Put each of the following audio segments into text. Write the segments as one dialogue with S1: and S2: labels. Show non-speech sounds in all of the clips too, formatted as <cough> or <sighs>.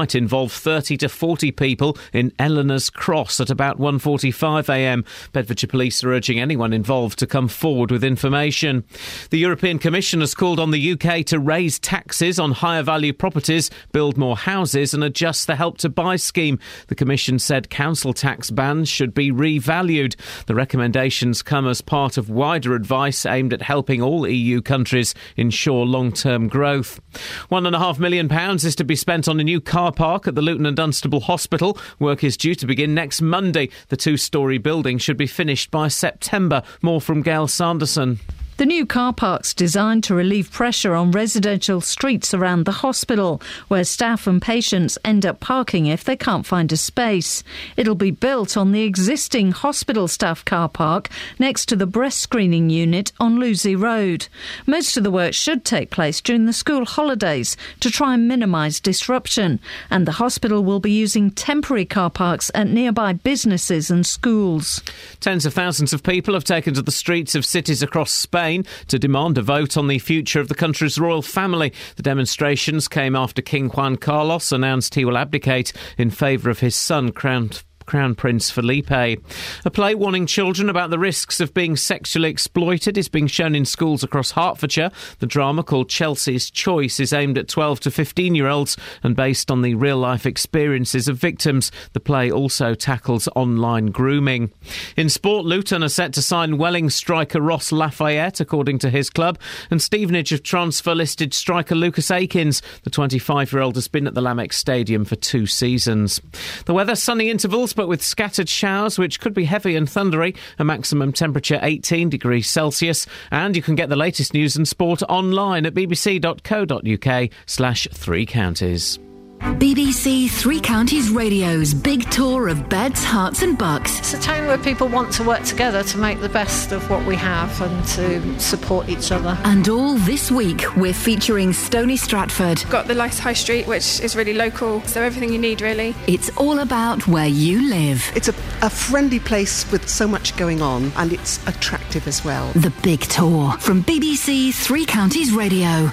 S1: might involve 30 to 40 people in Eleanor's Cross at about 1.45am. Bedfordshire Police are urging anyone involved to come forward with information. The European Commission has called on the UK to raise taxes on higher value properties, build more houses and adjust the Help to Buy scheme. The Commission said council tax bans should be revalued. The recommendations come as part of wider advice aimed at helping all EU countries ensure long-term growth. One and a half million pounds is to be spent on a new car park at the Luton and Dunstable Hospital. Work is due to begin next Monday. The two story building should be finished by September. More from Gail Sanderson.
S2: The new car park's designed to relieve pressure on residential streets around the hospital, where staff and patients end up parking if they can't find a space. It'll be built on the existing hospital staff car park next to the breast screening unit on Lewsey Road. Most of the work should take place during the school holidays to try and minimise disruption, and the hospital will be using temporary car parks at nearby businesses and schools.
S1: Tens of thousands of people have taken to the streets of cities across Spain to demand a vote on the future of the country's royal family. The demonstrations came after King Juan Carlos announced he will abdicate in favour of his son, crowned Crown Prince Felipe. A play warning children about the risks of being sexually exploited is being shown in schools across Hertfordshire. The drama called Chelsea's Choice is aimed at 12 to 15 year olds and based on the real life experiences of victims. The play also tackles online grooming. In sport, Luton are set to sign Welling striker Ross Lafayette, according to his club, and Stevenage have transfer listed striker Lucas Akins. The 25 year old has been at the Lamex Stadium for two seasons. The weather sunny intervals but with scattered showers, which could be heavy and thundery. A maximum temperature 18 degrees Celsius. And you can get the latest news and sport online at bbc.co.uk slash three counties.
S3: BBC Three Counties Radio's big tour of beds, Herts, and bucks.
S4: It's a town where people want to work together to make the best of what we have and to support each other.
S3: And all this week, we're featuring Stony Stratford.
S5: Got the nice high street, which is really local, so everything you need, really.
S3: It's all about where you live.
S6: It's a, a friendly place with so much going on, and it's attractive as well.
S3: The big tour from BBC Three Counties Radio.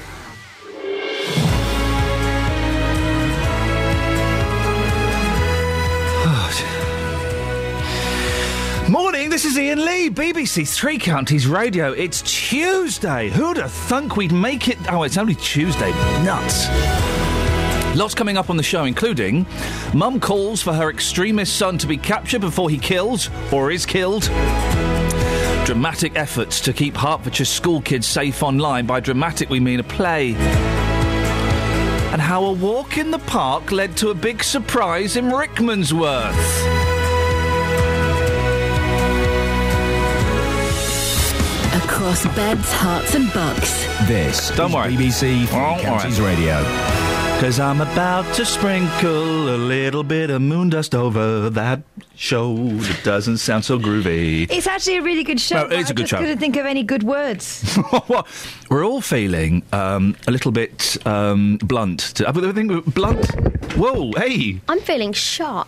S7: Morning, this is Iain Lee, BBC Three Counties Radio. It's Tuesday. Who'd have thunk we'd make it? Oh, it's only Tuesday. Nuts. Lots coming up on the show, including Mum calls for her extremist son to be captured before he kills or is killed. Dramatic efforts to keep Hertfordshire school kids safe online. By dramatic, we mean a play. And how a walk in the park led to a big surprise in Rickmansworth.
S3: Across beds, Herts, and bucks.
S8: This
S7: Don't
S8: is
S7: worry.
S8: BBC
S7: Don't
S8: Counties
S7: worry.
S8: Radio.
S7: Cause I'm about to sprinkle a little bit of moon dust over that show that doesn't sound so groovy.
S9: It's actually a really good show.
S7: No, it is
S9: but
S7: a
S9: I
S7: good
S9: just
S7: show.
S9: couldn't think of any good words. <laughs>
S7: We're all feeling um, a little bit um, blunt. To, I think blunt. Whoa, hey.
S10: I'm feeling sharp.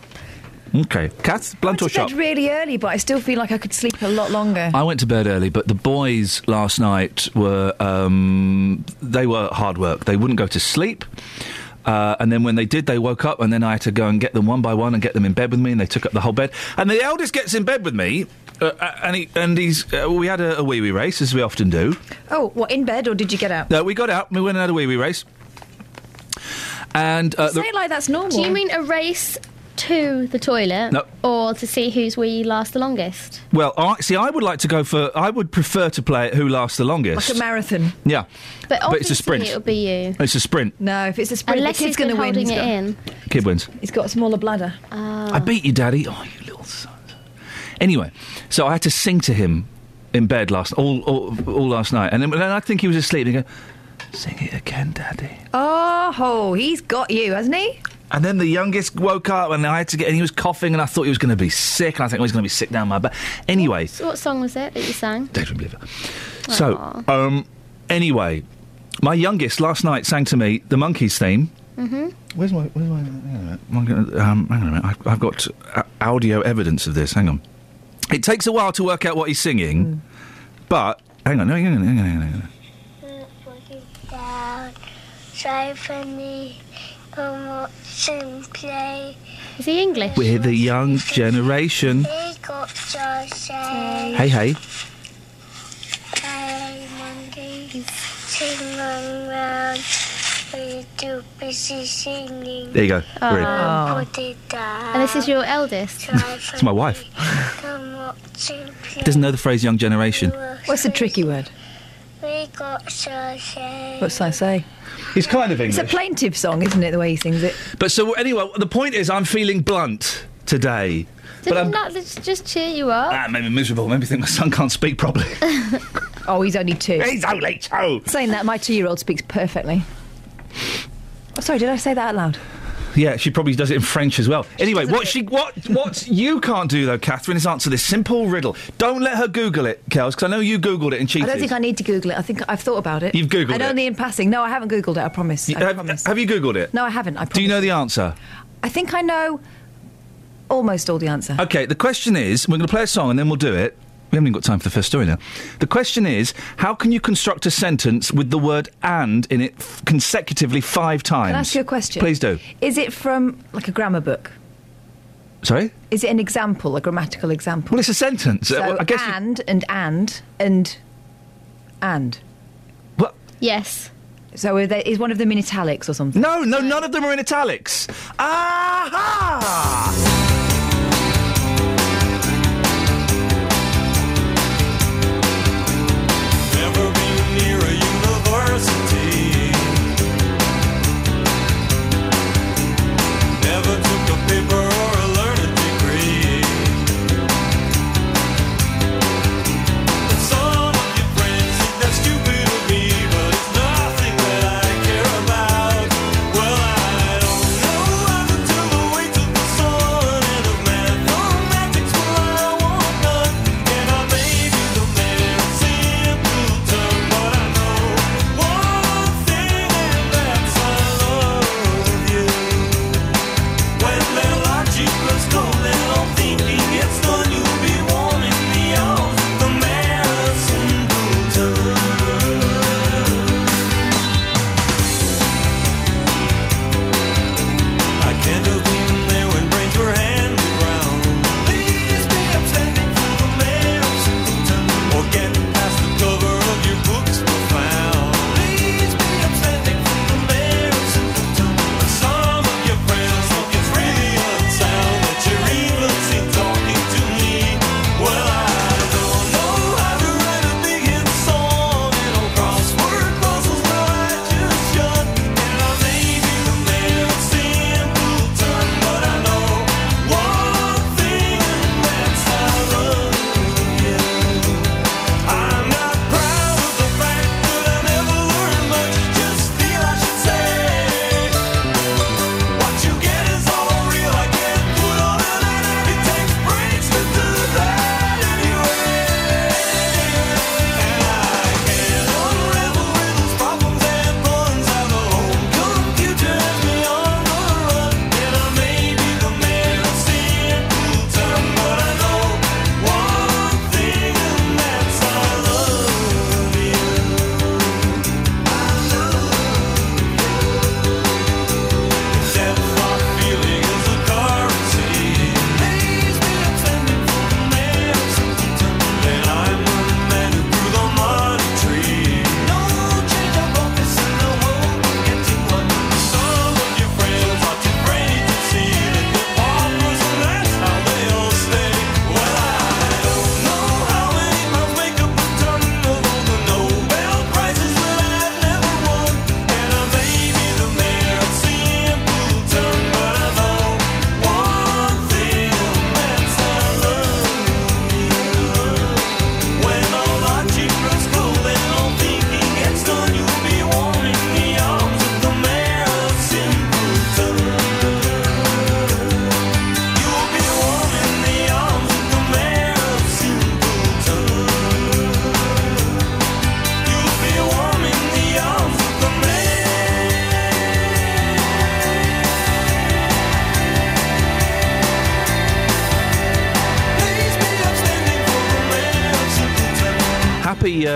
S7: Okay, Kath, blunt or
S9: I
S7: sharp?
S9: bed really early, but I still feel like I could sleep a lot longer.
S7: I went to bed early, but the boys last night were um, they were hard work. They wouldn't go to sleep. Uh, and then when they did, they woke up, and then I had to go and get them one by one and get them in bed with me, and they took up the whole bed. And the eldest gets in bed with me, uh, and he and he's uh, we had a, a wee wee race as we often do.
S9: Oh, what, in bed or did you get out?
S7: No, we got out, we went and had a wee wee race, and uh,
S9: Say it like that's normal.
S10: Do you mean a race to the toilet?
S7: No.
S10: Or to see who's we last the longest?
S7: well, I, see, I would like to go for. I would prefer to play it who lasts the longest.
S9: Like a marathon?
S7: yeah,
S10: But,
S7: But it's a sprint.
S10: It'll be you.
S7: it's a sprint.
S9: No, if it's a sprint,
S10: Unless
S9: the kid's going to win.
S10: holding
S9: He's
S10: it
S9: got,
S10: in.
S7: Kid wins.
S9: he's got a smaller bladder. Oh.
S7: I beat you, Daddy. Oh, you little son. Anyway, so I had to sing to him in bed last all all, all last night, and then, then I think he was asleep. And he go, "Sing it again, Daddy."
S9: Oh, he's got you, hasn't he?
S7: And then the youngest woke up, and I had to get, and he was coughing, and I thought he was going to be sick, and I think oh, he's going to be sick down my back. Anyway,
S10: So what song was it that you sang?
S7: Daydream Believer. So, um, anyway, my youngest last night sang to me the Monkees theme.
S10: Mm-hmm.
S7: Where's my? Where's my? Hang on a minute. Um, hang on a minute. I've, I've got uh, audio evidence of this. Hang on. It takes a while to work out what he's singing, but hang on. No, hang on. Hang on. Hang on. Hang on.
S11: Try for me,
S8: and watch and play.
S12: Is he English?
S13: We're the young generation.
S8: We got to say,
S13: Hey, hey.
S8: hey, Monkees, sing around. We're too busy singing.
S13: There you go. We're in.
S12: Oh.
S8: Put it.
S12: And this is your eldest?
S13: It's my wife.
S8: Come watch and play.
S13: Doesn't know the phrase young generation.
S9: What's the tricky word?
S8: We got to.
S9: What's I say?
S13: He's kind of English.
S9: It's a plaintive song, isn't it? The way he sings it.
S13: But so anyway, the point is, I'm feeling blunt today.
S12: Did
S13: but
S12: it
S13: I'm.
S12: not just just cheer you up?
S13: Ah, made me miserable. Made me think my son can't speak properly. <laughs>
S9: Oh, he's only two.
S13: He's only two.
S9: Saying that, my two-year-old speaks perfectly. Oh, sorry, did I say that out loud?
S13: Yeah, she probably does it in French as well. Anyway, what she what what you can't do though, Catherine, is answer this simple riddle. Don't let her Google it, Kels, because I know you Googled it and cheated.
S9: I don't think I need to Google it. I think I've thought about it.
S13: You've Googled it.
S9: and
S13: it?
S9: only in passing. No, I haven't Googled it. I promise. I
S13: have,
S9: promise.
S13: have you Googled it?
S9: No, I haven't. I promise.
S13: Do you know the answer?
S9: I think I know almost all the answer.
S13: Okay, the question is, we're going to play a song and then we'll do it. We haven't even got time for the first story now. The question is, how can you construct a sentence with the word "and" in it f- consecutively five times?
S9: Can I ask you a question?
S13: Please do.
S9: Is it from like a grammar book?
S13: Sorry.
S9: Is it an example, a grammatical example?
S13: Well, it's a sentence.
S9: So
S13: Uh, I guess. you-
S9: and and and and and.
S13: What?
S12: Yes.
S9: So are they, is one of them in italics or something?
S13: No, no, none of them are in italics. Aha!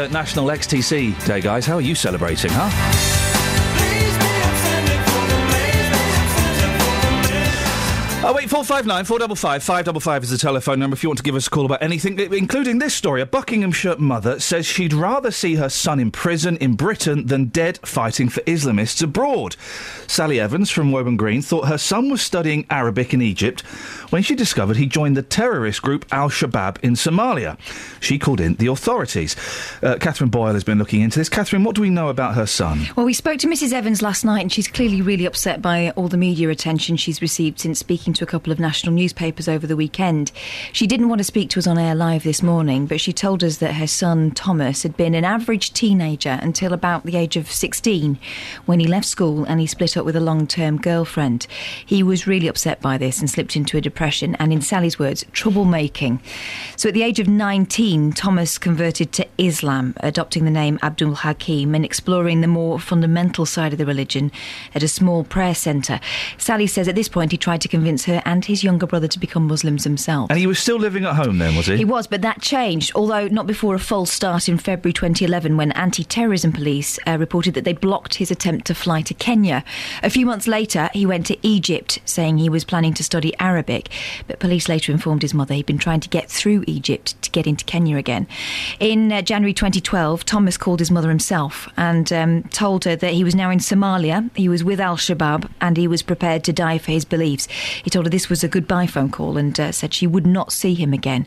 S13: National XTC Day, guys. How are you celebrating, huh?
S7: Oh wait, four five nine four double five five double five is the telephone number if you want to give us a call about anything, including this story. A Buckinghamshire mother says she'd rather see her son in prison in Britain than dead fighting for Islamists abroad. Sally Evans from Wooburn Green thought her son was studying Arabic in Egypt when she discovered he joined the terrorist group Al Shabaab in Somalia. She called in the authorities. Uh, Catherine Boyle has been looking into this. Catherine, what do we know about her son?
S9: Well, we spoke to Mrs. Evans last night, and she's clearly really upset by all the media attention she's received since speaking to a couple of national newspapers over the weekend. She didn't want to speak to us on air live this morning, but she told us that her son, Thomas, had been an average teenager until about the age of 16 when he left school and he split up with a long term girlfriend. He was really upset by this and slipped into a depression, and in Sally's words, troublemaking. So at the age of 19, Thomas converted to Islam, adopting the name Abdul Hakim and exploring the more fundamental side of the religion at a small prayer centre. Sally says at this point he tried to convince her and his younger brother to become Muslims themselves.
S7: And he was still living at home then, was he?
S9: He was, but that changed, although not before a false start in February 2011 when anti terrorism police uh, reported that they blocked his attempt to fly to Kenya. A few months later, he went to Egypt, saying he was planning to study Arabic, but police later informed his mother he'd been trying to get through Egypt to get into Kenya again. In uh, January 2012, Thomas called his mother himself and um, told her that he was now in Somalia, he was with Al Shabaab, and he was prepared to die for his beliefs. He told her this was a goodbye phone call and uh, said she would not see him again.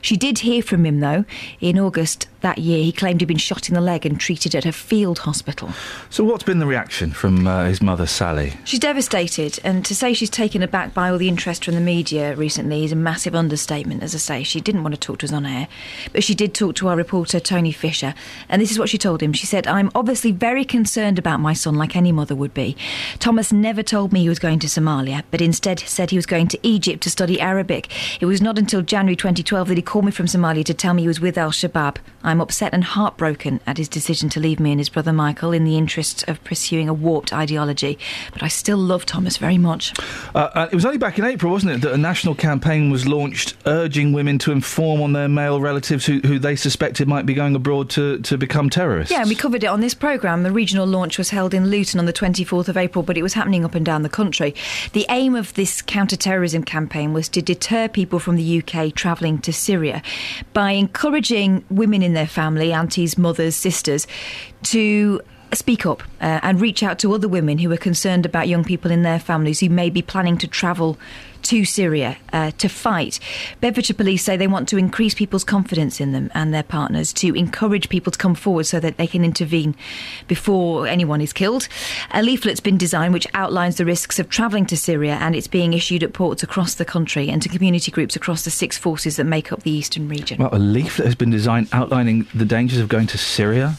S9: She did hear from him, though. In August that year, he claimed he'd been shot in the leg and treated at a field hospital.
S7: So, what's been the reaction from uh, his mother, Sally?
S9: She's devastated, and to say she's taken aback by all the interest from the media recently is a massive understatement. As I say, she didn't want to talk to us on air, but she did talk to our reporter, Tony Fisher, and this is what she told him. She said, I'm obviously very concerned about my son, like any mother would be. Thomas never told me he was going to Somalia, but instead said he was going to Egypt to study Arabic. It was not until January 2012 that he called me from Somalia to tell me he was with Al Shabaab. I'm upset and heartbroken at his decision to leave me and his brother Michael in the interests of pursuing a warped ideology, but I still love Thomas very much.
S7: Uh, uh, it was only back in April, wasn't it, that a national campaign was launched urging women to inform on their male relatives who, who they suspected might be going abroad to, to become terrorists.
S9: Yeah, and we covered it on this programme. The regional launch was held in Luton on the 24th of April, but it was happening up and down the country. The aim of this counter terrorism campaign was to deter people from the UK travelling to Syria by encouraging women in their family, aunties, mothers, sisters, to speak up uh, and reach out to other women who are concerned about young people in their families who may be planning to travel to Syria uh, to fight. Bedfordshire Police say they want to increase people's confidence in them and their partners, to encourage people to come forward so that they can intervene before anyone is killed. A leaflet's been designed which outlines the risks of travelling to Syria and it's being issued at ports across the country and to community groups across the six forces that make up the eastern region.
S7: Well, a leaflet has been designed outlining the dangers of going to Syria.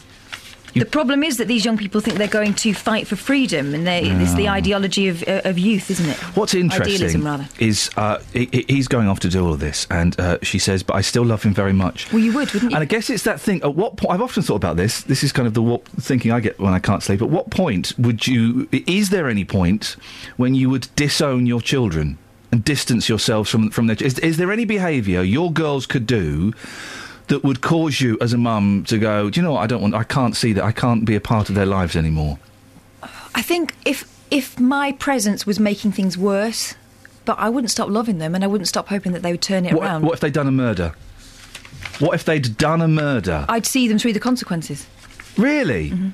S9: The problem is that these young people think they're going to fight for freedom, and they, it's the ideology of, uh, of youth, isn't it?
S7: What's interesting is uh, he, he- he's going off to do all of this, and uh, she says, "But I still love him very much."
S9: Well, you would, wouldn't you?
S7: And I guess it's that thing. At what point? I've often thought about this. This is kind of the what, thinking I get when I can't sleep. At what point would you? Is there any point when you would disown your children and distance yourselves from from their? Is, is there any behaviour your girls could do? That would cause you, as a mum, to go. Do you know what? I don't want. I can't see that. I can't be a part of their lives anymore.
S9: I think if if my presence was making things worse, but I wouldn't stop loving them, and I wouldn't stop hoping that they would turn it
S7: What,
S9: around.
S7: what if they'd done a murder? What if they'd done a murder?
S9: I'd see them through the consequences.
S7: Really?
S9: Mm-hmm.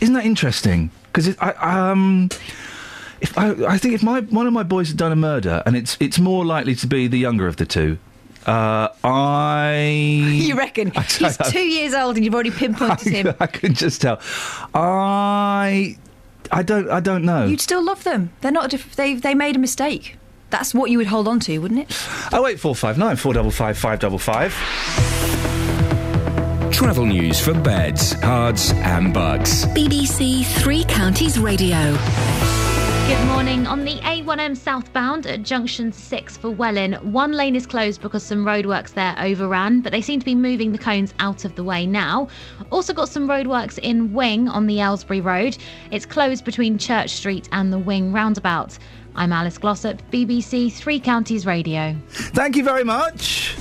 S7: Isn't that interesting? Because I um, if I, I think if my one of my boys had done a murder, and it's it's more likely to be the younger of the two. Uh, I <laughs>
S9: You reckon?
S7: I
S9: He's
S7: know.
S9: two years old, and you've already pinpointed <laughs> him.
S7: I can just tell. I I don't I don't know.
S9: You'd still love them. They're not. Diff- they they made a mistake. That's what you would hold on to, wouldn't it?
S7: Oh wait, four five nine four double five five double five.
S14: Travel news for beds, cards, and bugs.
S3: BBC Three Counties Radio.
S10: Good morning. On the A1M southbound at junction 6 for Welwyn, one lane is closed because some roadworks there overran, but they seem to be moving the cones out of the way now. Also got some roadworks in Wing on the Aylesbury Road. It's closed between Church Street and the Wing roundabout. I'm Alice Glossop, BBC Three Counties Radio.
S7: Thank you very much.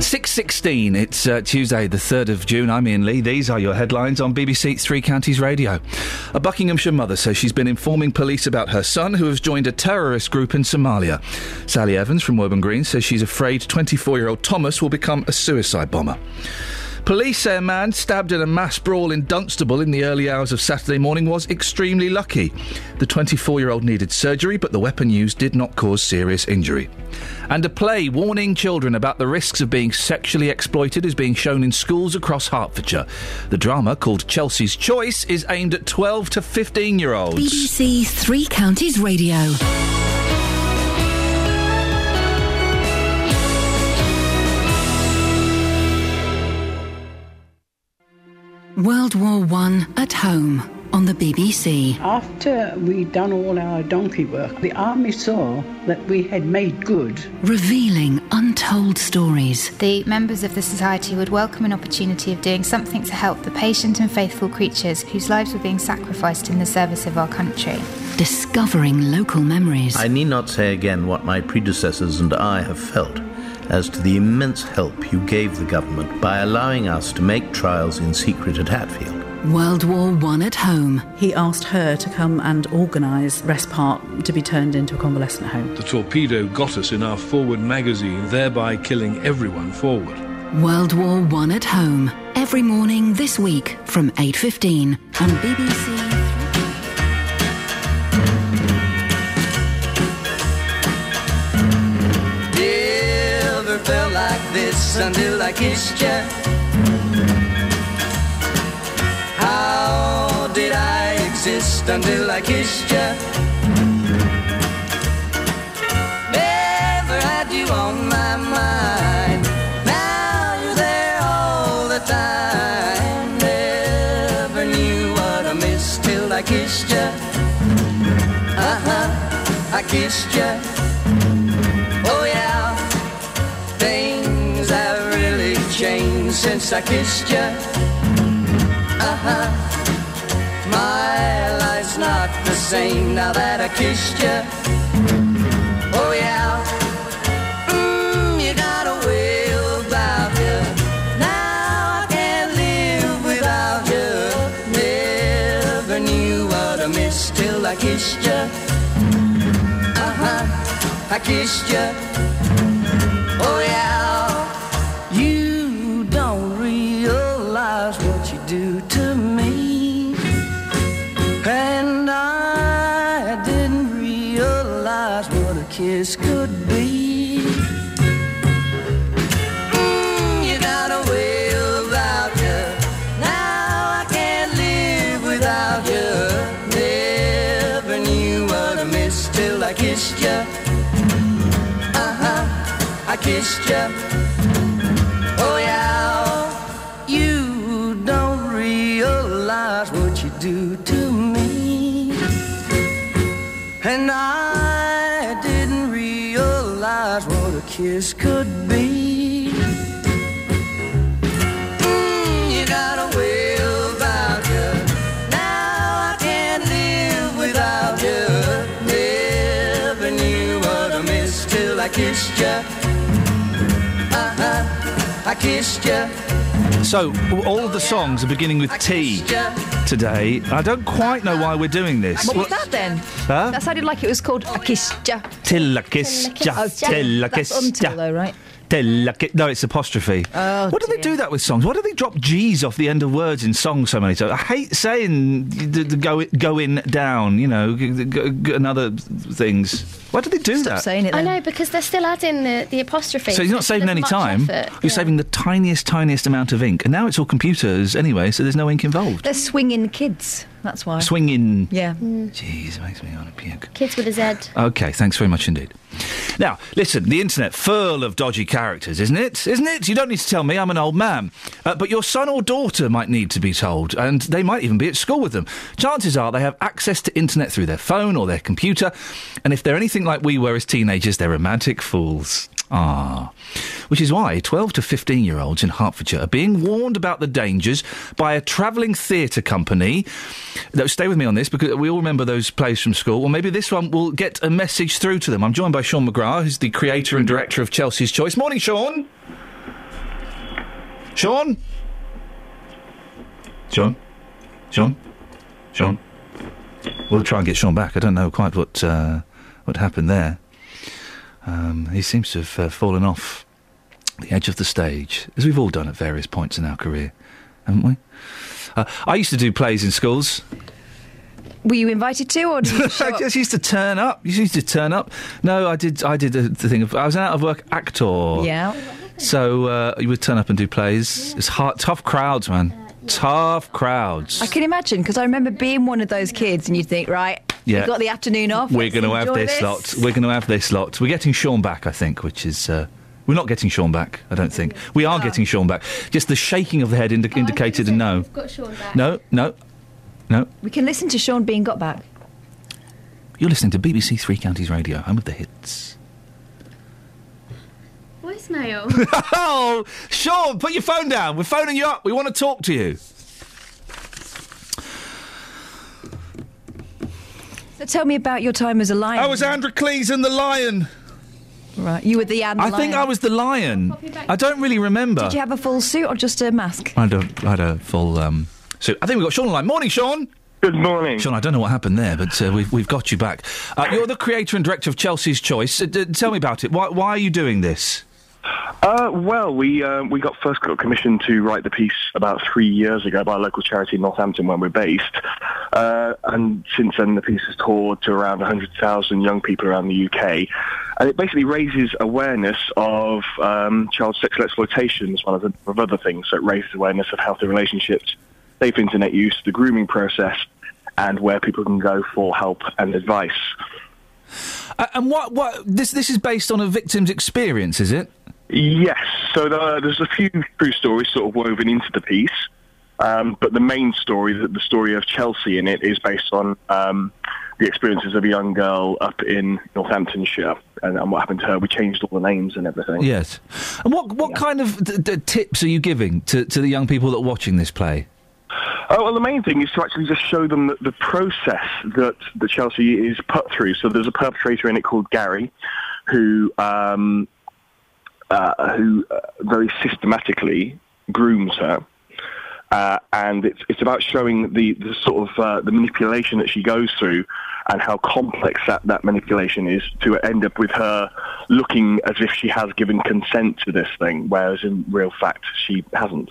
S7: 6.16, it's uh, Tuesday the 3rd of June. I'm Iain Lee. These are your headlines on BBC Three Counties Radio. A Buckinghamshire mother says she's been informing police about her son who has joined a terrorist group in Somalia. Sally Evans from Wooburn Green says she's afraid 24-year-old Thomas will become a suicide bomber. Police say a man stabbed in a mass brawl in Dunstable in the early hours of Saturday morning was extremely lucky. The 24 year old needed surgery, but the weapon used did not cause serious injury. And a play warning children about the risks of being sexually exploited is being shown in schools across Hertfordshire. The drama, called Chelsea's Choice, is aimed at 12 to 15 year olds.
S3: BBC Three Counties Radio. World War One at home on the BBC.
S15: After we'd done all our donkey work, the army saw that we had made good.
S3: Revealing untold stories.
S16: The members of the society would welcome an opportunity of doing something to help the patient and faithful creatures whose lives were being sacrificed in the service of our country.
S3: Discovering local memories.
S17: I need not say again what my predecessors and I have felt as to the immense help you gave the government by allowing us to make trials in secret at Hatfield.
S3: World War One at home.
S18: He asked her to come and organise Wrest Park to be turned into a convalescent home.
S19: The torpedo got us in our forward magazine, thereby killing everyone forward.
S3: World War One at home. Every morning this week from 8.15 on BBC.
S13: This until I kissed you. How did I exist until I kissed you? Never had you on my mind. Now you're there all the time. Never knew what I missed till I kissed you. Uh huh, I kissed you. Since I kissed you. Uh huh, my life's not the same now that I kissed you. Oh yeah, mm, you got a way about you. Now I can't live without you. Never knew what I missed till I kissed you. Uh huh, I kissed you. Oh yeah, what could be. Mm, you got a way about you. Now I can't live without you. Never knew what I missed till I kissed you. Uh huh, I kissed you. Oh yeah, you don't realize what you do to me, and I a kiss could be. Mm, you got a way about you. Now I can't live without you. Never knew what I missed till I kissed you. Uh huh, I kissed you.
S7: So, all of the songs are beginning with T today. I don't quite know why we're doing this.
S9: What was that then?
S7: Huh?
S9: That sounded like it was called Akisja.
S7: Tilla kiss, ja,
S9: Oh,
S7: tilla
S9: That's
S7: kiss,
S9: until
S7: ja.
S9: though, right?
S7: Tilla ki- No, it's apostrophe.
S9: Oh,
S7: Why do they do that with songs? Why do they drop G's off the end of words in songs so many times? I hate saying the, the go, going down, you know, g- g- g- and other things. Why do they do that?
S12: I know because they're still adding the, the apostrophe.
S7: So you're not saving any time.
S12: effort.
S7: You're saving the tiniest, tiniest amount of ink. And now it's all computers anyway, so there's no ink involved.
S9: They're swinging kids. That's why.
S7: Swinging.
S9: Yeah.
S7: Jeez, it makes me want to puke.
S12: Kids with a Z.
S7: Okay, thanks very much indeed. Now, listen, the internet full of dodgy characters, isn't it? Isn't it? You don't need to tell me, I'm an old man. Uh, but your son or daughter might need to be told, and they might even be at school with them. Chances are they have access to internet through their phone or their computer, and if they're anything like we were as teenagers, they're romantic fools. Ah. Which is why 12 to 15 year olds in Hertfordshire are being warned about the dangers by a travelling theatre company. Now, stay with me on this because we all remember those plays from school. Well, maybe this one will get a message through to them. I'm joined by Sean McGrath, who's the creator and director of Chelsea's Choice. Morning, Sean. Sean? Sean? Sean? Sean? We'll try and get Sean back. I don't know quite what uh, what happened there. Um, he seems to have uh, fallen off the edge of the stage, as we've all done at various points in our career, haven't we? Uh, I used to do plays in schools.
S9: Were you invited to, or did you <laughs>
S7: I just used to turn up. You used to turn up. No, I did. I did the, the thing of I was an out of work actor.
S9: Yeah.
S7: So uh, you would turn up and do plays. It's hard, tough crowds, man. Tough crowds.
S9: I can imagine because I remember being one of those kids, and you'd think, right,
S7: Yeah.
S9: you've got the afternoon off.
S7: We're going to have
S9: enjoy
S7: this, lot. We're going to have this lot. We're getting Sean back, I think, which is. Uh, we're not getting Sean back, I don't think. We are getting Sean back. Just the shaking of the head indi- indicated a no.
S12: Got Sean back.
S7: No, no, no.
S9: We can listen to Sean being got back.
S7: You're listening to BBC Three Counties Radio, home of the hits.
S12: Voicemail. <laughs>
S7: oh, Sean, put your phone down. We're phoning you up. We want to talk to you.
S9: So tell me about your time as a lion.
S7: I was Androcles and the lion.
S9: Right, you were the and the
S7: I think. I was the lion. I don't really remember.
S9: Did you have a full suit or just a mask?
S7: I had a, I had a full. Um, so I think we've got Sean on the line. Morning, Sean.
S20: Good morning.
S7: Sean, I don't know what happened there, but uh, we've, we've got you back. Uh, you're the creator and director of Chelsea's Choice. Uh, d- tell me about it. Why, why are you doing this?
S20: Uh, well, we uh, we got first got commissioned to write the piece about three years ago by a local charity in Northampton, where we're based. Uh, and since then, the piece has toured to around 100,000 young people around the UK. And it basically raises awareness of um, child sexual exploitation as well as of other things. So it raises awareness of healthy relationships, safe internet use, the grooming process, and where people can go for help and advice.
S7: Uh, and what, what this this is based on a victim's experience, is it?
S20: Yes. So there, there's a few true stories sort of woven into the piece, um, but the main story, the, the story of Chelsea in it, is based on um, the experiences of a young girl up in Northamptonshire and, and what happened to her. We changed all the names and everything.
S7: Yes. And what what kind of d- d- tips are you giving to, to the young people that are watching this play?
S20: Oh, well, the main thing is to actually just show them the, the process that, that Chelsea is put through. So there's a perpetrator in it called Gary, who um, uh, who uh, very systematically grooms her. Uh, and it's it's about showing the, the sort of uh, the manipulation that she goes through and how complex that, that manipulation is to end up with her looking as if she has given consent to this thing, whereas in real fact she hasn't.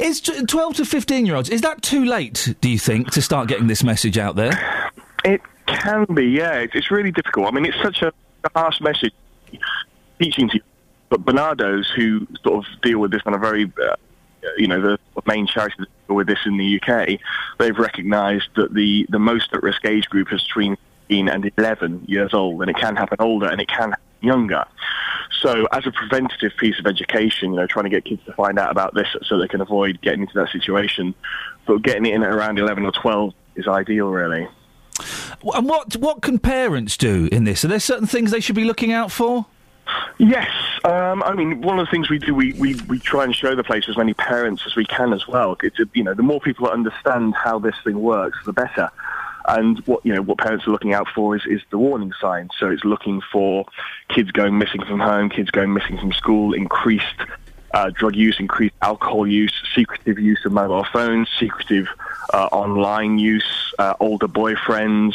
S7: Is t- 12 to 15 year olds, is that too late, do you think, to start getting this message out there?
S20: It can be, yeah. It's, it's really difficult. I mean, it's such a harsh message teaching to but Barnardo's, who sort of deal with this on a very, uh, you know, the main that deal with this in the UK, they've recognised that the, the most at-risk age group is between 15 and 11 years old, and it can happen older and it can happen younger. So, as a preventative piece of education, you know, trying to get kids to find out about this so they can avoid getting into that situation, but getting it in at around 11 or 12 is ideal, really.
S7: And what what can parents do in this? Are there certain things they should be looking out for?
S20: Yes, um, I mean, one of the things we do, we, we, we try and show the place as many parents as we can as well. It's, you know, the more people understand how this thing works, the better. And what you know, what parents are looking out for is, is the warning signs. So it's looking for kids going missing from home, kids going missing from school, increased uh, drug use, increased alcohol use, secretive use of mobile phones, secretive uh, online use, uh, older boyfriends,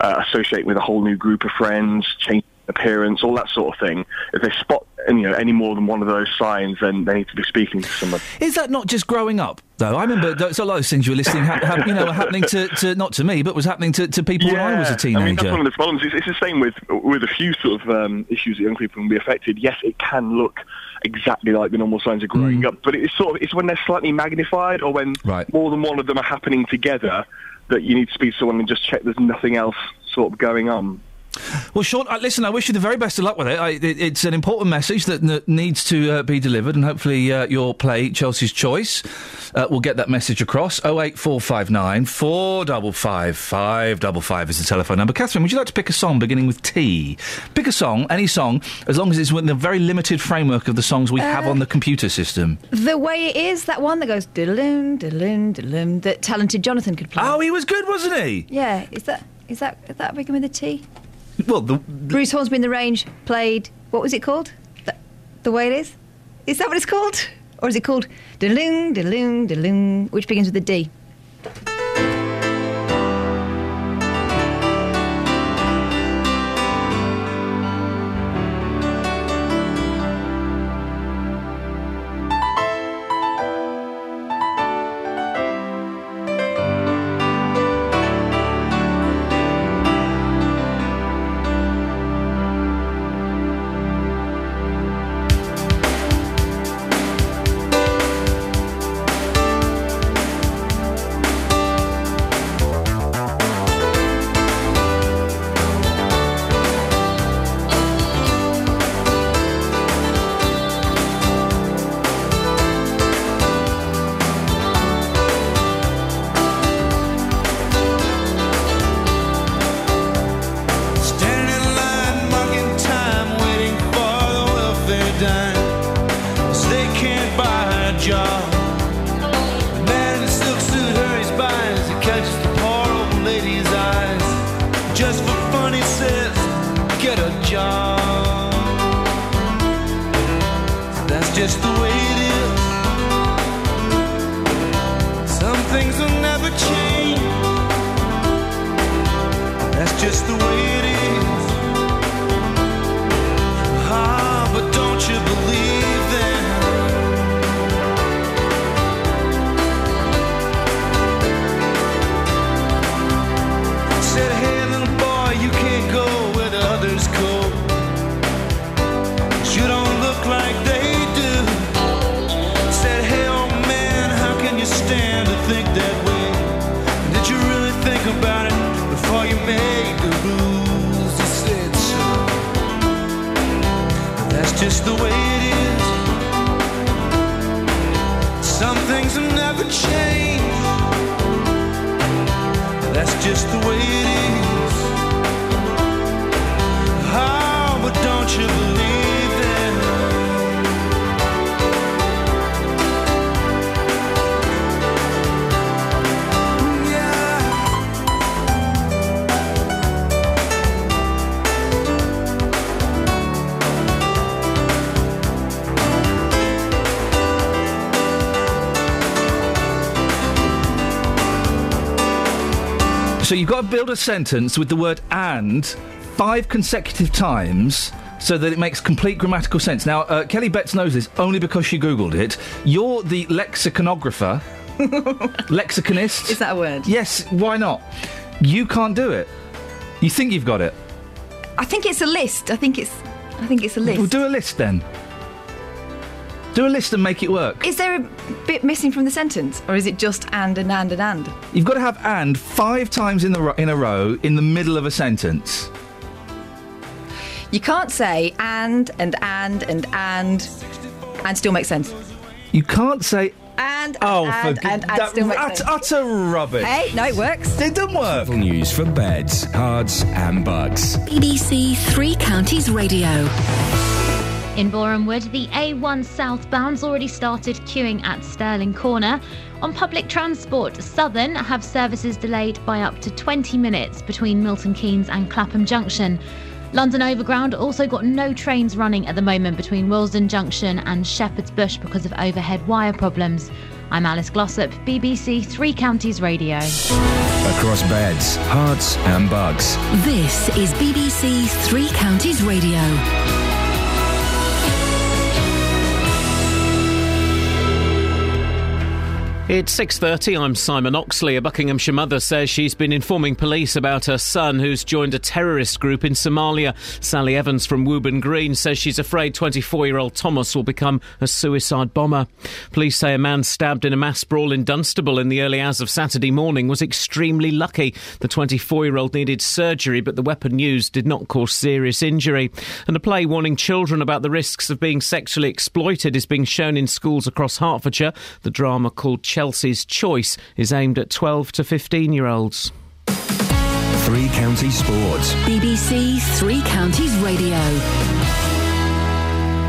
S20: uh, associating with a whole new group of friends, change appearance, all that sort of thing. If they spot you know any more than one of those signs, then they need to be speaking to someone.
S7: Is that not just growing up, though? I remember a lot of those things you were listening, ha- ha- you know, were happening to, to not to me, but was happening to, to people when I was a teenager.
S20: I mean, that's one of the problems. It's, it's the same with with a few sort of um, issues that young people can be affected. Yes, it can look exactly like the normal signs of growing
S7: Mm.
S20: up, but it's sort of it's when they're slightly magnified or when more than one of them are happening together that you need to speak to someone and just check there's nothing else sort of going on.
S7: Well, Sean, uh, listen, I wish you the very best of luck with it. I, it it's an important message that n- needs to uh, be delivered, and hopefully uh, your play, Chelsea's Choice, uh, will get that message across. 08459 455 555 is the telephone number. Catherine, would you like to pick a song beginning with T? Pick a song, any song, as long as it's within the very limited framework of the songs we have
S9: Uh,
S7: on the computer system.
S9: The way it is, that one that goes diddle-in, diddle-in, diddle-in, that talented Jonathan could play.
S7: Oh, he was good, wasn't he?
S9: Yeah, is that is that is that begin with a T?
S7: Well, the,
S9: Bruce Hornsby in the Range played. What was it called? The, the way it is. Is that what it's called?
S13: Or is it called Deloong, Deloong, Deloong, which begins with a D?
S7: Build a sentence with the word and five consecutive times so that it makes complete grammatical sense. Now, uh, Kelly Betts knows this only because she Googled it. You're the lexiconographer, <laughs> lexiconist.
S13: Is that a word?
S7: Yes, why not? You can't do it. You think you've got it.
S13: I think it's a list. I think it's. I think it's a list.
S7: Well, do a list then. Do a list and make it work.
S13: Is there a bit missing from the sentence, or is it just and and and and and?
S7: You've got to have and five times in, the ro- in a row in the middle of a sentence.
S13: You can't say and and and and and and still make sense.
S7: You can't say
S13: And
S7: Oh,
S13: and
S7: for
S13: and, and,
S7: that-
S13: still make
S7: ut-
S13: sense.
S7: utter rubbish.
S13: Hey, no, it works.
S7: It doesn't work.
S14: News for beds, cards, and bugs.
S3: BBC Three Counties Radio.
S10: In Borehamwood, the A1 southbound's already started queuing at Stirling Corner. On public transport, Southern have services delayed by up to 20 minutes between Milton Keynes and Clapham Junction. London Overground also got no trains running at the moment between Willesden Junction and Shepherd's Bush because of overhead wire problems. I'm Alice Glossop, BBC Three Counties Radio.
S14: Across beds, Herts, and bugs.
S3: This is BBC Three Counties Radio.
S1: It's 6:30. I'm Simon Oxley. A Buckinghamshire mother says she's been informing police about her son who's joined a terrorist group in Somalia. Sally Evans from Wooburn Green says she's afraid 24-year-old Thomas will become a suicide bomber. Police say a man stabbed in a mass brawl in Dunstable in the early hours of Saturday morning was extremely lucky. The 24-year-old needed surgery, but the weapon used did not cause serious injury. And a play warning children about the risks of being sexually exploited is being shown in schools across Hertfordshire. The drama called Chelsea's Choice is aimed at 12 to 15 year olds.
S14: Three Counties Sports.
S3: BBC Three Counties Radio.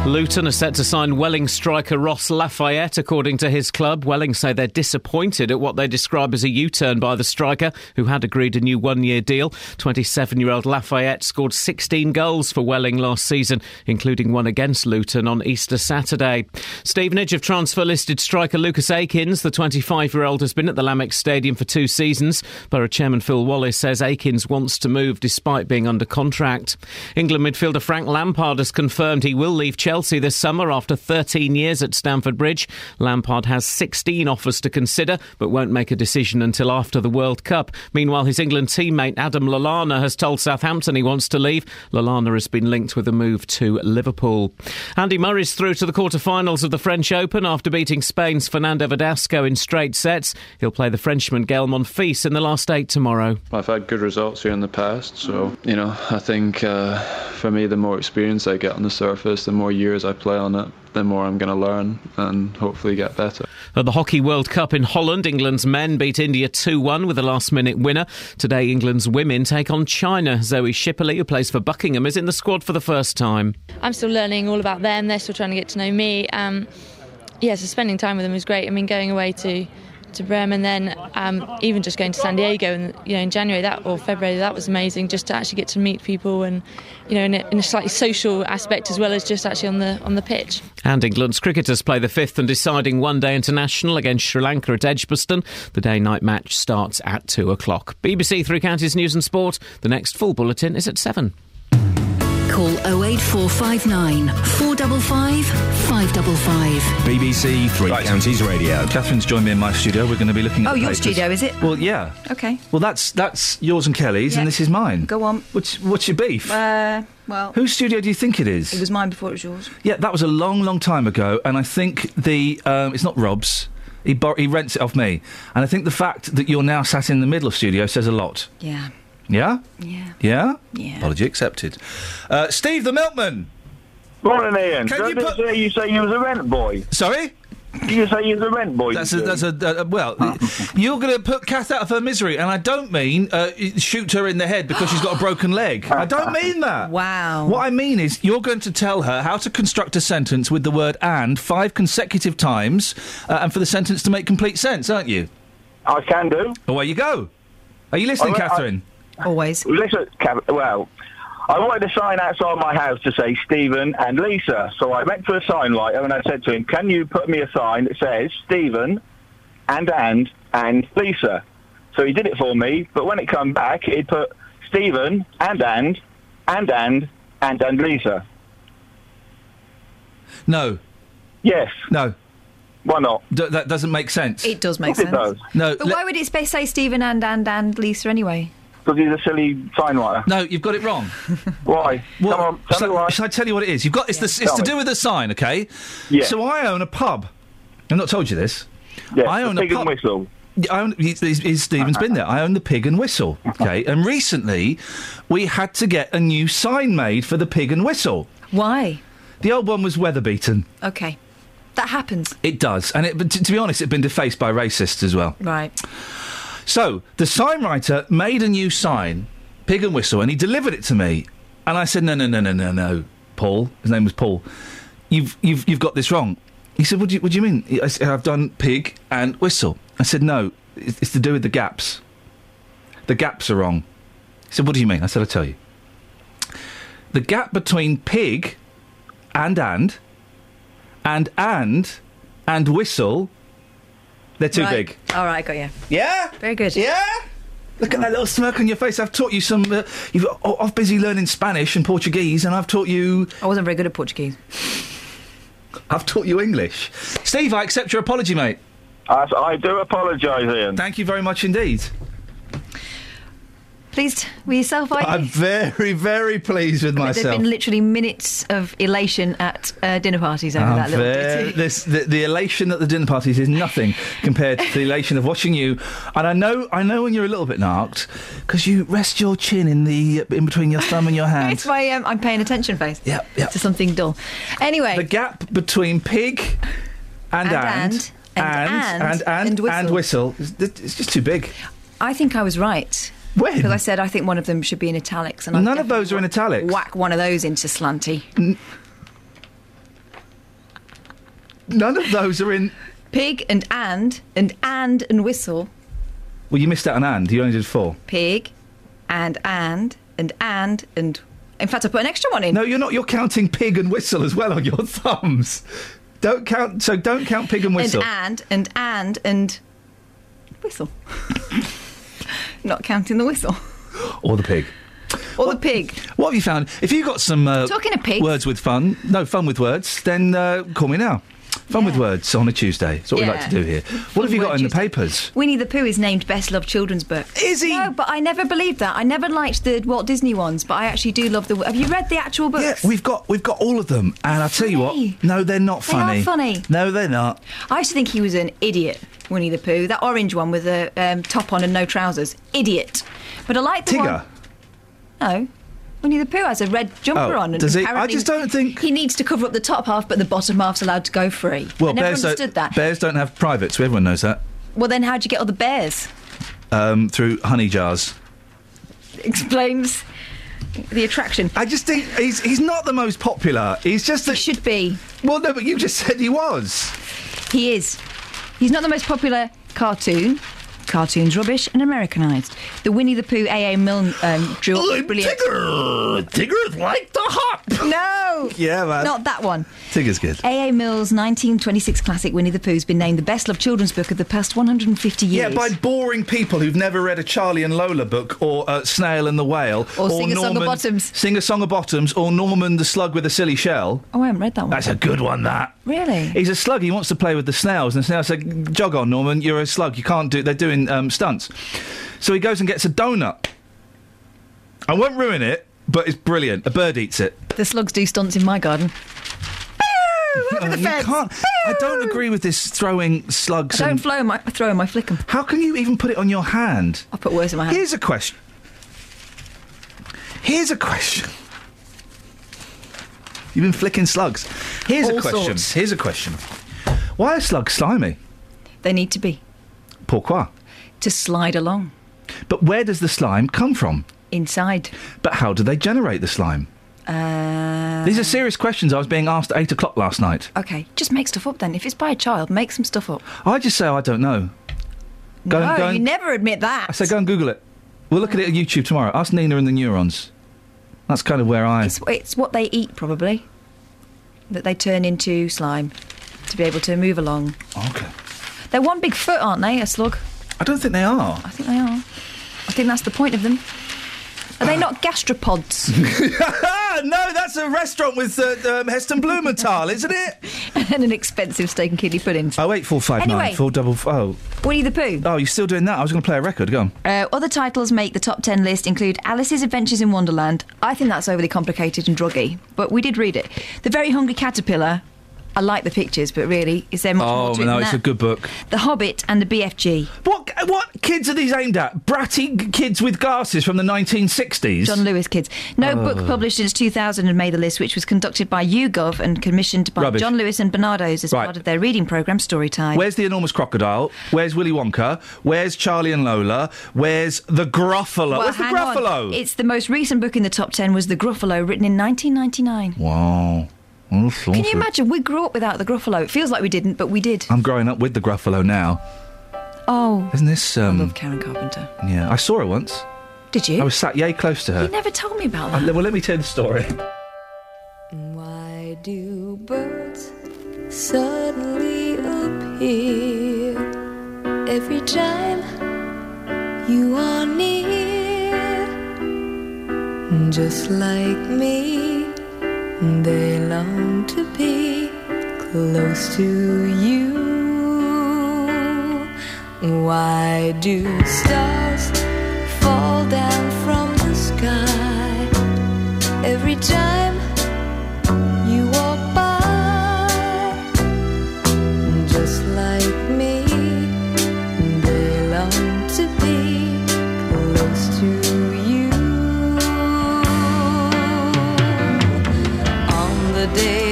S1: Luton are set to sign Welling striker Ross Lafayette. According to his club, Welling say they're disappointed at what they describe as a U turn by the striker, who had agreed a new one year deal. 27 year old Lafayette scored 16 goals for Welling last season, including one against Luton on Easter Saturday. Stevenage have transfer listed striker Lucas Akins. The 25 year old has been at the Lamex Stadium for two seasons. Borough Chairman Phil Wallace says Akins wants to move despite being under contract. England midfielder Frank Lampard has confirmed he will leave Chelsea this summer after 13 years at Stamford Bridge. Lampard has 16 offers to consider, but won't make a decision until after the World Cup. Meanwhile, his England teammate Adam Lallana has told Southampton he wants to leave. Lallana has been linked with a move to Liverpool. Andy Murray's through to the quarter-finals of the French Open after beating Spain's Fernando Verdasco in straight sets. He'll play the Frenchman Gael Monfils in the last eight tomorrow.
S21: I've had good results here in the past, so you know I think uh, for me, the more experience I get on the surface, the more years I play on it, the more I'm going to learn and hopefully get better.
S1: At the Hockey World Cup in Holland, England's men beat India 2 1 with a last minute winner. Today, England's women take on China. Zoe Shipperley, who plays for Buckingham, is in the squad for the first time.
S22: I'm still learning all about them. They're still trying to get to know me. Um, yeah, so spending time with them was great. I mean, going away to to Bremen, and then um, even just going to San Diego, and you know, in January that or February, that was amazing. Just to actually get to meet people, and you know, in a, in a slightly social aspect as well as just actually on the on the pitch.
S1: And England's cricketers play the fifth and deciding one day international against Sri Lanka at Edgbaston. The day night match starts at two o'clock. BBC Three Counties News and Sport. The next full bulletin is at seven.
S3: Call 08459 455 555.
S14: BBC Three Counties Radio.
S7: Catherine's joined me in my studio. We're going to be looking at
S9: Oh,
S7: the
S9: your
S7: papers.
S9: studio, is it?
S7: Well, yeah.
S9: Okay.
S7: Well, that's that's yours and Kelly's,
S9: Yeah.
S7: and this is mine.
S9: Go on.
S7: What's what's your beef?
S9: Uh, well,
S7: Whose studio do you think it is?
S9: it was mine before it was yours.
S7: Yeah, that was a long, long time ago, and I think the um, it's not Rob's. He bor- he rents it off me, and I think the fact that you're now sat in the middle of studio says a lot.
S9: Yeah.
S7: Yeah.
S9: Yeah.
S7: Yeah.
S9: Yeah.
S7: Apology accepted. Uh, Steve the Milkman.
S23: Morning, Ian.
S7: Can
S23: Did
S7: you
S23: I
S7: put-
S23: say you say you was a rent boy?
S7: Sorry.
S23: You say you was a rent boy.
S7: That's a, that's a uh, well. <laughs> you're going to put Kath out of her misery, and I don't mean uh, shoot her in the head because she's got a broken leg. I don't mean that. <laughs>
S9: Wow.
S7: What I mean is you're going to tell her how to construct a sentence with the word "and" five consecutive times, uh, and for the sentence to make complete sense, aren't you?
S23: I can do.
S7: Away you go. Are you listening,
S23: I- I-
S7: Catherine?
S9: Always.
S23: Listen, well, I wanted a sign outside my house to say Stephen and Lisa. So I went to a sign writer and I said to him, "Can you put me a sign that says Stephen and and and Lisa?" So he did it for me. But when it come back, he put Stephen and and and and and and Lisa.
S7: No.
S23: Yes.
S7: No.
S23: Why not?
S7: D- that doesn't make sense.
S9: It does make
S23: Of
S9: sense.
S23: it does.
S7: No.
S9: But why would it say Stephen and and and Lisa anyway?
S23: Because he's a silly sign writer.
S7: No, you've got it wrong. <laughs>
S23: Why?
S7: Well,
S23: Come on, tell me why.
S7: shall I tell you what it is? You've got it's, the, it's
S23: Tell
S7: to
S23: me.
S7: do with the sign, okay?
S23: Yeah.
S7: So I own a pub. I've not told you this.
S23: Yes,
S7: I
S23: the
S7: own
S23: Pig
S7: a
S23: and
S7: pub.
S23: Whistle.
S7: Yeah, I own, he's, he's, he's- Stephen's been there. I own the Pig and Whistle. Okay, and recently we had to get a new sign made for the Pig and Whistle.
S9: Why?
S7: The old one was weather beaten.
S9: Okay. That happens.
S7: It does, and it, but t- to be honest, it's been defaced by racists as well.
S9: Right.
S7: So the sign writer made a new sign, Pig and Whistle, and he delivered it to me. And I said, "No, no, no, no, no, no, Paul. His name was Paul. You've you've you've got this wrong." He said, "What do you what do you mean?" I said, "I've done Pig and Whistle." I said, "No, it's, it's to do with the gaps. The gaps are wrong." He said, "What do you mean?" I said, "I'll tell you. The gap between pig and and and and and whistle, they're too
S9: Right.
S7: big."
S9: All right, got you.
S7: Yeah.
S9: Very good.
S7: Yeah. Look at that little smirk on your face. I've taught you some. Uh, you've oh, I'm busy learning Spanish and Portuguese, and I've taught you.
S9: I wasn't very good at Portuguese.
S7: I've taught you English. Steve, I accept your apology, mate.
S23: I, I do apologise, Ian.
S7: Thank you very much indeed.
S9: Pleased with yourself, are you?
S7: I'm very, very pleased with myself.
S9: There've been literally minutes of elation at uh, dinner parties over
S7: I'm
S9: that little
S7: very- <laughs> this, the, the elation at the dinner parties is nothing <laughs> compared to the elation of watching you. And I know, I know when you're a little bit narked because you rest your chin in the in between your thumb and your <laughs> hand.
S9: It's my um, I'm paying attention face.
S7: Yeah, yeah.
S9: To something dull. Anyway.
S7: The gap between pig and
S9: And
S7: and
S9: and,
S7: and
S9: and,
S7: and,
S9: and
S7: and whistle, is- it's just too big.
S9: I think I was right.
S7: When?
S9: Because I said I think one of them should be in italics, and
S7: None of those are in italics.
S9: Whack one of those into slanty.
S7: None of those are in.
S9: Pig and and and and and whistle.
S7: Well, you missed out on and. You only did four.
S9: Pig and and and and and. In fact, I put an extra one in.
S7: No, you're not. You're counting pig and whistle as well on your <laughs> thumbs. Don't count. So don't count pig and whistle.
S9: And and and and and whistle. <laughs> Not counting the whistle
S7: or the pig.
S9: or the pig.
S7: What have you found? If you've got some uh,
S9: Talking of pigs.
S7: words with fun, no fun with words, then uh, call me now. Fun with words on a Tuesday. That's what we like to do here. What have you got in the papers?
S9: Winnie the Pooh is named best loved children's book.
S7: Is he?
S9: No, but I never believed that. I never liked the Walt Disney ones, but I actually do love the. Have you read the actual books?
S7: Yeah, we've got we've got all of them, and I'll tell you what. No, they're not funny.
S9: They are
S7: funny. No, they're not.
S9: I used to think he was an idiot, Winnie the Pooh. That orange one with a um, top on and no trousers. Idiot. But I like the
S7: Tigger.
S9: one. No. Winnie the Pooh has a red jumper
S7: Oh,
S9: on. And
S7: does he? I just don't think
S9: he needs to cover up the top half, but the bottom half's allowed to go free.
S7: Well,
S9: I never
S7: bears
S9: understood
S7: don't,
S9: that.
S7: bears don't have privates. Everyone knows that.
S9: Well, then how'd you get all the bears?
S7: Um, through honey jars.
S9: Explains the attraction.
S7: I just think he's he's not the most popular. He's just that
S9: he should be.
S7: Well, no, but you just said he was.
S9: He is. He's not the most popular cartoon. Cartoon's rubbish and Americanised. The Winnie the Pooh A.A. Milne um, drew up brilliant.
S7: Tigger. Tigger's like the hop.
S9: No.
S7: Yeah, man.
S9: Not that one.
S7: Tigger's good.
S9: A.A. Milne's 1926 classic Winnie the Pooh's been named the best loved children's book of the past 150 years.
S7: Yeah, by boring people who've never read a Charlie and Lola book, or uh, Snail and the Whale,
S9: Or Sing a Song of Bottoms.
S7: Sing a Song of Bottoms, or Norman the Slug with a silly shell.
S9: Oh, I haven't read that one.
S7: That's a good one. That
S9: Really?
S7: he's a slug. He wants to play with the snails, and the snails say, "Jog on, Norman. You're a slug. You can't do." They're doing um, stunts. So he goes and gets a donut. I won't ruin it, but it's brilliant. A bird eats it.
S9: The slugs do stunts in my garden.
S7: Uh, <laughs> you can't. I don't agree with this throwing slugs.
S9: I don't
S7: and
S9: flow my, throw 'em, I flick 'em.
S7: How can you even put it on your hand?
S9: I put words in my hand.
S7: Here's a question. Here's a question. You've been flicking slugs. Here's a question.
S9: sorts.
S7: Here's a question. Why are slugs slimy?
S9: They need to be.
S7: Pourquoi?
S9: To slide along.
S7: But where does the slime come from?
S9: Inside.
S7: But how do they generate the slime?
S9: Uh,
S7: These are serious questions I was being asked at 8 o'clock last night.
S9: okay, just make stuff up then. If it's by a child, make some stuff up.
S7: I just say I don't know. Go
S9: no,
S7: and, go
S9: you
S7: and,
S9: never admit that.
S7: I say go and Google it. We'll look at it on YouTube tomorrow. Ask Nina and the neurons. That's kind of where I.
S9: It's, it's what they eat, probably, that they turn into slime to be able to move along.
S7: Okay.
S9: They're one big foot, aren't they, a slug?
S7: I don't think they are.
S9: I think they are. I think that's the point of them. Are they not gastropods? <laughs>
S7: no, that's a restaurant with uh, um, Heston Blumenthal, isn't it? <laughs>
S9: and an expensive steak and kidney puddings.
S7: Oh eight four five nine
S9: Anyway.
S7: four double. f- Oh,
S9: Winnie the Pooh.
S7: oh, you're still doing that? I was going to play a record. Go on.
S9: Uh, other titles make the top 10 list include Alice's Adventures in Wonderland. I think that's overly complicated and druggy, but we did read it. The Very Hungry Caterpillar. I like the pictures, but really, is there much more
S7: Oh
S9: to it
S7: no, it's
S9: that?
S7: a good book.
S9: The Hobbit and the BFG.
S7: What what kids are these aimed at? Bratty kids with glasses from the 1960s.
S9: John Lewis kids. No
S7: Oh.
S9: book published since 2000 had made the list, which was conducted by YouGov and commissioned by
S7: Rubbish.
S9: John Lewis and Barnardo's as
S7: Right.
S9: part of their reading programme Storytime.
S7: Where's the enormous crocodile? Where's Willy Wonka? Where's Charlie and Lola? Where's the Gruffalo?
S9: Well,
S7: Where's the
S9: hang on.
S7: Gruffalo?
S9: It's the most recent book in the top 10 was The Gruffalo, written in 1999.
S7: Wow. Oh,
S9: Can you imagine? We grew up without the Gruffalo. It feels like we didn't, but we did.
S7: I'm growing up with the Gruffalo now.
S9: Oh,
S7: Isn't this? Um,
S9: I love Karen Carpenter.
S7: Yeah, I saw her once.
S9: Did you?
S7: I was sat yay close to her.
S9: You never told me about
S7: Uh,
S9: that.
S7: well, let me tell you the story.
S24: Why do birds suddenly appear every time you are near? Just like me, they long to be close to you. Why do stars fall down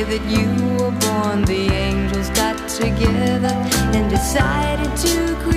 S24: that you were born. The angels got together and decided to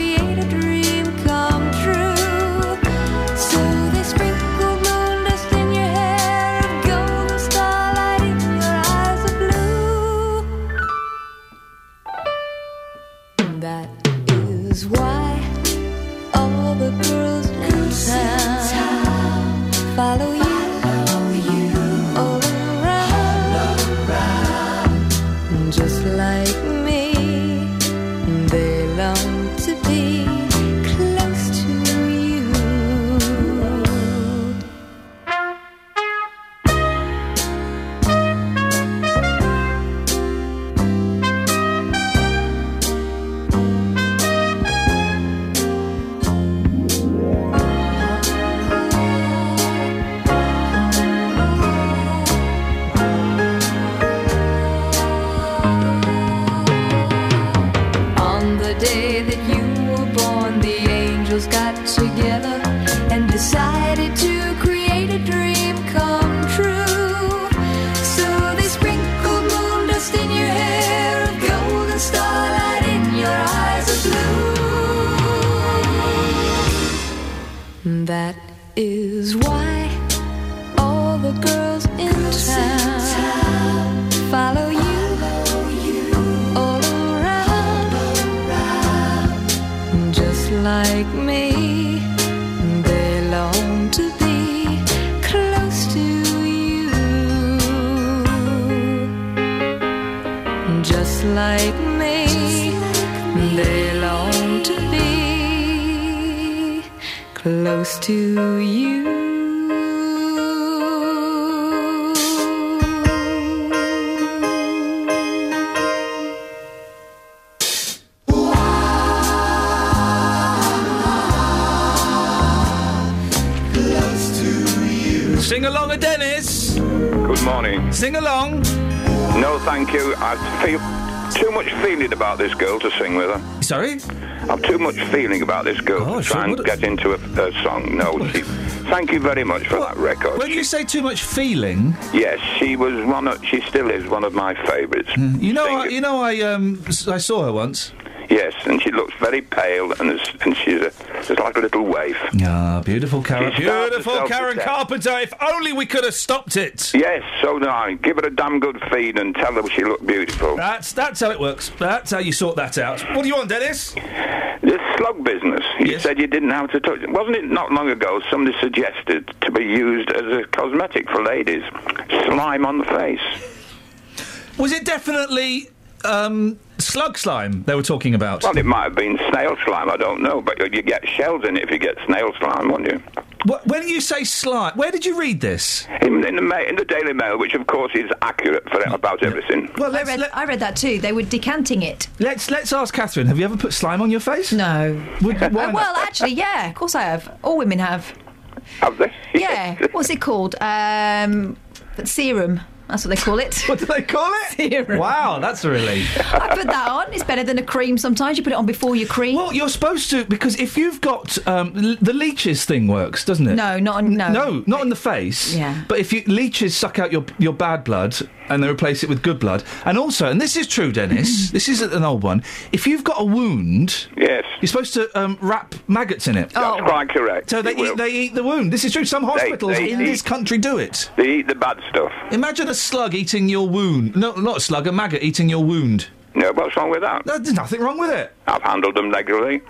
S25: this girl to sing with her.
S7: Sorry?
S25: I've too much feeling about this girl
S7: Oh,
S25: to
S7: sure,
S25: try and get into a, a song. No, she, thank you very much for that record.
S7: When you say too much feeling,
S25: Yes, she was one. Of, she still is one of my favourites.
S7: you know, I, you know, I um, I saw her once.
S25: Yes, and she looks very pale, and and she's just like a little wave.
S7: Ah, beautiful Karen.
S25: She
S7: Beautiful Karen. Carpenter. If only we could have stopped it.
S25: Yes, so do I. Give her a damn good feed and tell her she looked beautiful.
S7: That's that's how it works. That's how you sort that out. What do you want, Dennis?
S25: This slug business, you said you didn't have to touch it. Wasn't it not long ago somebody suggested to be used as a cosmetic for ladies? Slime on the face.
S7: Was it definitely um, slug slime they were talking about?
S25: Well, it might have been snail slime, I don't know, but you get shells in it if you get snail slime, won't you?
S7: Wh- when you say slime, where did you read this?
S25: In, in, the, Ma- in the Daily Mail, which of course is accurate for about everything.
S7: Well,
S9: I read, I read that too. They were decanting it.
S7: Let's let's ask Catherine. Have you ever put slime on your face?
S9: No.
S7: Would, <laughs> why not?
S9: well, actually, yeah, of course I have. All women have.
S25: Have they? <laughs>
S9: Yeah. What's it called? Um, serum. That's what they call it.
S7: What do they call it?
S9: Serum.
S7: Wow, that's a relief.
S9: I put that on. It's better than a cream. Sometimes you put it on before your cream.
S7: Well, you're supposed to because if you've got um, l- the leeches thing works, doesn't it?
S9: No, not on no.
S7: No, not in the face.
S9: Yeah.
S7: But if you leeches suck out your your bad blood and they replace it with good blood, and also, and this is true, Dennis. <laughs> this is an old one. If you've got a wound,
S25: yes,
S7: you're supposed to um, wrap maggots in it.
S25: That's quite correct.
S7: So they
S25: You will.
S7: eat, they eat the wound. This is true. Some hospitals
S25: they
S7: in
S25: eat-
S7: this country do it.
S25: They eat the bad stuff.
S7: Imagine a slug eating your wound. No, not a slug, a maggot eating your wound.
S25: No, what's wrong with that?
S7: There's nothing wrong with it.
S25: I've handled them regularly.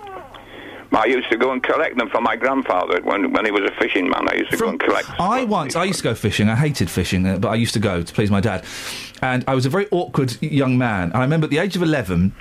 S25: I used to go and collect them for my grandfather when, when he was a fishing man. I used to go and collect.
S7: I once, I used to go fishing. I hated fishing, uh, but I used to go to please my dad. And I was a very awkward young man. And I remember at the age of 11,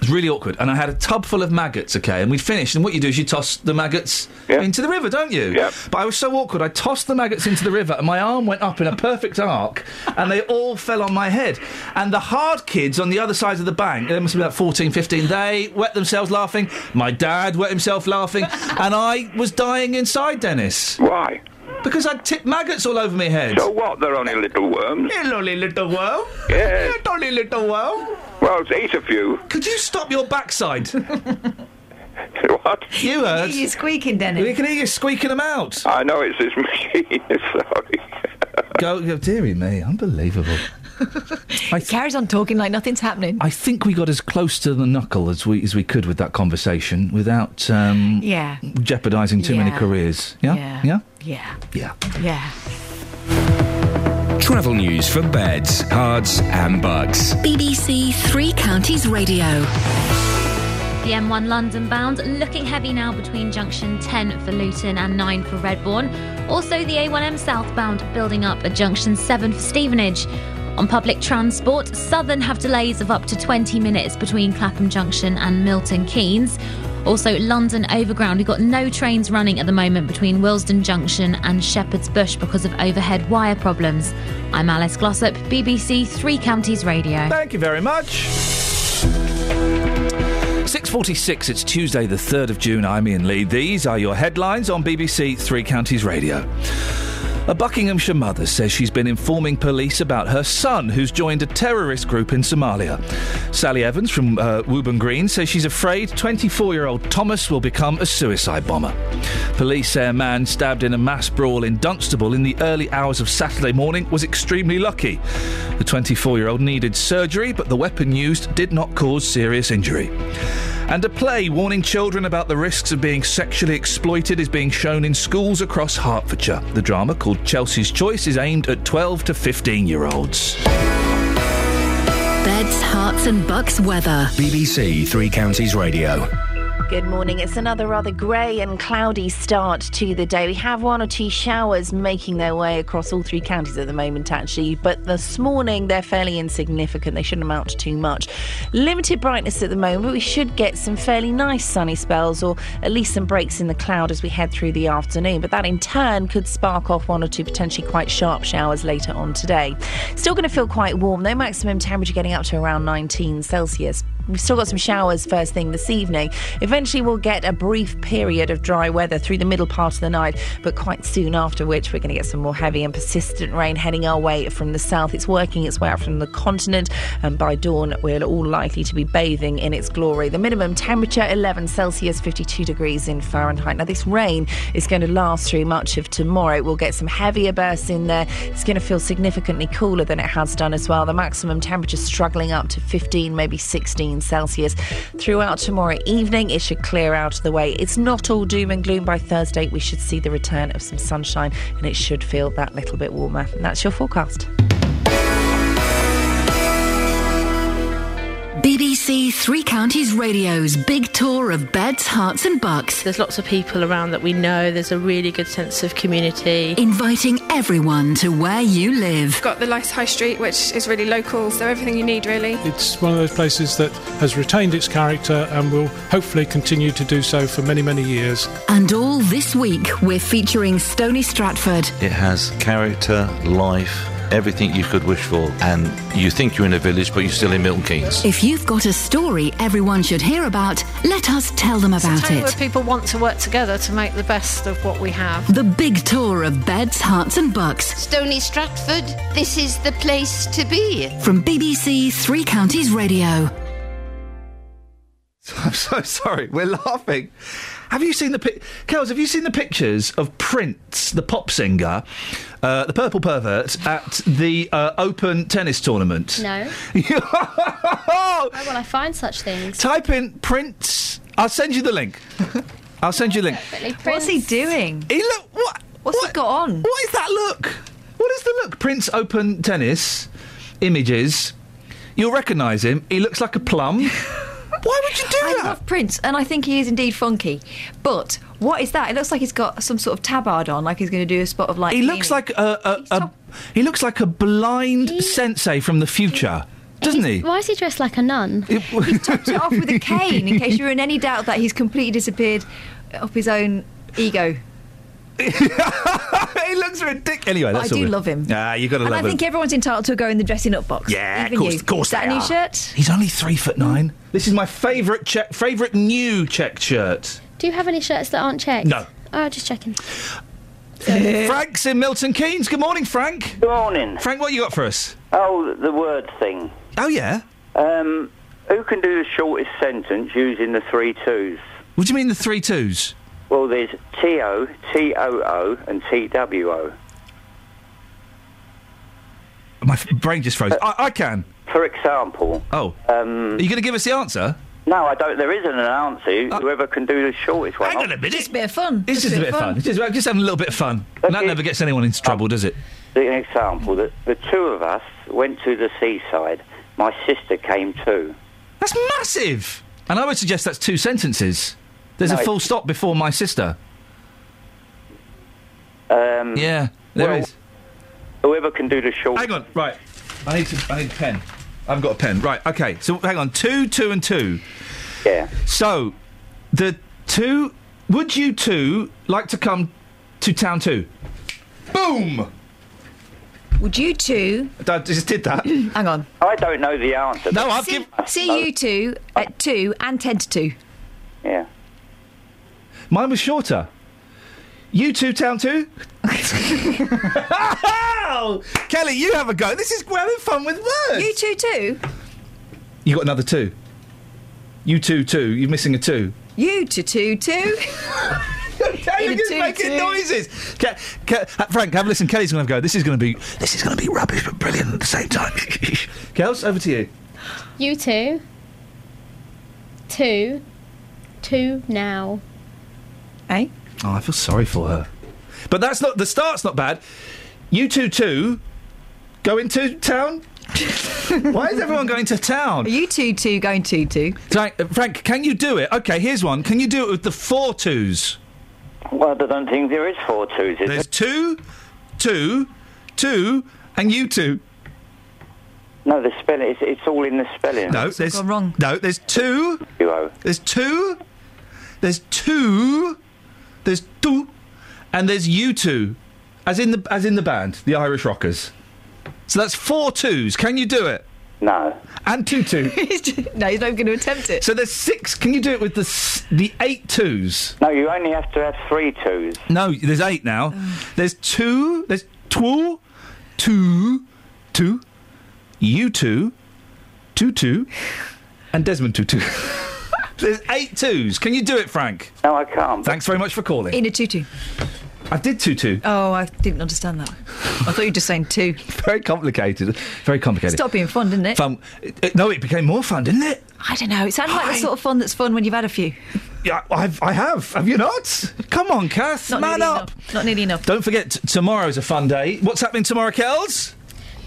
S7: it was really awkward. And I had a tub full of maggots, okay? And we'd finished. And what you do is you toss the maggots into the river, don't you? Yeah. But I was so awkward, I tossed the maggots into the river and my arm went up in a perfect arc and they all fell on my head. And the hard kids on the other side of the bank, they must be about 14, 15, they wet themselves laughing. My dad wet himself laughing. and I was dying inside, Dennis.
S25: Why?
S7: Because I'd tipped maggots all over my head.
S25: So what? They're only little worms.
S7: They're only little worm.
S25: Yes.
S7: Little, only little worm.
S25: Well, eat a few.
S7: Could you stop your backside? <laughs>
S25: what?
S7: You heard.
S9: You're squeaking, Dennis.
S7: We can hear you squeaking them out.
S25: I know it's this machine. <laughs> Sorry.
S7: Go, go, dearie me, unbelievable.
S9: He carries on talking like nothing's happening.
S7: I think we got as close to the knuckle as we as we could with that conversation without um,
S9: Yeah.
S7: jeopardising too many careers. Yeah,
S9: Yeah.
S7: yeah,
S9: Yeah.
S7: yeah.
S9: Yeah.
S14: Travel news for beds, cards, and bugs.
S3: BBC Three Counties Radio.
S10: The M1 London bound looking heavy now between junction 10 for Luton and 9 for Redbourn. Also, the A1M southbound building up at junction 7 for Stevenage. On public transport, Southern have delays of up to 20 minutes between Clapham Junction and Milton Keynes. Also, London Overground, we've got no trains running at the moment between Willesden Junction and Shepherd's Bush because of overhead wire problems. I'm Alice Glossop, BBC Three Counties Radio.
S7: Thank you very much. 6.46, it's Tuesday the 3rd of June. I'm Iain Lee. These are your headlines on BBC Three Counties Radio. A Buckinghamshire mother says she's been informing police about her son who's joined a terrorist group in Somalia. Sally Evans from uh, Wooburn Green says she's afraid 24 year old Thomas will become a suicide bomber. Police say a man stabbed in a mass brawl in Dunstable in the early hours of Saturday morning was extremely lucky. The 24 year old needed surgery, but the weapon used did not cause serious injury. And a play warning children about the risks of being sexually exploited is being shown in schools across Hertfordshire. The drama, called Chelsea's Choice, is aimed at 12 to 15 year olds.
S3: Beds, Herts, and bucks weather.
S14: BBC Three Counties Radio.
S26: Good morning. It's another rather grey and cloudy start to the day. We have one or two showers making their way across all three counties at the moment, actually, but this morning they're fairly insignificant. They shouldn't amount to too much. Limited brightness at the moment, but we should get some fairly nice sunny spells or at least some breaks in the cloud as we head through the afternoon. But that in turn could spark off one or two potentially quite sharp showers later on today. Still going to feel quite warm, though, maximum temperature getting up to around 19 Celsius. We've still got some showers first thing this evening. Eventually, we'll get a brief period of dry weather through the middle part of the night, but quite soon after which, we're going to get some more heavy and persistent rain heading our way from the south. It's working its way out from the continent, and by dawn, we're all likely to be bathing in its glory. The minimum temperature 11 Celsius, 52 degrees in Fahrenheit. Now, this rain is going to last through much of tomorrow. We'll get some heavier bursts in there. It's going to feel significantly cooler than it has done as well. The maximum temperature struggling up to 15, maybe 16 Celsius. Throughout tomorrow evening, it should clear out of the way. It's not all doom and gloom by Thursday. We should see the return of some sunshine and it should feel that little bit warmer. And that's your forecast.
S3: BBC Three Counties Radio's big tour of beds, Herts, and bucks.
S27: There's lots of people around that we know. There's a really good sense of community.
S3: Inviting everyone to where you live.
S28: Got the nice high street, which is really local, so everything you need, really.
S29: It's one of those places that has retained its character and will hopefully continue to do so for many, many years.
S3: And all this week, we're featuring Stony Stratford.
S30: It has character, life, everything you could wish for. And you think you're in a village, but you're still in Milton Keynes.
S3: If you've got a story everyone should hear about, let us tell them about
S31: Town
S3: it.
S31: where people want to work together to make the best of what we have.
S3: The big tour of beds, Herts, and bucks
S32: Stony Stratford, this is the place to be.
S3: from BBC Three Counties Radio. <laughs>
S7: I'm so sorry. We're laughing. Have you seen the pic? Kels, have you seen the pictures of Prince, the pop singer, uh, the purple pervert, at the uh, Open tennis tournament?
S12: No. <laughs> Where will I find such things?
S7: Type in Prince. I'll send you the link. <laughs> I'll send you the link.
S9: What's he doing?
S7: He look what?
S9: What's he got on?
S7: What is that look? What is the look? Prince Open tennis images. You'll recognise him. He looks like a plum. <laughs> Why would you do
S9: I
S7: that?
S9: I love Prince, and I think he is indeed funky. But what is that? It looks like he's got some sort of tabard on, like he's going to do a spot of like.
S7: He looks like a, a, a he looks like a blind sensei from the future, doesn't he?
S12: Why is he dressed like a nun?
S9: He's topped it off with a cane in case you're in any doubt that he's completely disappeared off his own ego. <laughs>
S7: he looks ridiculous. Anyway,
S9: But I do
S7: we-
S9: love him.
S7: Ah, you got to
S9: and
S7: love
S9: I think
S7: him.
S9: everyone's entitled to a go in the dressing up box.
S7: Yeah, of course,
S9: you.
S7: of course
S9: Is that
S7: they
S9: a new
S7: are.
S9: shirt?
S7: He's only three foot nine. This is my favourite check, favourite new check shirt.
S12: Do you have any shirts that aren't checked?
S7: No.
S12: Oh, just checking. <laughs>
S7: Frank's in Milton Keynes. Good morning, Frank.
S33: Good morning.
S7: Frank, what you got for us?
S33: Oh, the word thing.
S7: Oh yeah.
S33: Um, who can do the shortest sentence using the three twos?
S7: What do you mean the three twos?
S33: Well, there's T O, T O O, and T W O.
S7: My f- brain just froze. I, I can.
S33: For example.
S7: Oh.
S33: Um,
S7: Are you going to give us the answer?
S33: no, I don't. There isn't an answer. Whoever can do the shortest one.
S7: Hang on a minute.
S9: Just a bit of fun.
S7: It's just a bit of fun. It's just, we're just having a little bit of fun. And that never gets anyone into trouble, does it?
S33: An example that the two of us went to the seaside. My sister came too.
S7: That's massive. And I would suggest that's two sentences. There's
S33: No,
S7: a
S33: it-
S7: full stop before my sister.
S33: Um,
S7: Yeah, there is.
S33: well, Whoever can do the shortest.
S7: Hang on, right. I need to. I need a pen. I haven't got a pen. Right. Okay. So hang on. Two, two, and two.
S33: Yeah.
S7: So the two. Would you two like to come to town two? Boom.
S9: Would you two?
S7: I just did that. <clears throat>
S9: Hang on.
S33: I don't know the answer.
S7: No, I've
S9: see,
S7: given.
S9: see you two at two and ten to two.
S33: Yeah.
S7: Mine was shorter. You two, town two. <laughs> Kelly, you have a go. This is we're having fun with words.
S9: You two two.
S7: You got another two. You two, two. You're missing a two.
S9: You two two two.
S7: Okay, you're just
S9: two,
S7: making
S9: two.
S7: noises. Ke- Ke- Frank, have a listen. Kelly's going to go. This is going to be. This is going to be rubbish, but brilliant at the same time. <laughs> Kels, over to you.
S12: You two. Two. two now.
S9: Eh?
S7: Oh, I feel sorry for her. But that's not the start's not bad. You two two go into town. <laughs> Why is everyone going to town?
S9: Are you two two going two two?
S7: Frank, uh, Frank, can you do it? Okay, here's one. Can you do it with the four twos?
S33: Well, I don't think there is four twos, is
S7: There's
S33: there?
S7: two, two, two, and you two.
S33: No, the spelling, it's, it's all in the spelling.
S7: No, there's no. There's two. There's two. There's two. There's two, and there's you two, as in the as in the band, the Irish Rockers. So that's four twos. Can you do it?
S33: No.
S7: And two two. <laughs>
S9: no, he's not going to attempt it.
S7: So there's six. Can you do it with the s- the eight twos?
S33: No, you only have to have three twos.
S7: No, there's eight now. <sighs> There's two. There's two, two, two, you two, two two, and Desmond two two. <laughs> there's eight twos. Can you do it, Frank?
S33: No, I can't.
S7: Thanks very much for calling.
S9: In a tutu.
S7: I did two two.
S9: Oh, I didn't understand that. I thought you were just saying two. <laughs>
S7: Very complicated. Very complicated.
S9: Stop being fun, didn't it?
S7: Fun. it- it- no, it became more fun, didn't it?
S9: I don't know. It sounded like the sort of fun that's fun when you've had a few.
S7: Yeah, I've, I have. Have you not? Come on, Kath.
S9: Not
S7: man up.
S9: enough. Not nearly enough.
S7: Don't forget, t- tomorrow's a fun day. What's happening tomorrow, Kels?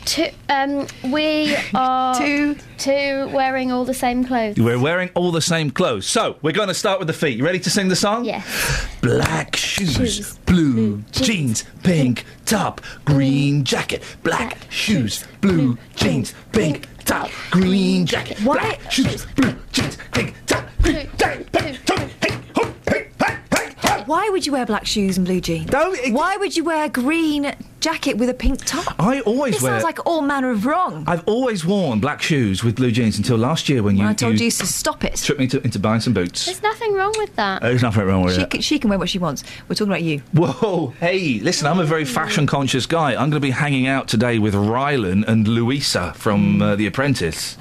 S12: Two, um, we <laughs> are two. two wearing all the same clothes.
S7: We're wearing all the same clothes. So, we're going to start with the feet. You ready to sing the song?
S12: Yes.
S7: Black shoes, blue jeans, pink top, green jacket. Black shoes, blue jeans, pink top, green jacket. Black shoes, blue jeans, pink top, green jacket. pink top, hey, ho, hey, hey, hey, hey.
S9: Why would you wear black shoes and blue jeans? Why would you wear a green jacket with a pink top?
S7: I always wear.
S9: This
S7: wear.
S9: sounds like all manner of wrong.
S7: I've always worn black shoes with blue jeans until last year when you,
S9: I told you to stop it.
S7: tricked me to, into buying some boots.
S12: There's nothing wrong with that.
S7: There's nothing wrong with
S9: She
S7: it.
S9: can, she can wear what she wants. We're talking about you.
S7: Whoa, hey, listen, I'm a very fashion conscious guy. I'm going to be hanging out today with Rylan and Luisa from uh, The Apprentice.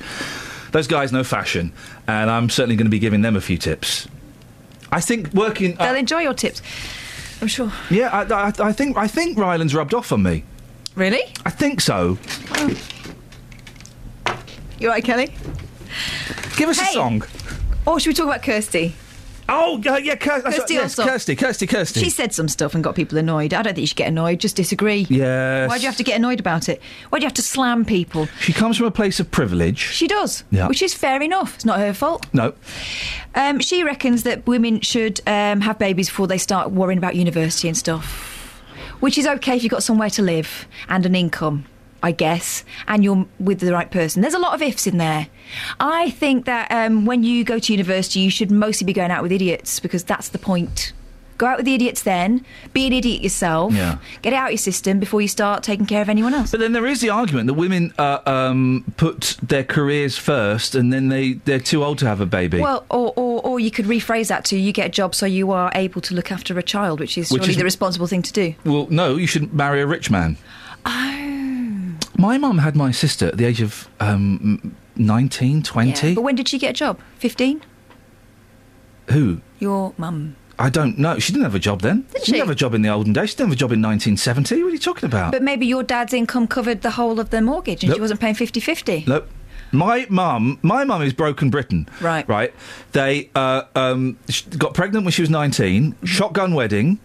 S7: Those guys know fashion, and I'm certainly going to be giving them a few tips. I think working.
S9: Uh, They'll enjoy your tips. I'm sure.
S7: Yeah, I, I, I think I think Rylan's rubbed off on me.
S9: Really?
S7: I think so.
S9: You all right, Kelly?
S7: Give us
S9: Hey.
S7: a song.
S9: Or should we talk about Kirsty?
S7: Oh, yeah, Kir-
S9: Kirsty
S7: yes,
S9: Allsopp.
S7: Kirsty, Kirsty, Kirsty.
S9: She said some stuff and got people annoyed. I don't think you should get annoyed. Just disagree.
S7: Yes.
S9: Why do you have to get annoyed about it? Why do you have to slam people?
S7: She comes from a place of privilege.
S9: She does.
S7: Yeah.
S9: Which is fair enough. It's not her fault.
S7: No.
S9: Um, she reckons that women should um, have babies before they start worrying about university and stuff. Which is okay if you've got somewhere to live and an income, I guess, and you're with the right person. There's a lot of ifs in there. I think that um, when you go to university, you should mostly be going out with idiots because that's the point. Go out with the idiots then, be an idiot yourself,
S7: Yeah.
S9: get it out of your system before you start taking care of anyone else.
S7: But then there is the argument that women uh, um, put their careers first, and then they they're too old to have a baby.
S9: Well, or, or, or you could rephrase that to you get a job so you are able to look after a child, which is
S7: Which
S9: surely
S7: is-
S9: the responsible thing to do.
S7: Well, no, you should marry a rich man.
S9: Oh.
S7: My mum had my sister at the age of um, 19, 20.
S9: Yeah, But when did she get a job? 15?
S7: Who?
S9: Your mum.
S7: I don't know. She didn't have a job then.
S9: Didn't
S7: didn't
S9: she?
S7: have a job in the olden days. She didn't have a job in 1970. What are you talking about?
S9: But maybe your dad's income covered the whole of the mortgage and
S7: Nope.
S9: she wasn't paying 50 50.
S7: Nope. My mum, my mum is broken Britain.
S9: Right.
S7: Right. They uh, um, got pregnant when she was 19. Shotgun wedding.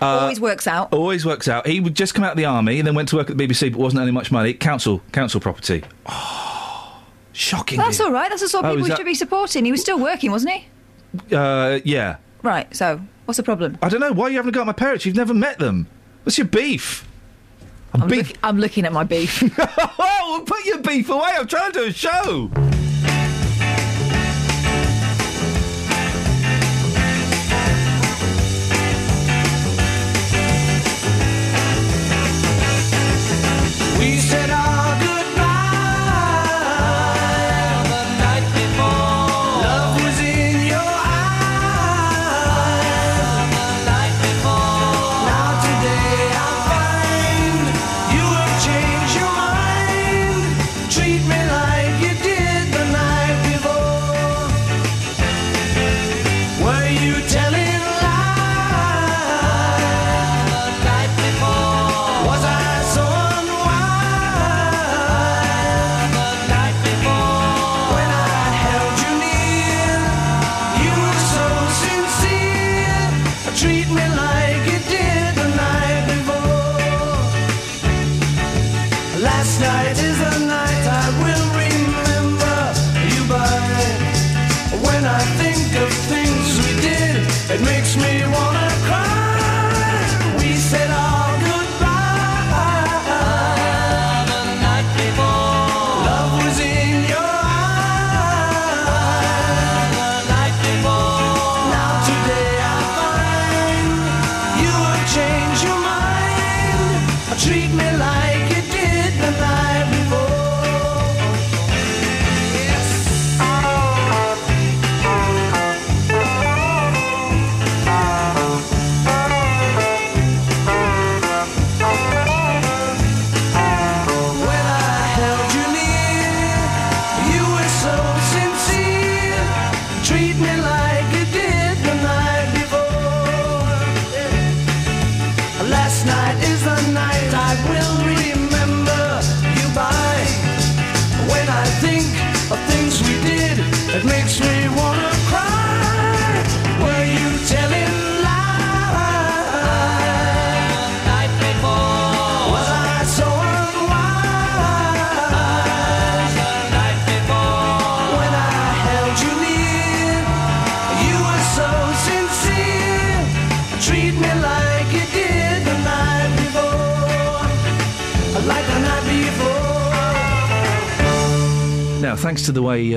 S7: Uh,
S9: Always works out.
S7: Always works out. He would just come out of the army and then went to work at the BBC, but wasn't earning much money. Council, council property. Oh, <gasps> shocking.
S9: That's all right. That's the sort of
S7: Oh,
S9: people we
S7: that-
S9: should be supporting. He was still working, wasn't he?
S7: Uh, yeah.
S9: Right, so what's the problem?
S7: I don't know why you haven't got my parents. You've never met them. What's your beef? I'm,
S9: I'm,
S7: beef.
S9: look- I'm looking at my beef. <laughs>
S7: oh, put your beef away. I'm trying to do a show.
S34: We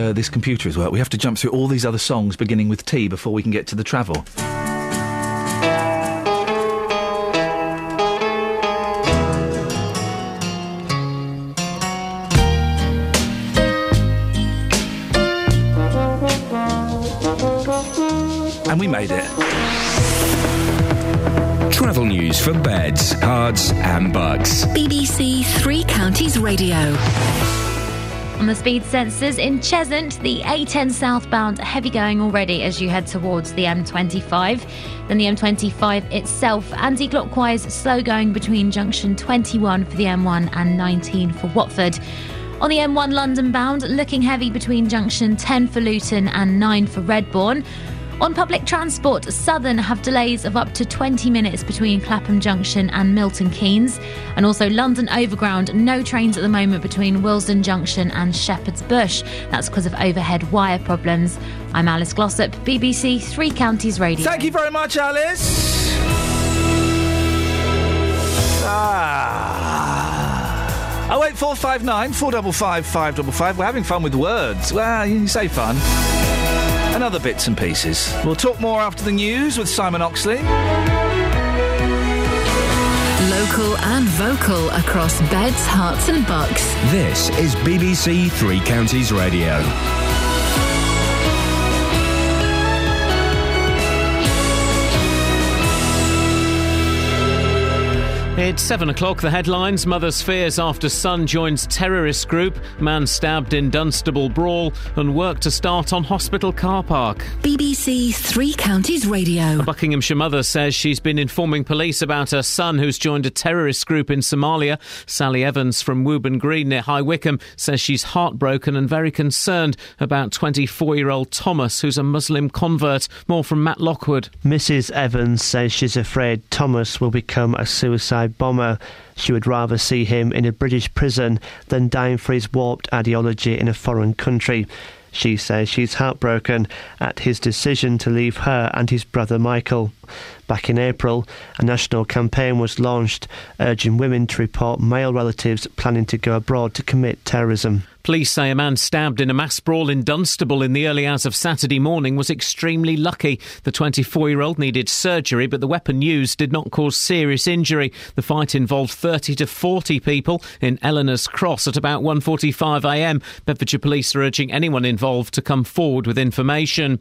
S7: uh, this computer has worked, we have to jump through all these other songs beginning with T before we can get to the travel. And we made it.
S14: Travel news for beds, cards, and bugs.
S3: BBC Three Counties Radio.
S10: On the speed sensors in Cheshunt, the A10 southbound heavy going already as you head towards the M25. Then the M25 itself anti-clockwise slow going between junction 21 for the M1 and 19 for Watford. On the M1 London bound, looking heavy between junction 10 for Luton and 9 for Redbourn. On public transport, Southern have delays of up to 20 minutes between Clapham Junction and Milton Keynes. And also London Overground, no trains at the moment between Willesden Junction and Shepherd's Bush. That's because of overhead wire problems. I'm Alice Glossop, BBC Three Counties Radio.
S7: Thank you very much, Alice. Ah. Oh wait, four five nine four double five five double five. We're having fun with words. Well, you say fun. And other bits and pieces. We'll talk more after the news with Simon Oxley.
S3: Local and vocal across beds, Herts, and bucks.
S14: This is BBC Three Counties Radio.
S1: It's seven o'clock. The headlines: Mother's fears after son joins terrorist group. Man stabbed in Dunstable brawl, and work to start on hospital car park.
S3: BBC Three Counties Radio.
S1: A Buckinghamshire mother says she's been informing police about her son who's joined a terrorist group in Somalia. Sally Evans from Wooburn Green near High Wycombe says she's heartbroken and very concerned about 24-year-old Thomas, who's a Muslim convert. More from Matt Lockwood.
S35: Mrs. Evans says she's afraid Thomas will become a suicide bomber. She would rather see him in a British prison than dying for his warped ideology in a foreign country. She says she's heartbroken at his decision to leave her and his brother Michael. Back in April, a national campaign was launched urging women to report male relatives planning to go abroad to commit terrorism.
S1: Police say a man stabbed in a mass brawl in Dunstable in the early hours of Saturday morning was extremely lucky. The 24 year old needed surgery, but the weapon used did not cause serious injury. The fight involved 30 to 40 people in Eleanor's Cross at about 1.45am. Bedfordshire Police are urging anyone involved to come forward with information.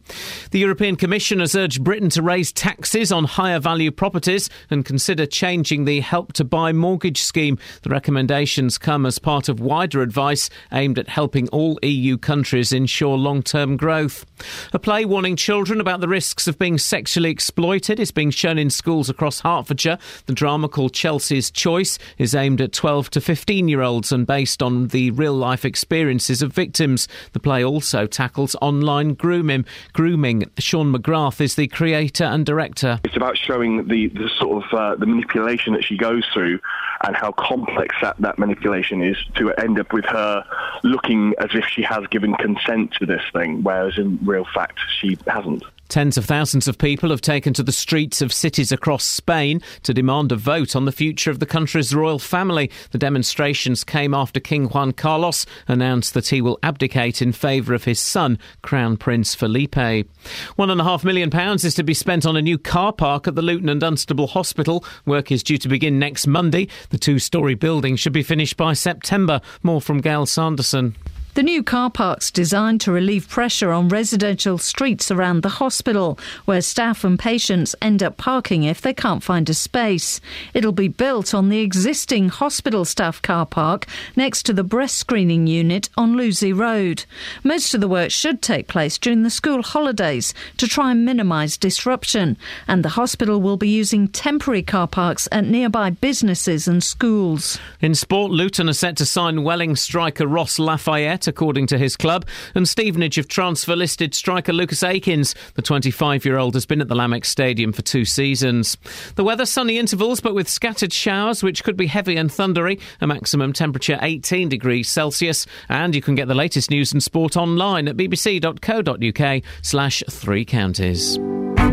S1: The European Commission has urged Britain to raise taxes on higher value properties and consider changing the Help to Buy mortgage scheme. The recommendations come as part of wider advice aimed aimed at helping all EU countries ensure long term growth. A play warning children about the risks of being sexually exploited is being shown in schools across Hertfordshire. The drama called Chelsea's Choice is aimed at 12 to 15 year olds and based on the real life experiences of victims. The play also tackles online grooming. Grooming. Sean McGrath is the creator and director.
S36: It's about showing the, the sort of uh, the manipulation that she goes through and how complex that, that manipulation is to end up with her looking as if she has given consent to this thing, whereas in real fact she hasn't.
S1: Tens of thousands of people have taken to the streets of cities across Spain to demand a vote on the future of the country's royal family. The demonstrations came after King Juan Carlos announced that he will abdicate in favour of his son, Crown Prince Felipe. One and a half million pounds is to be spent on a new car park at the Luton and Dunstable Hospital. Work is due to begin next Monday. The two story building should be finished by September. More from Gail Sanderson.
S37: The new car park's designed to relieve pressure on residential streets around the hospital, where staff and patients end up parking if they can't find a space. It'll be built on the existing hospital staff car park next to the breast screening unit on Lewsey Road. Most of the work should take place during the school holidays to try and minimise disruption, and the hospital will be using temporary car parks at nearby businesses and schools.
S1: In sport, Luton are set to sign Welling striker Ross Lafayette according to his club, and Stevenage have transfer listed striker Lucas Akins. The 25 year old has been at the Lamex Stadium for two seasons. The weather sunny intervals, but with scattered showers, which could be heavy and thundery. A maximum temperature 18 degrees Celsius. And you can get the latest news and sport online at bbc.co.uk slash three counties.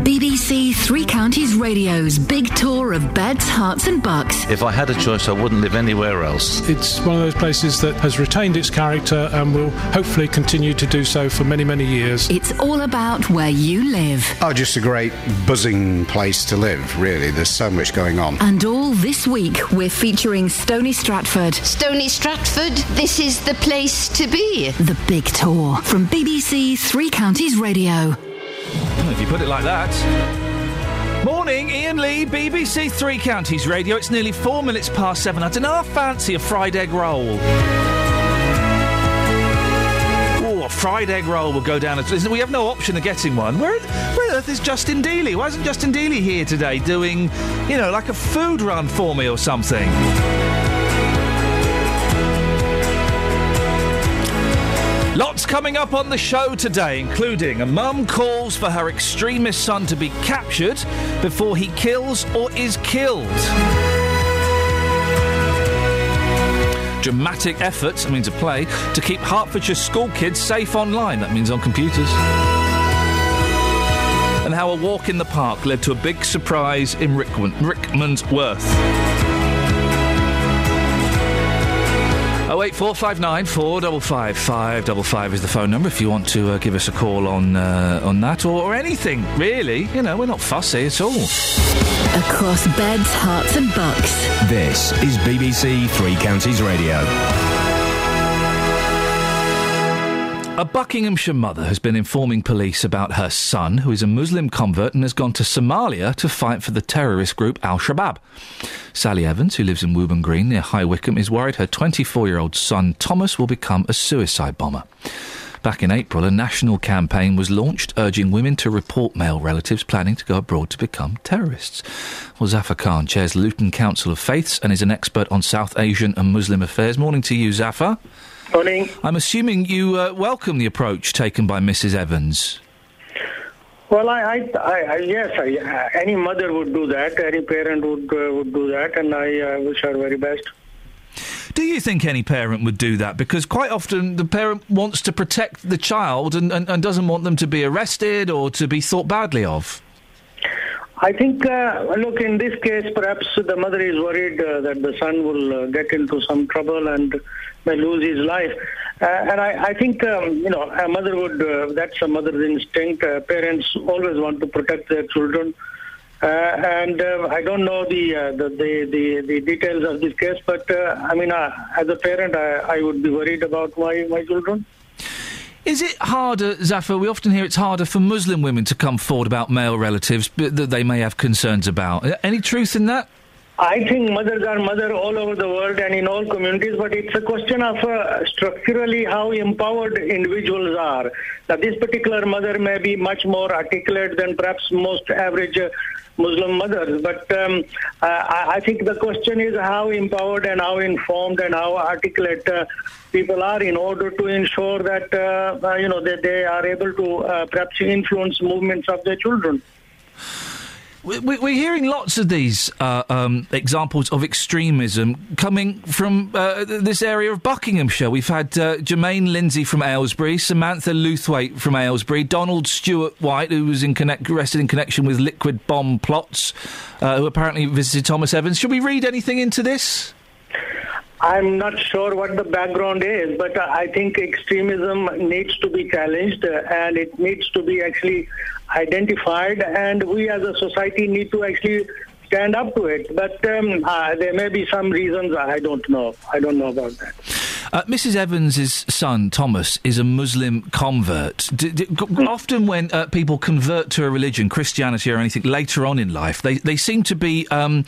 S3: BBC Three Counties Radio's big tour of beds, Herts, and bucks.
S30: If I had a choice, I wouldn't live anywhere else.
S29: It's one of those places that has retained its character and will hopefully continue to do so for many, many years.
S3: It's all about where you live.
S38: Oh, just a great buzzing place to live, really. There's so much going on.
S3: And all this week, we're featuring Stony Stratford.
S32: Stony Stratford, this is the place to be.
S3: The big tour from BBC Three Counties Radio.
S7: Well, if you put it like that. Morning, Iain Lee, BBC Three Counties Radio. It's nearly four minutes past seven. I don't know, I fancy a fried egg roll. Fried egg roll will go down. as- We have no option of getting one. Where, where on earth is Justin Dealey? Why isn't Justin Dealey here today doing, you know, like a food run for me or something? Lots coming up on the show today, including a mum calls for her extremist son to be captured before he kills or is killed. Dramatic efforts, that means a play, to keep Hertfordshire school kids safe online, that means on computers. And how a walk in the park led to a big surprise in Rickman, Rickmansworth. 08459 455 555 is the phone number if you want to uh, give us a call on uh, on that or, or anything, really. You know, we're not fussy at all.
S3: Across beds, Herts, and bucks.
S14: This is BBC Three Counties Radio.
S7: A Buckinghamshire mother has been informing police about her son, who is a Muslim convert and has gone to Somalia to fight for the terrorist group Al Shabaab. Sally Evans, who lives in Wooburn Green near High Wycombe, is worried her 24 year old son Thomas will become a suicide bomber. Back in April, a national campaign was launched urging women to report male relatives planning to go abroad to become terrorists. Well, Zafar Khan chairs Luton Council of Faiths and is an expert on South Asian and Muslim affairs. Morning to you, Zafar.
S39: Morning.
S7: I'm assuming you uh, welcome the approach taken by Mrs. Evans.
S39: Well, I, I, I, yes, I, uh, any mother would do that. Any parent would uh, would do that, and I uh, wish her very best.
S7: Do you think any parent would do that? Because quite often the parent wants to protect the child and, and, and doesn't want them to be arrested or to be thought badly of.
S39: I think, uh, look, in this case, perhaps the mother is worried uh, that the son will uh, get into some trouble and may lose his life. Uh, and I, I think, um, you know, a mother would, uh, that's a mother's instinct. Uh, parents always want to protect their children. And I don't know the, the, the, the, the details of this case, but I mean, as a parent, I, I would be worried about my, my children.
S7: Is it harder, Zafar? We often hear it's harder for Muslim women to come forward about male relatives that they may have concerns about. Any truth in that?
S39: I think mothers are mother all over the world and in all communities, but it's a question of uh, structurally how empowered individuals are. Now, this particular mother may be much more articulate than perhaps most average uh, Muslim mothers, but um, I I think the question is how empowered and how informed and how articulate uh, people are in order to ensure that uh, uh, you know that they are able to uh, perhaps influence movements of their children.
S7: We- We're hearing lots of these uh, um, examples of extremism coming from uh, this area of Buckinghamshire. We've had uh, Germaine Lindsay from Aylesbury, Samantha Lewthwaite from Aylesbury, Donald Stewart-Whyte, who was in connect- arrested in connection with liquid bomb plots, uh, who apparently visited Thomas Evans. Should we read anything into this?
S39: I'm not sure what the background is, but uh, I think extremism needs to be challenged uh, and it needs to be actually identified, and we as a society need to actually stand up to it. But um, uh, there may be some reasons I don't know. I don't know about that.
S7: Uh, Mrs. Evans's son Thomas is a Muslim convert. D- d- often, when uh, people convert to a religion, Christianity or anything, later on in life, they, they seem to be um,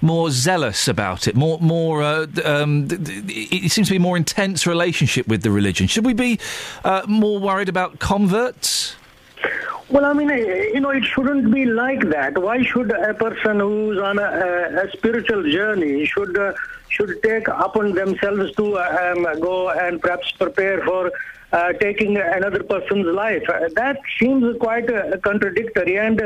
S7: more zealous about it. More more. Uh, um, it seems to be more intense relationship with the religion. Should we be uh, more worried about converts?
S39: Well, I mean, uh, you know, it shouldn't be like that. Why should a person who's on a, a, a spiritual journey should uh, should take upon themselves to uh, um, go and perhaps prepare for uh, taking another person's life? Uh, that seems quite uh, contradictory, and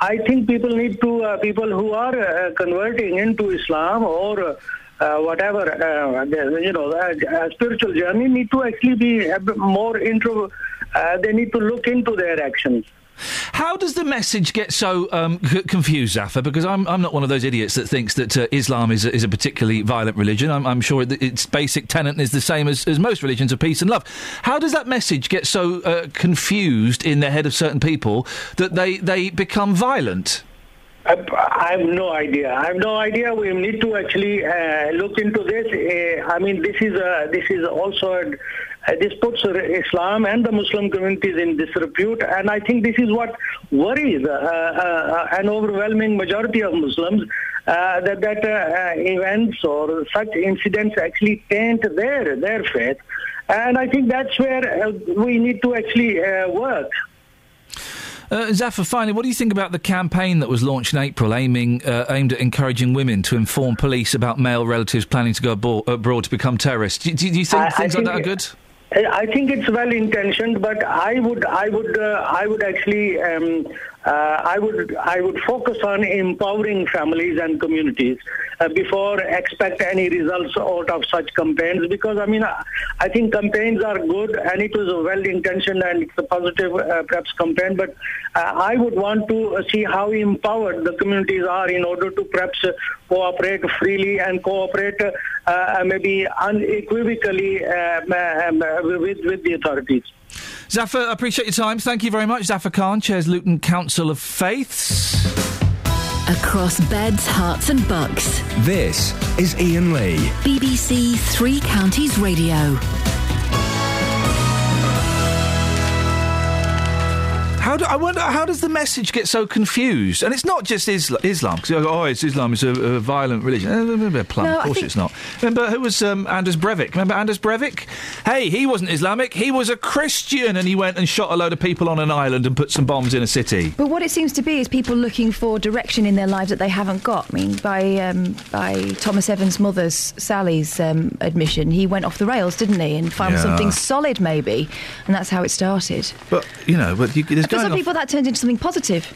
S39: I think people need to uh, people who are converting into Islam or. Uh, whatever uh, you know, uh, uh, spiritual journey need to actually be a more intro. Uh, they need to look into their actions.
S7: How does the message get so um, c- confused, Zafar? Because I'm, I'm not one of those idiots that thinks that uh, Islam is a, is a particularly violent religion. I'm, I'm sure its basic tenet is the same as, as most religions of peace and love. How does that message get so uh, confused in the head of certain people that they, they become violent?
S39: I, I have no idea. I have no idea. We need to actually uh, look into this. Uh, I mean, this is a, this is also a, this puts Islam and the Muslim communities in disrepute, and I think this is what worries uh, uh, an overwhelming majority of Muslims uh, that that uh, uh, events or such incidents actually taint their their faith, and I think that's where uh, we need to actually uh, work.
S7: Uh, Zafar, finally, what do you think about the campaign that was launched in April aiming, uh, aimed at encouraging women to inform police about male relatives planning to go abo- abroad to become terrorists? Do, do, do you think
S39: I- I
S7: things like that are
S39: think-
S7: good?
S39: I think it's well intentioned, but I would, I would, uh, I would actually, um, I would, I would focus on empowering families and communities uh, before expect any results out of such campaigns. Because I mean, I, I think campaigns are good, and it was a well intentioned and it's a positive, uh, perhaps campaign. But uh, I would want to see how empowered the communities are in order to perhaps uh, cooperate freely and cooperate uh, uh, maybe unequivocally uh, uh, with with the authorities.
S7: Zafar, I appreciate your time. Thank you very much. Zafar Khan chairs Luton Council of Faiths.
S3: Across beds, Herts, and bucks.
S14: This is Iain Lee.
S3: BBC Three Counties Radio.
S7: How do, I wonder how does the message get so confused? And it's not just Isla- Islam because oh, it's Islam is a, a violent religion. Eh, a plum.
S9: No,
S7: of course,
S9: think-
S7: it's not. Remember who was um, Anders Breivik? Remember Anders Breivik? Hey, he wasn't Islamic. He was a Christian, and he went and shot a load of people on an island and put some bombs in a city.
S9: But what it seems to be is people looking for direction in their lives that they haven't got. I mean, by um, by Thomas Evans' mother's Sally's um, admission, he went off the rails, didn't he, and found
S7: Yeah.
S9: something solid maybe, and that's how it started.
S7: But you know, but you, there's
S9: For some
S7: off-
S9: people, that turns into something positive.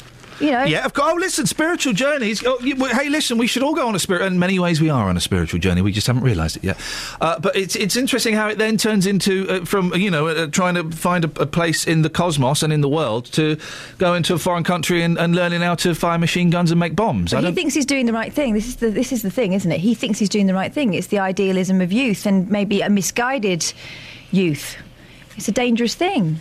S9: You know.
S7: Yeah, of course. Oh, listen, spiritual journeys. Oh, you, well, hey, listen, we should all go on a spirit. In many ways, we are on a spiritual journey. We just haven't realised it yet. Uh, but it's it's interesting how it then turns into uh, from you know uh, trying to find a, a place in the cosmos and in the world to go into a foreign country and, and learning how to fire machine guns and make bombs. I
S9: he thinks he's doing the right thing. This is the this is the thing, isn't it? He thinks he's doing the right thing. It's the idealism of youth and maybe a misguided youth. It's a dangerous thing.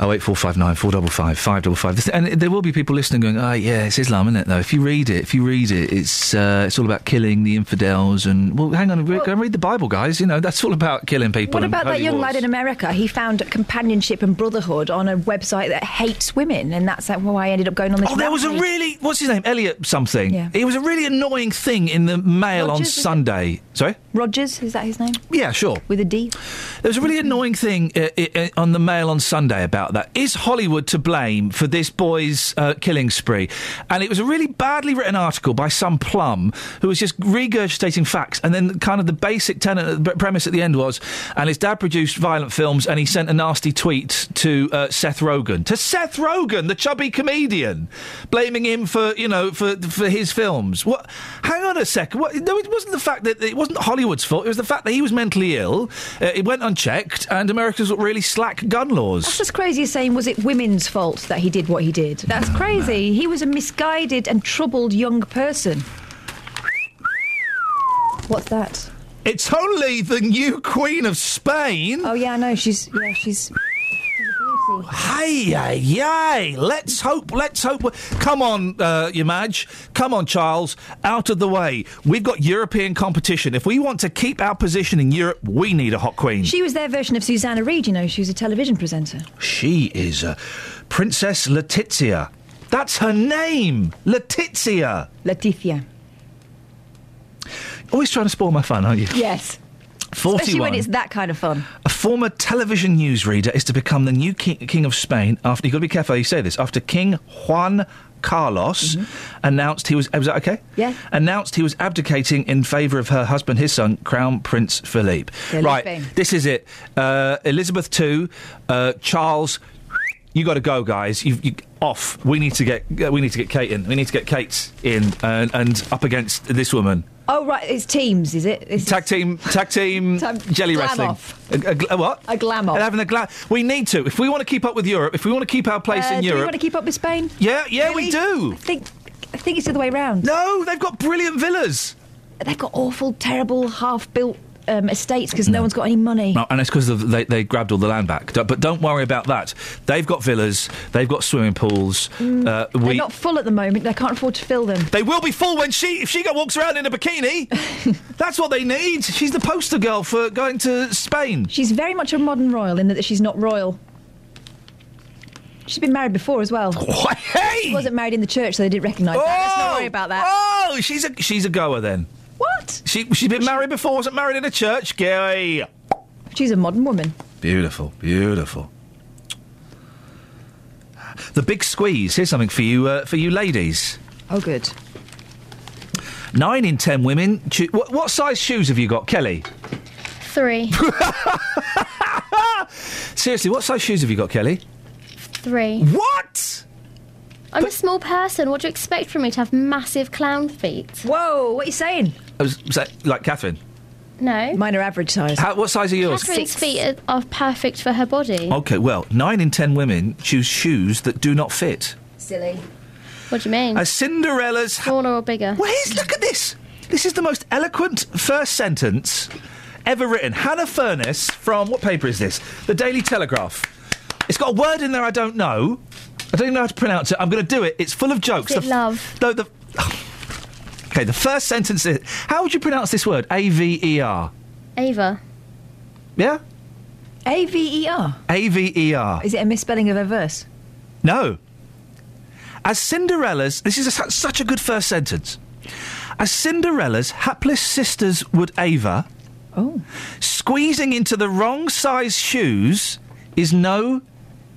S7: Oh eight four five nine four double five five double five. And there will be people listening going, oh, yeah, it's Islam, isn't it, though? If you read it, if you read it, it's uh, it's all about killing the infidels and, well, hang on, well, go and read the Bible, guys. You know, that's all about killing people.
S9: What about that young
S7: wars.
S9: lad in America? He found companionship and brotherhood on a website that hates women, and that's why well, I ended up going on this.
S7: Oh, there was a really, what's his name? Elliot something.
S9: Yeah.
S7: It was a really annoying thing in the mail
S9: Rogers, on
S7: Sunday. Sorry?
S9: Rogers, is that his name?
S7: Yeah, sure.
S9: With a D.
S7: There was a really annoying thing uh, uh, on the Mail on Sunday about that. Is Hollywood to blame for this boy's uh, killing spree? And it was a really badly written article by some plum who was just regurgitating facts. And then kind of the basic tenet, the premise at the end was, and his dad produced violent films, and he sent a nasty tweet to uh, Seth Rogen, to Seth Rogen, the chubby comedian, blaming him for you know for for his films. What? Hang on a second. What, no, it wasn't the fact that it wasn't Hollywood's fault. It was the fact that he was mentally ill. Uh, it went unchecked, and America's really slack gun laws.
S9: That's as crazy as saying, was it women's fault that he did what he did? That's crazy. He was a misguided and troubled young person. What's that?
S7: It's only the new Queen of Spain.
S9: Oh yeah, I know. She's yeah, she's.
S7: Hey, hey, hey! Let's hope. Let's hope. Come on, uh, your Madge. Come on, Charles. Out of the way. We've got European competition. If we want to keep our position in Europe, we need a hot queen.
S9: She was their version of Susanna Reid. You know, she was a television presenter.
S7: She is uh, Princess Letizia. That's her name, Letizia.
S9: Leticia.
S7: Always trying to spoil my fun, aren't you?
S9: Yes. Especially
S7: 41.
S9: when it's that kind of fun.
S7: A former television newsreader is to become the new king, king of Spain after, you've got to be careful how you say this, after King Juan Carlos announced he was, was that okay?
S9: Mm-hmm. Yeah.
S7: Announced he was abdicating in favour of her husband, his son, Crown Prince Philippe.
S9: Felipe.
S7: Right, this is it. Uh, Elizabeth II, uh, Charles, you got to go, guys. You, you off. We need to get uh, we need to get Kate in. We need to get Kate in and, and up against this woman.
S9: Oh right, it's teams, is it? It's
S7: Tag team, tag team, <laughs> jelly
S9: glam
S7: wrestling.
S9: off.
S7: A, a a what?
S9: A glam off.
S7: And having a glam. We need to if we want to keep up with Europe. If we want to keep our place
S9: Uh,
S7: in
S9: do we
S7: Europe.
S9: want to keep up with Spain?
S7: yeah, yeah, we do.
S9: I think I think it's the other way round.
S7: No, they've got brilliant villas.
S9: They've got awful, terrible, half-built um, estates because no. one's got any money.
S7: No, and it's because they, they grabbed all the land back. But don't worry about that. They've got villas. They've got swimming pools. uh,
S9: They're not full at the moment. They can't afford to fill them.
S7: They will be full when she if she walks around in a bikini. <laughs> That's what they need. She's the poster girl for going to Spain.
S9: She's very much a modern royal in that she's not royal. She's been married before as well. <laughs>
S7: Hey!
S9: She wasn't married in the church, so they didn't recognise that. Let's not worry about that.
S7: Oh, she's a she's a goer then.
S9: What?
S7: She she's been married before. Wasn't married in a church. Gay.
S9: She's a modern woman.
S7: Beautiful, beautiful. The big squeeze. Here's something for you, uh, for you ladies.
S9: Oh, good.
S7: Nine in ten women. Choo- what, what size shoes have you got, Kelly?
S12: Three. <laughs>
S7: Seriously, what size shoes have you got, Kelly?
S12: Three.
S7: What?
S12: I'm a small person. What do you expect from me to have massive clown feet?
S9: Whoa, what are you saying?
S7: Oh, I was, was that like Catherine.
S12: No.
S9: Mine are average size.
S7: How, what size are yours?
S12: Catherine's feet are, are perfect for her body.
S7: Okay, well, nine in ten women choose shoes that do not fit.
S9: Silly.
S12: What do you mean?
S7: A Cinderella's.
S12: Smaller or bigger?
S7: Where's look at this? This is the most eloquent first sentence ever written. Hannah Furness from what paper is this? The Daily Telegraph. It's got a word in there I don't know. I don't even know how to pronounce it. I'm going to do it. It's full of jokes.
S12: Is it
S7: The
S12: love?
S7: No, the. Okay, the first sentence is. How would you pronounce this word? A V E R.
S12: Ava.
S7: Yeah?
S9: A V E R.
S7: A V E R.
S9: Is it a misspelling of a verse?
S7: No. As Cinderella's, this is a, such a good first sentence. As Cinderella's hapless sisters would Ava,
S9: oh.
S7: squeezing into the wrong size shoes is no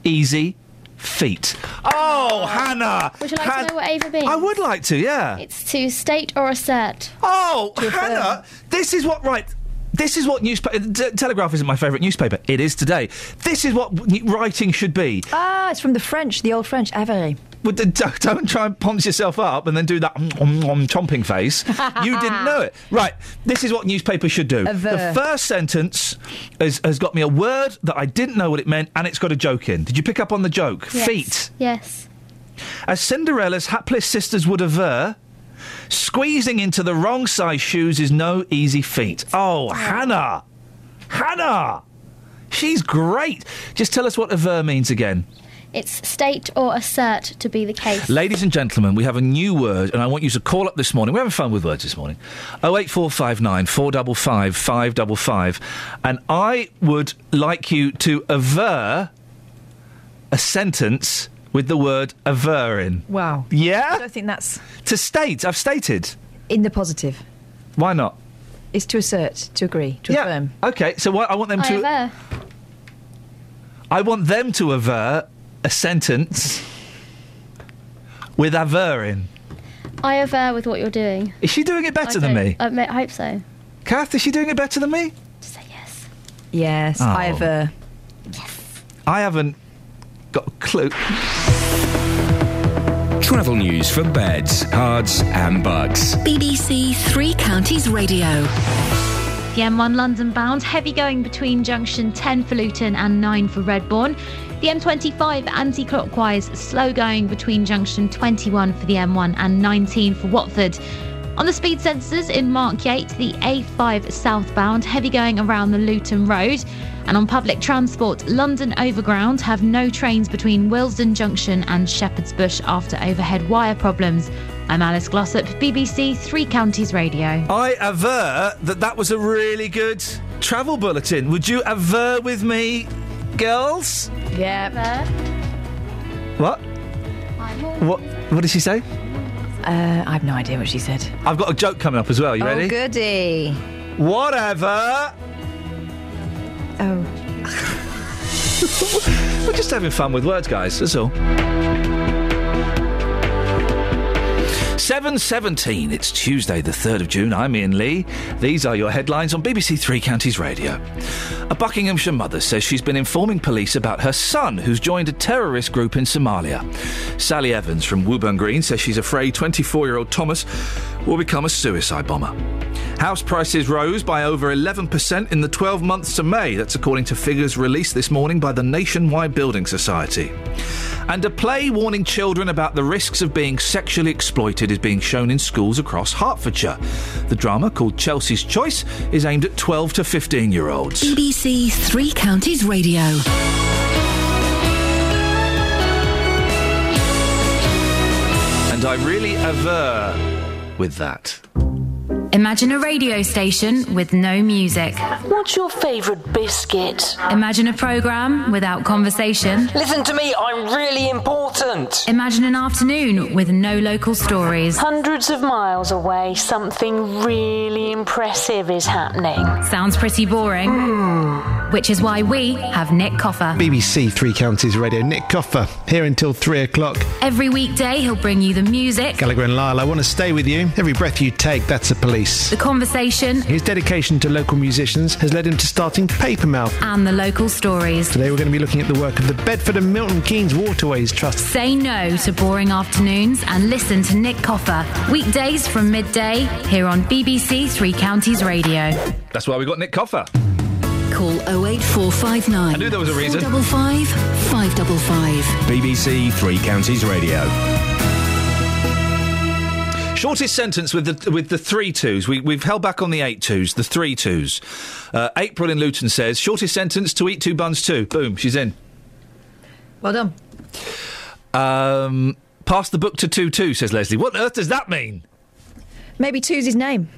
S7: easy feat. Oh, Hannah!
S12: Would you like
S7: Han-
S12: to know what Ava means?
S7: I would like to, yeah.
S12: It's to state or assert.
S7: Oh,
S12: To affirm.
S7: Hannah, this is what right. This is what newspaper. T- Telegraph isn't my favourite newspaper. It is today. This is what writing should be.
S9: Ah, it's from the French, the old French. Avare.
S7: But d- d- don't try and ponce yourself up and then do that mm, mm, mm, chomping face. you didn't <laughs> know it. Right, this is what newspapers should do. The first sentence has, has got me a word that I didn't know what it meant and it's got a joke in. Did you pick up on the joke?
S12: Yes.
S7: Feet.
S12: Yes.
S7: As Cinderella's hapless sisters would aver, squeezing into the wrong size shoes is no easy feat. Oh, Hannah! Hannah! She's great. Just tell us what aver means again.
S12: It's state or assert to be the case.
S7: Ladies and gentlemen, we have a new word, and I want you to call up this morning. We're having fun with words this morning. 08459 455 555. And I would like you to aver a sentence with the word aver in.
S9: Wow.
S7: Yeah?
S9: I don't think that's
S7: To state. I've stated.
S9: in the positive.
S7: Why not?
S9: It's to assert, to agree, to affirm.
S7: Okay, so what, I want them
S12: I
S7: to.
S12: aver.
S7: I want them to aver a sentence with aver in.
S12: I aver with what you're doing.
S7: Is she doing it better
S12: I
S7: than
S12: don't-
S7: me?
S12: I ma- hope so.
S7: Kath, is she doing it better than me?
S9: Say yes, Yes. Oh. I
S7: Oh.
S9: have a.
S7: I haven't got a clue.
S14: Travel news for beds, cards, and bugs.
S3: BBC Three Counties Radio.
S10: The M1 London bound, heavy going between junction 10 for Luton and 9 for Redbourn. The M25 anti clockwise, slow going between junction 21 for the M1 and 19 for Watford. On the speed sensors in Markyate, the A5 southbound, heavy going around the Luton Road. And on public transport, London Overground have no trains between Willesden Junction and Shepherd's Bush after overhead wire problems. I'm Alice Glossop, BBC Three Counties Radio.
S7: I aver that that was a really good travel bulletin. Would you aver with me, girls?
S9: Yeah.
S7: What? What? What did she say?
S9: Uh, I have no idea what she said.
S7: I've got a joke coming up as well. You
S9: oh,
S7: ready?
S9: goody.
S7: Whatever.
S9: Oh. <laughs>
S7: We're just having fun with words, guys. That's all. 7.17, it's Tuesday the 3rd of June. I'm Iain Lee. These are your headlines on BBC Three Counties Radio. A Buckinghamshire mother says she's been informing police about her son who's joined a terrorist group in Somalia. Sally Evans from Wooburn Green says she's afraid 24-year-old Thomas will become a suicide bomber. House prices rose by over 11% in the 12 months to May. That's according to figures released this morning by the Nationwide Building Society. And a play warning children about the risks of being sexually exploited is being shown in schools across Hertfordshire. The drama, called Chelsea's Choice, is aimed at 12 to 15 year olds.
S3: BBC Three Counties Radio.
S7: And I really aver with that.
S10: Imagine a radio station with no music.
S40: What's your favourite biscuit?
S10: Imagine a program without conversation.
S40: Listen to me, I'm really important.
S10: Imagine an afternoon with no local stories.
S40: Hundreds of miles away, something really impressive is happening.
S10: Sounds pretty boring. Hmm. Which is why we have Nick Coffer.
S41: BBC Three Counties Radio. Nick Coffer here until three o'clock.
S10: Every weekday, he'll bring you the music,
S41: Gallagher and Lyle, I want to stay with you. Every breath you take, that's the police.
S10: The conversation,
S41: His dedication to local musicians has led him to starting Papermouth.
S10: and the local stories.
S41: Today we're going to be looking at the work of the Bedford and Milton Keynes Waterways Trust.
S10: Say no to boring afternoons and listen to Nick Coffer. Weekdays from midday here on BBC Three Counties Radio.
S7: That's why we got Nick Coffer.
S3: Call 08459
S7: I knew there was a reason.
S3: 455 555.
S14: BBC Three Counties Radio.
S7: Shortest sentence with the with the three twos. We, we've held back on the eight twos. The three twos. Uh, April in Luton says shortest sentence to eat two buns too. Boom, she's in.
S9: Well done.
S7: Um, pass the book to two two says Leslie. What on earth does that mean?
S9: Maybe two's his name.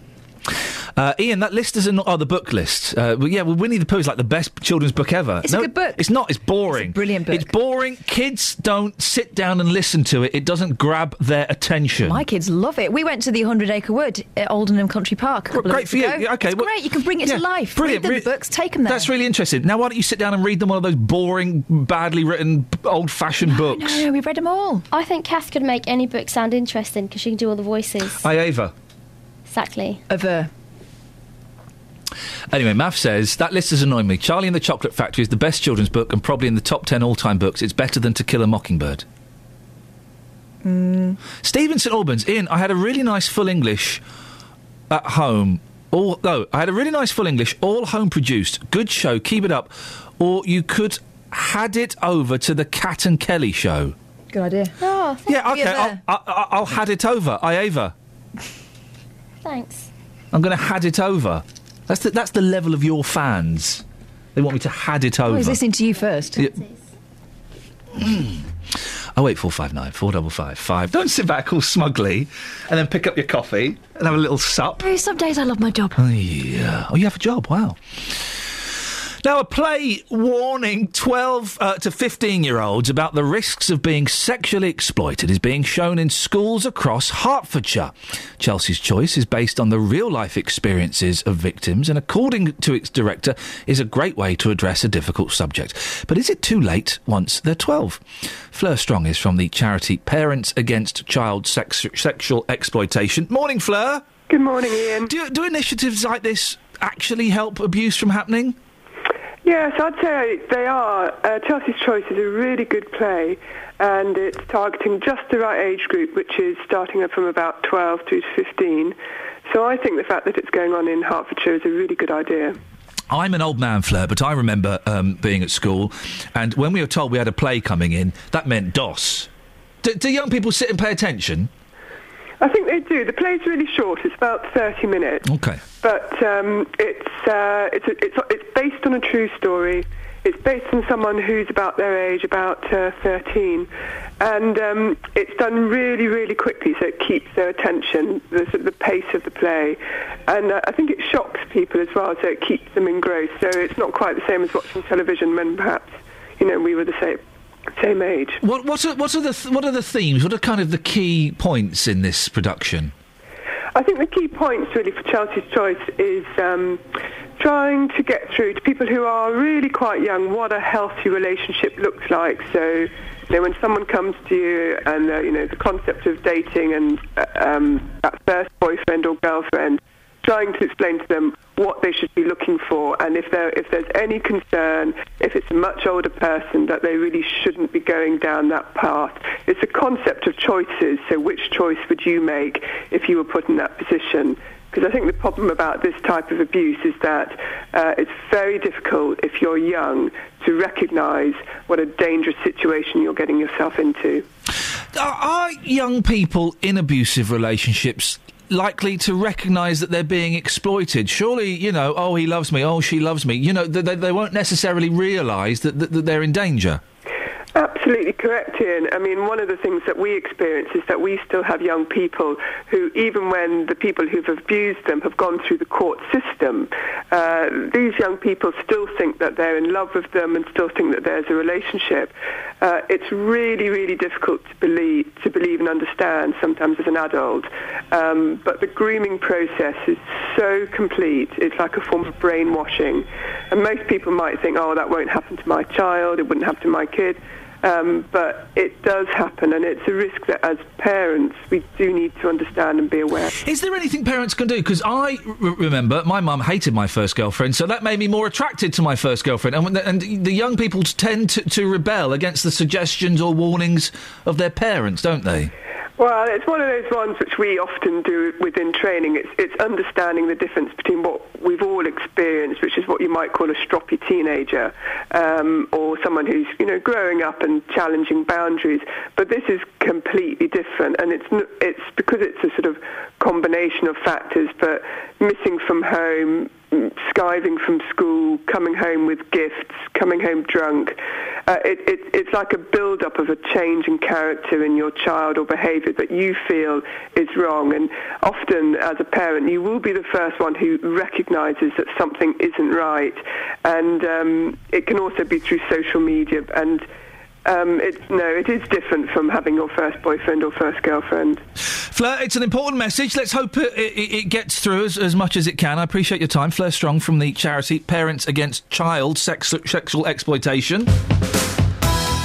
S7: Uh, Iain, that list is not. Oh, the book list. Uh, well, yeah, well, Winnie the Pooh is like the best children's book ever.
S9: It's a good book.
S7: It's not. It's boring.
S9: brilliant book.
S7: It's boring. Kids don't sit down and listen to it. It doesn't grab their attention.
S9: My kids love it. We went to the 100 Acre Wood at Aldenham Country Park a
S7: Great for you.
S9: ago.
S7: Yeah, okay,
S9: It's
S7: well-
S9: great. You can bring it
S7: Yeah,
S9: to life.
S7: brilliant.
S9: Read them
S7: Re-
S9: the books, take them there.
S7: That's really interesting. Now, why don't you sit down and read them one of those boring, badly written, old-fashioned books?
S9: No, we've read them all.
S12: I think Kath could make any book sound interesting because she can do all the voices.
S7: Hi, Ava.
S12: Exactly.
S9: Aver.
S7: Anyway, Math says that list has annoyed me. Charlie and the Chocolate Factory is the best children's book and probably in the top ten all-time books. It's better than To Kill a Mockingbird.
S9: Mm.
S7: Stephen St Albans, Iain, I had a really nice full English at home. All no, I had a really nice full English, all home produced. Good show, keep it up. Or you could had it over to the Cat and Kelly show.
S9: Good idea.
S12: Oh,
S7: Yeah, okay, I'll, I'll, I'll had it over. I Ava.
S12: thanks.
S7: I'm going to had it over. That's the, that's the level of your fans. They want me to had it over.
S9: Oh, he's listening to you first.
S7: Yeah. Mm. Oh eight four five nine four double five five. Don't sit back all smugly, and then pick up your coffee and have a little sup.
S9: Some days I love my job.
S7: Oh, yeah. Oh, you have a job. Wow. Now, a play warning 12 uh, to 15 year olds about the risks of being sexually exploited is being shown in schools across Hertfordshire. Chelsea's choice is based on the real life experiences of victims and, according to its director, is a great way to address a difficult subject. But is it too late once they're 12? Fleur Strong is from the charity Parents Against Child Sex- Sexual Exploitation. Morning, Fleur.
S42: Good morning, Iain.
S7: Do, do initiatives like this actually help abuse from happening?
S42: Yes, I'd say they are. Uh, Chelsea's Choice is a really good play, and it's targeting just the right age group, which is starting from about 12 to 15. So I think the fact that it's going on in Hertfordshire is a really good idea.
S7: I'm an old man, Fleur, but I remember um, being at school, and when we were told we had a play coming in, that meant DOS. Do, do young people sit and pay attention?
S42: I think they do. The play's really short. It's about 30 minutes.
S7: Okay.
S42: But um, it's, uh, it's, a, it's, it's based on a true story. It's based on someone who's about their age, about uh, 13. And um, it's done really, really quickly, so it keeps their attention, the, the pace of the play. And uh, I think it shocks people as well, so it keeps them engrossed. So it's not quite the same as watching television when perhaps, you know, we were the same. Same age.
S7: What, what, are, what, are the th- what are the themes? What are kind of the key points in this production?
S42: I think the key points really for Chelsea's Choice is um, trying to get through to people who are really quite young what a healthy relationship looks like. So, you know, when someone comes to you and, uh, you know, the concept of dating and uh, um, that first boyfriend or girlfriend, trying to explain to them what they should be looking for and if there if there's any concern if it's a much older person that they really shouldn't be going down that path it's a concept of choices so which choice would you make if you were put in that position because I think the problem about this type of abuse is that uh, it's very difficult if you're young to recognise what a dangerous situation you're getting yourself into.
S7: Are, are young people in abusive relationships likely to recognise that they're being exploited? Surely, you know, oh, he loves me, oh, she loves me. You know, they, they won't necessarily realise that, that, that they're in danger.
S42: Absolutely correct, Iain. I mean, one of the things that we experience is that we still have young people who, even when the people who've abused them have gone through the court system, uh, these young people still think that they're in love with them and still think that there's a relationship. Uh, it's really, really difficult to believe, to believe and understand sometimes as an adult. Um, but the grooming process is so complete. It's like a form of brainwashing. And most people might think, oh, that won't happen to my child. It wouldn't happen to my kid. Um, but it does happen, and it's a risk that as parents we do need to understand and be aware.
S7: Is there anything parents can do? Because I r- remember my mum hated my first girlfriend, so that made me more attracted to my first girlfriend. And, the, and the young people tend to, to rebel against the suggestions or warnings of their parents, don't they?
S42: Well, it's one of those ones which we often do within training. It's, it's understanding the difference between what we've all experienced, which is what you might call a stroppy teenager, um, or someone who's you know growing up and challenging boundaries. But this is completely different, and it's it's because it's a sort of combination of factors. But missing from home, skiving from school, coming home with gifts, coming home drunk. Uh, it, it, it's like a build-up of a change in character in your child or behaviour that you feel is wrong. And often, as a parent, you will be the first one who recognises that something isn't right. And um, it can also be through social media. And um, it's no, it is different from having your first boyfriend or first girlfriend.
S7: Fleur, it's an important message. Let's hope it, it, it gets through as, as much as it can. I appreciate your time. Fleur Strong from the charity Parents Against Child Sex, Sexual Exploitation.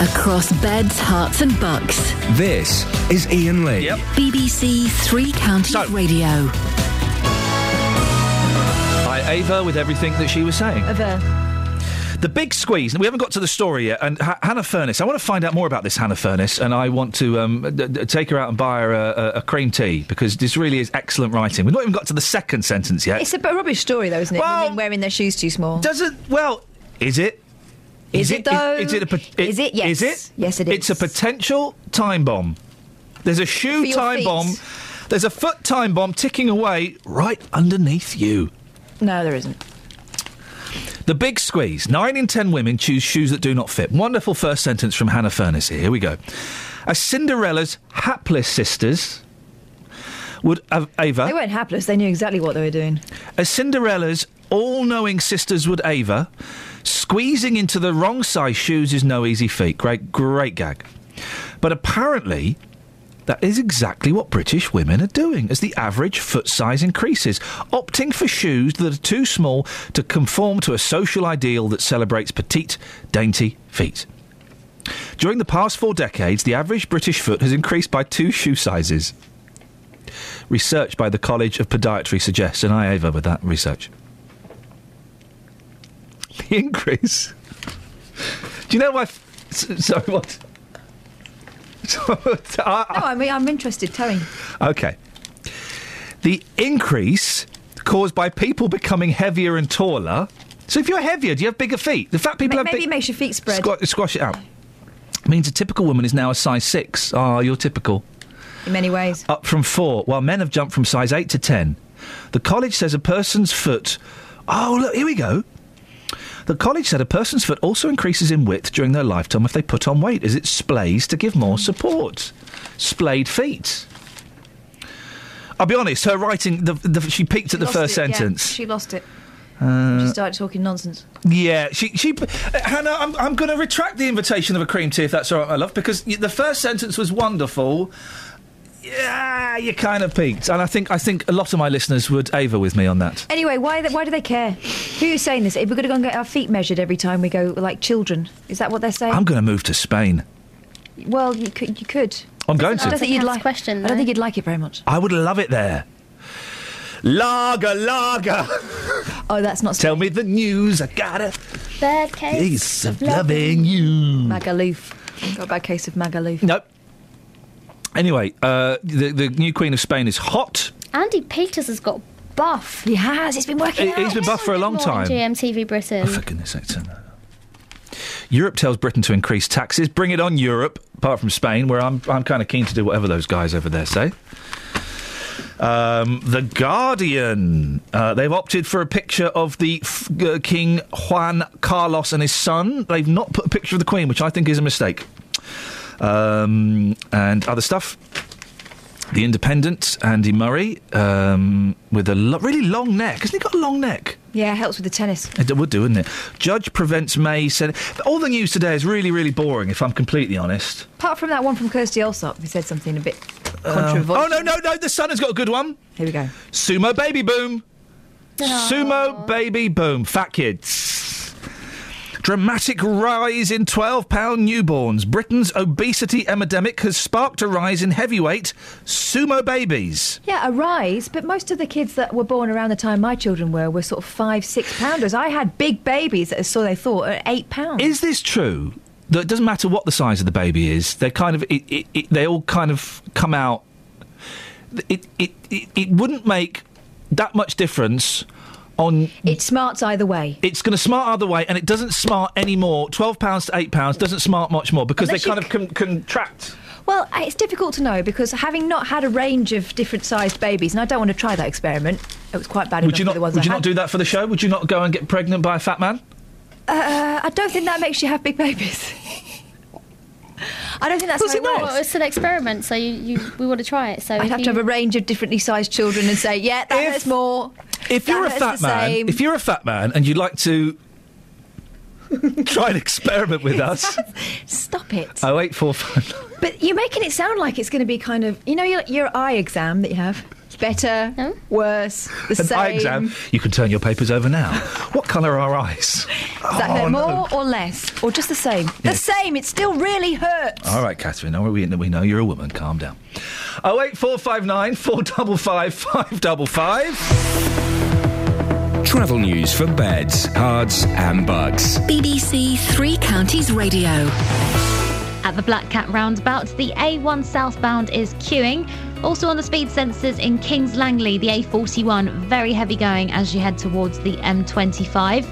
S3: Across beds, Herts, and bucks.
S14: This is Iain Lee.
S7: Yep.
S3: BBC Three Counties Radio.
S7: By Ava with everything that she was saying.
S9: Ava.
S7: The big squeeze. And we haven't got to the story yet. And H- Hannah Furness. I want to find out more about this Hannah Furness, and I want to um, d- d- take her out and buy her a, a, a cream tea because this really is excellent writing. We've not even got to the second sentence yet.
S9: It's a bit rubbish story, though, isn't it? Women wearing their shoes too small.
S7: Doesn't Well, is it?
S9: Is it, though?
S7: Is, it a? pot-
S9: Is it? Yes.
S7: Is it?
S9: Yes, it
S7: It's a potential time bomb. There's a shoe time
S9: feet.
S7: bomb. There's a foot time bomb ticking away right underneath you.
S9: No, there isn't.
S7: The big squeeze. Nine in ten women choose shoes that do not fit. Wonderful first sentence from Hannah Furness here. Here we go. As Cinderella's hapless sisters would have Ava.
S9: They weren't hapless. They knew exactly what they were doing.
S7: As Cinderella's all knowing sisters would Ava, squeezing into the wrong size shoes is no easy feat. Great, great gag. But apparently, that is exactly what British women are doing as the average foot size increases, opting for shoes that are too small to conform to a social ideal that celebrates petite, dainty feet. During the past four decades, the average British foot has increased by two shoe sizes. Research by the College of Podiatry suggests, and I over with that research. The increase. <laughs> Do you know why? f- Sorry, what? <laughs>
S9: No, I mean I'm interested. Tell me.
S7: Okay. The increase caused by people becoming heavier and taller. So if you're heavier, do you have bigger feet? The fat people
S9: Ma-
S7: have
S9: maybe
S7: big,
S9: it makes your feet spread.
S7: Squa- squash it out. Means a typical woman is now a size six. Ah, you're typical.
S9: In many ways.
S7: Up from four, while men have jumped from size eight to ten. The college says a person's foot. Oh, look, here we go. The college said a person's foot also increases in width during their lifetime if they put on weight, as it splays to give more support. Splayed feet. I'll be honest, her writing, the, the, she peaked at the first
S9: it, yeah.
S7: sentence.
S9: She lost it.
S7: Uh,
S9: she started talking nonsense.
S7: yeah, she. she uh, Hannah, I'm, I'm going to retract the invitation of a cream tea if that's all right, my love, because the first sentence was wonderful. Yeah, you kind of peaked, and I think I think a lot of my listeners would aver with me on that.
S9: Anyway, why th- why do they care? Who are saying this? If we're going to go and get our feet measured every time we go like children, is that what they're saying?
S7: I'm going to move to Spain.
S9: well, you could. You could.
S7: I'm going to.
S9: I don't
S7: to.
S9: think you'd like.
S12: question,
S9: I don't think you'd like it very much.
S7: I would love it there. Lager, lager. <laughs>
S9: Oh, that's not.
S7: Tell me the news. I got a
S12: Bad case
S7: case of loving you.
S9: Magaluf. Got a bad case of Magaluf.
S7: Nope. Anyway, uh, the the new Queen of Spain is hot.
S12: Andy Peters has got buff.
S9: He has. He's been working
S7: He- he's been buff for a long time.
S12: GMTV Britain.
S7: Oh, for goodness sake, turn that. Europe tells Britain to increase taxes. Bring it on, Europe. Apart from Spain, where I'm, I'm kind of keen to do whatever those guys over there say. Um, the Guardian. Uh, they've opted for a picture of the f- uh, King Juan Carlos and his son. They've not put a picture of the Queen, which I think is a mistake. Um, and other stuff. The Independent, Andy Murray, um, with a lo- really long neck. Hasn't he got a long neck?
S9: Yeah, helps with the tennis.
S7: It would do, wouldn't it? Judge prevents May. Said all the news today is really, really boring. If I'm completely honest.
S9: Apart from that one from Kirsty Allsopp, who said something a bit
S7: Um,
S9: controversial.
S7: oh no, no, no! The Sun has got a good one.
S9: Here we go.
S7: Sumo baby boom. Sumo baby boom. Fat kids. Dramatic rise in 12 pound newborns. Britain's obesity epidemic has sparked a rise in heavyweight sumo babies.
S9: Yeah, a rise, but most of the kids that were born around the time my children were were sort of five, six pounders. I had big babies, so they thought, at eight pounds.
S7: Is this true? That it doesn't matter what the size of the baby is. They kind of it, it, it, they all kind of come out. It, it it it wouldn't make that much difference on.
S9: It smarts either way.
S7: It's going to smart either way, and it doesn't smart anymore. Twelve pounds to eight pounds doesn't smart much more because
S9: Unless
S7: they kind of con- contract.
S9: Well, it's difficult to know because having not had a range of different sized babies, and I don't want to try that experiment. It was quite bad
S7: Would you not? Would
S9: I
S7: you
S9: had.
S7: not do that for the show? Would you not go and get pregnant by a fat man?
S9: Uh, I don't think that makes you have big babies. <laughs> I don't think that's
S12: Does
S9: how
S12: it
S9: it
S12: not?
S9: works.
S12: Well, it's an experiment, so you, you we want to try it. So
S9: I'd have
S12: you,
S9: to have a range of differently sized children and say, yeah, that hurts more.
S7: If
S9: that
S7: you're a fat man,
S9: same.
S7: if you're a fat man and you'd like to try and experiment with <laughs> us,
S9: Stop it.
S7: oh eight four five.
S9: But you're making it sound like it's going to be kind of, you know, your, your eye exam that you have. Better, worse, the
S7: An
S9: same.
S7: eye exam. You can turn your papers over now. what colour are our eyes?
S9: Does that
S7: Oh,
S9: hurt
S7: no.
S9: more or less? Or just the same?
S7: Yeah.
S9: The same. It still really hurts.
S7: All right, Catherine. All right, we, we know you're a woman. Calm down. Oh eight four five nine four double five <laughs> five double five.
S14: Travel news for beds, cards, and bugs.
S3: BBC Three Counties Radio.
S10: At the Black Cat roundabout, the A1 southbound is queuing. Also on the speed sensors in Kings Langley, the A41 very heavy going as you head towards the M25.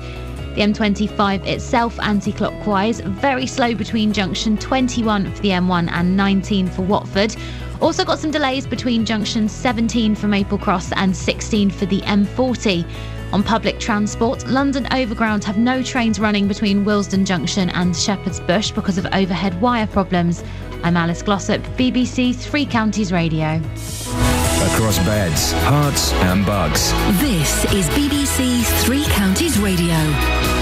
S10: The M25 itself anti clockwise, very slow between junction 21 for the M1 and 19 for Watford. Also got some delays between junction 17 for Maple Cross and 16 for the M40. On public transport, London Overground have no trains running between Willesden Junction and Shepherd's Bush because of overhead wire problems. I'm Alice Glossop, BBC Three Counties Radio.
S14: Across beds, Herts, and bugs.
S3: This is BBC Three Counties Radio.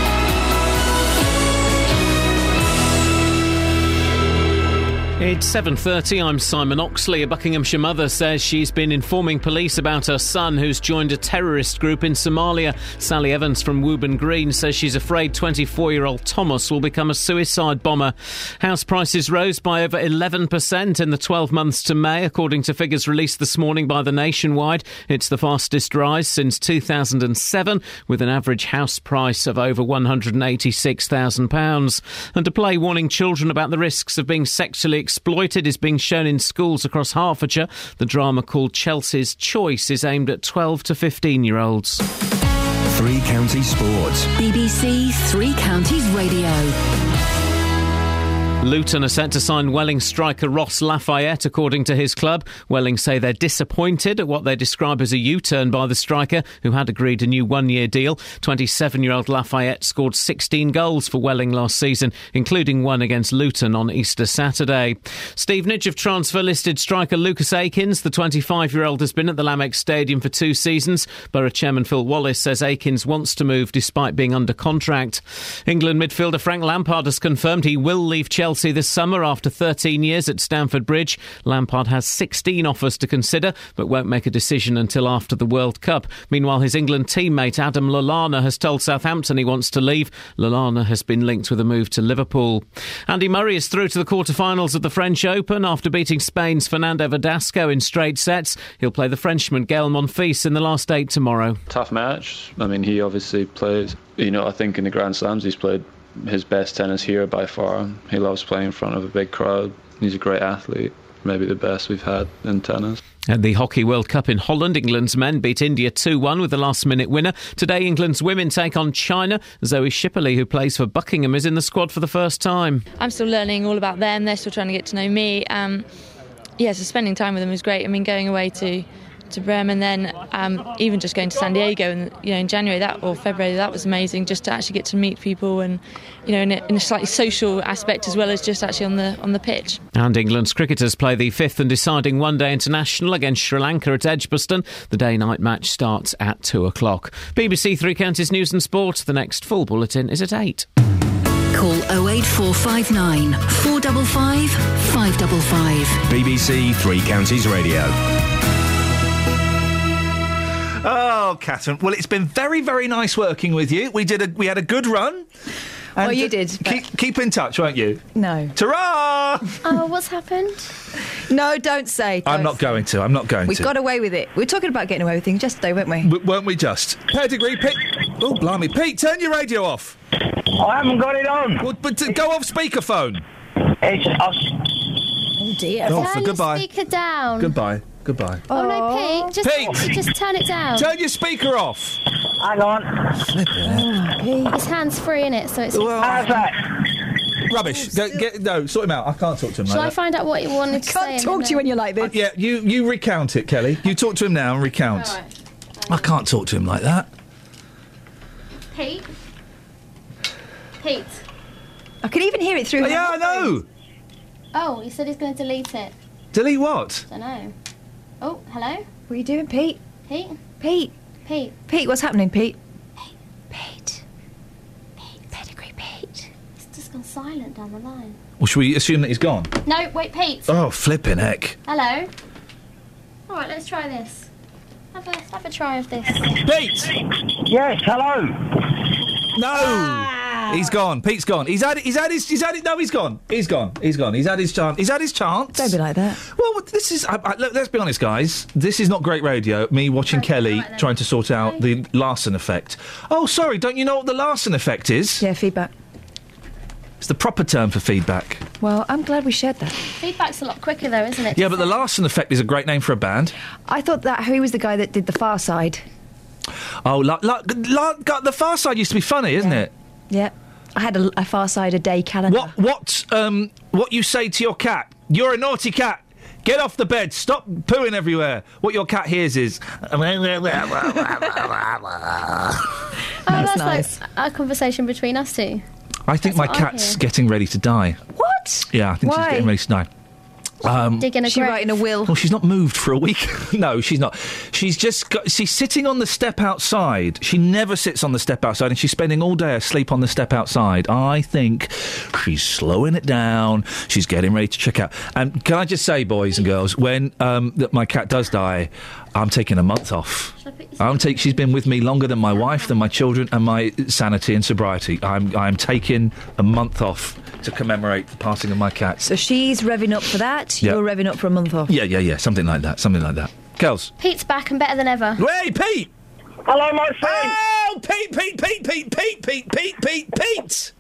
S1: It's 7:30. I'm Simon Oxley. A Buckinghamshire mother says she's been informing police about her son who's joined a terrorist group in Somalia. Sally Evans from Wooburn Green says she's afraid 24-year-old Thomas will become a suicide bomber. House prices rose by over 11% in the 12 months to May, according to figures released this morning by the Nationwide. It's the fastest rise since 2007, with an average house price of over 186,000 pounds. And to play warning children about the risks of being sexually exploited is being shown in schools across Hertfordshire. The drama called Chelsea's Choice is aimed at 12 to 15 year olds.
S14: Three Counties Sports.
S3: BBC Three Counties Radio.
S1: Luton are set to sign Welling striker Ross Lafayette, according to his club. Welling say they're disappointed at what they describe as a U turn by the striker, who had agreed a new one year deal. 27 year old Lafayette scored 16 goals for Welling last season, including one against Luton on Easter Saturday. Stevenage have transfer listed striker Lucas Akins. The 25 year old has been at the Lamex Stadium for two seasons. Borough Chairman Phil Wallace says Akins wants to move despite being under contract. England midfielder Frank Lampard has confirmed he will leave Chelsea this summer after 13 years at Stamford Bridge. Lampard has 16 offers to consider, but won't make a decision until after the World Cup. Meanwhile, his England teammate Adam Lallana has told Southampton he wants to leave. Lallana has been linked with a move to Liverpool. Andy Murray is through to the quarter-finals of the French Open after beating Spain's Fernando Verdasco in straight sets. He'll play the Frenchman Gael Monfils in the last eight tomorrow.
S43: Tough match. I mean, he obviously plays. You know, I think in the Grand Slams he's played his best tennis here by far. He loves playing in front of a big crowd. He's a great athlete, maybe the best we've had in tennis.
S1: At the Hockey World Cup in Holland, England's men beat India 2 1 with the last minute winner. Today, England's women take on China. Zoe Shipperley, who plays for Buckingham, is in the squad for the first time.
S44: I'm still learning all about them. They're still trying to get to know me. Um, yeah, so spending time with them was great. I mean, going away to to Bremen, and then um, even just going to San Diego, and you know, in January that or February, that was amazing. Just to actually get to meet people, and you know, in a, in a slightly social aspect as well as just actually on the on the pitch.
S1: And England's cricketers play the fifth and deciding one day international against Sri Lanka at Edgbaston. The day night match starts at two o'clock. BBC Three Counties News and Sport. The next full bulletin is at eight.
S3: Call 08459 455 555.
S14: BBC Three Counties Radio.
S7: Oh, Catherine. Well, it's been very, very nice working with you. We did a, we had a good run.
S9: Well, you did,
S7: Keep, keep in touch, won't you?
S9: No.
S7: Ta-ra!
S12: Oh, what's happened?
S9: No, don't say.
S7: I'm
S9: don't
S7: not going to. I'm not going
S9: We
S7: to.
S9: got away with it. We were talking about getting away with things yesterday, weren't we?
S7: W- weren't we just? Pedigree, Pete. Oh, blimey. Pete, turn your radio off.
S45: I haven't got it on.
S7: Well, but to go off speakerphone.
S45: It's. Uh,
S9: oh dear.
S7: Oh,
S12: Turn
S7: for goodbye.
S12: speaker down.
S7: Goodbye. Goodbye.
S12: Oh, no, Pete. Just,
S7: Pete!
S12: just turn it down.
S7: Turn your speaker off.
S45: hang on.
S12: Oh, his hand's free in it, so it's.
S45: Well, How's that?
S7: Rubbish. Go, get, no, sort him out. I can't talk to him
S12: Shall
S7: like
S12: I
S7: that.
S12: find out what he wanted to say?
S9: Can't talk to you when you're like this.
S7: Uh, yeah, you, you recount it, Kelly. You talk to him now and recount. I can't talk to him like that.
S12: Pete. Pete.
S9: I can even hear it through.
S7: Oh, yeah, I know.
S12: Oh, he said he's going to delete it.
S7: Delete what?
S12: Don't know. Oh, hello.
S9: What are you doing, Pete?
S12: Pete.
S9: Pete.
S12: Pete.
S9: Pete, what's happening, Pete?
S12: Pete. Pete. Pedigree Pete. It's just gone silent down the line.
S7: Well, should we assume that he's gone?
S12: No, wait, Pete.
S7: Oh, flipping heck.
S12: Hello. All right, let's try this. Have a have a try of this.
S7: Pete!
S45: Yes, hello.
S7: No! Ah! He's gone. Pete's gone. He's had. He's had his. He's had it. No, he's gone. He's gone. He's gone. He's had his chance. He's had his chance.
S9: Don't be like that.
S7: Well, this is. I, I, look, let's be honest, guys. This is not great radio. Me watching Kelly trying to sort out the Larsen effect. Oh, sorry. Don't you know what the Larsen effect is?
S9: Yeah, feedback.
S7: It's the proper term for feedback.
S9: Well, I'm glad we shared that.
S12: Feedback's a lot quicker though, isn't it?
S7: Yeah, but the Larsen effect is a great name for a band.
S9: I thought that he was the guy that did the Far Side.
S7: Oh, la, la, la, the Far Side used to be funny, isn't it?
S9: Yeah. I had a, a Far Side a day calendar.
S7: What what um what you say to your cat? You're a naughty cat. Get off the bed. Stop pooing everywhere. What your cat hears is. <laughs>
S12: Oh, that's, like a conversation between us two.
S7: I think my
S12: That's what I
S7: cat's
S12: hear.
S7: getting ready to die.
S9: What?
S7: Yeah, I think she's
S9: Why?
S7: getting ready to die. Um,
S12: Digging a
S9: She
S12: grave.
S9: writing a will.
S7: well, she's not moved for a week. <laughs> no, she's not. She's just got, she's sitting on the step outside. She never sits on the step outside, and she's spending all day asleep on the step outside. I think she's slowing it down. She's getting ready to check out. And can I just say, boys and girls, when um, that my cat does die, I'm taking a month off. I'm take. She's been with me longer than my wife, than my children, and my sanity and sobriety. I'm I'm taking a month off to commemorate the passing of my cat.
S9: So she's revving up for that.
S7: Yeah.
S9: You're revving up for a month off.
S7: Yeah, yeah, yeah. Something like that. Something like that. Kels.
S12: Pete's back and better than ever.
S7: Hey, Pete!
S45: Hello, my friend.
S7: Oh, Pete, Pete, Pete, Pete, Pete, Pete, Pete, Pete, Pete!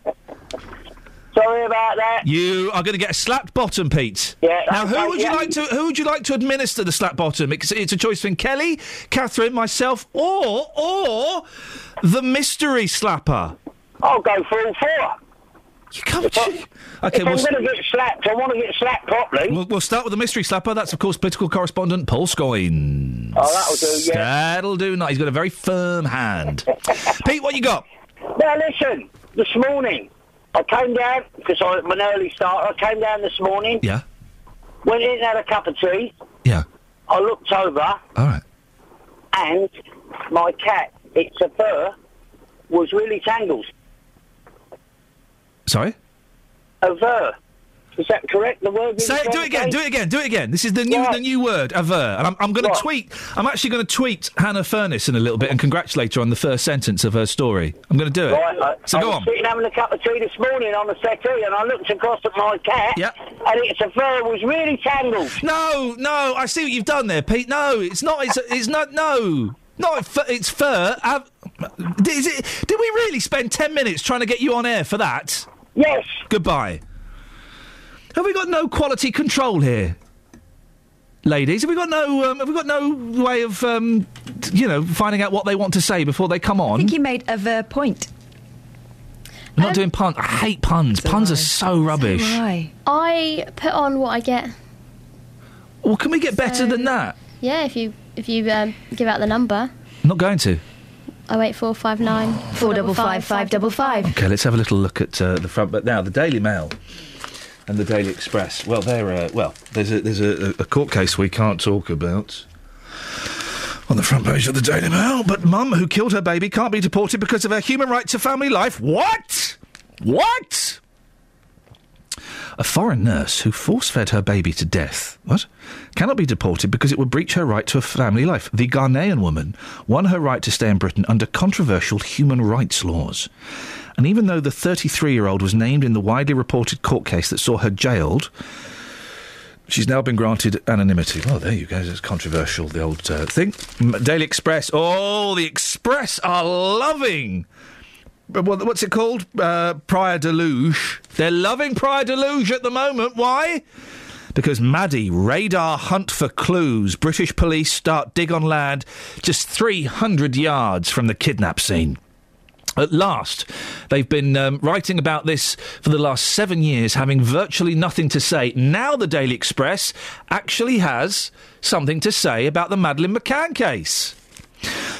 S45: Sorry about that.
S7: You are going to get a slapped bottom, Pete.
S45: Yeah,
S7: Now, who would you
S45: yeah.
S7: like to? Who would you like to administer the slap bottom? It's, it's a choice between Kelly, Catherine, myself, or or the mystery slapper.
S45: I'll go for all four.
S7: You can't.
S45: If, I,
S7: Okay,
S45: if I'm
S7: we'll, s-
S45: going to get slapped, I want to get slapped properly.
S7: we'll, we'll start with the mystery slapper. That's, of course, political correspondent Paul Scoins.
S45: Oh, that'll do, yeah.
S7: That'll do. Nice. He's got a very firm hand. <laughs> Pete, what you got?
S45: Now listen, this morning I came down because I'm an early starter. I came down this morning,
S7: Yeah.
S45: went in and had a cup of tea.
S7: Yeah.
S45: I looked over,
S7: All right.
S45: and my cat, its a fur, was really tangled.
S7: Sorry.
S45: A fur. Is that correct? The word.
S7: Say it, do it again, do it again, do it again. This is the new the new word, aver. And I'm, I'm going to tweet. I'm actually going to tweet Hannah Furness in a little bit and congratulate her on the first sentence of her story. I'm going to do it.
S45: Right,
S7: so
S45: I
S7: go
S45: was
S7: on.
S45: sitting having a cup of tea this morning on the settee, and I looked across at my cat,
S7: Yep.
S45: and its a fur was really tangled.
S7: No, no, I see what you've done there, Pete. No, it's not. It's, it's not. No, not. Fur, it's fur. Av- is it, did we really spend ten minutes trying to get you on air for that?
S45: Yes.
S7: Goodbye. Have we got no quality control here, ladies? Have we got no? Um, have we got no way of, um, you know, finding out what they want to say before they come on?
S9: I think you made a ver point.
S7: I'm not doing puns. I hate puns. puns are so rubbish.
S9: Why?
S12: I put on what I get.
S7: Well, can we get better than that?
S12: Yeah, if you if you um, give out the number.
S7: I'm not going to.
S12: Oh eight four five nine
S9: Four double five five double five.
S7: Okay, let's have a little look at uh, the front. But now the Daily Mail and the Daily Express. Well, they're uh, well. There's a there's a, a court case we can't talk about on the front page of the Daily Mail. But mum who killed her baby can't be deported because of her human right to family life. What? What? A foreign nurse who force fed her baby to death, what? Cannot be deported because it would breach her right to a family life. The Ghanaian woman won her right to stay in Britain under controversial human rights laws. And even though the 33 year old was named in the widely reported court case that saw her jailed, she's now been granted anonymity. Well, there you go. It's controversial, the old uh, thing. Daily Express. Oh, the Express are loving what's it called? Uh, Praia da Luz. They're loving Praia da Luz at the moment. Why? Because Maddie, radar hunt for clues. British police start dig on land just 300 yards from the kidnap scene. At last, they've been um, writing about this for the last seven years, having virtually nothing to say. Now, the Daily Express actually has something to say about the Madeleine McCann case.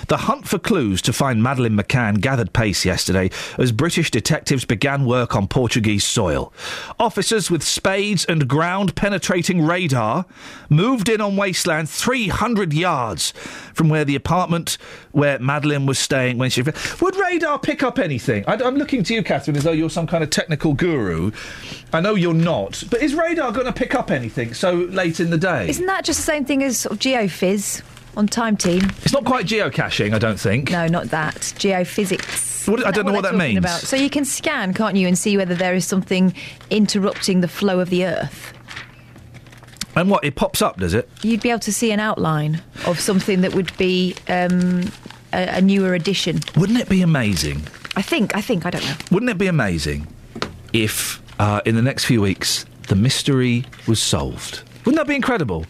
S7: The hunt for clues to find Madeleine McCann gathered pace yesterday as British detectives began work on Portuguese soil. Officers with spades and ground penetrating radar moved in on wasteland 300 yards from where the apartment where Madeleine was staying when she. Would radar pick up anything? I, am looking to you, Catherine, as though you're some kind of technical guru. I know you're not, but is radar going to pick up anything so late in the day?
S9: Isn't that just the same thing as sort of geophys on Time Team?
S7: It's not quite geocaching, I don't think.
S9: No, not that. Geophysics.
S7: What- I don't know what that means.
S9: About? So you can scan, can't you, and see whether there is something interrupting the flow of the Earth.
S7: And what? It pops up, does it?
S9: You'd be able to see an outline of something that would be um, a, a newer addition.
S7: Wouldn't it be amazing?
S9: I think. I think. I don't know.
S7: Wouldn't it be amazing if uh, in the next few weeks the mystery was solved? Wouldn't that be incredible?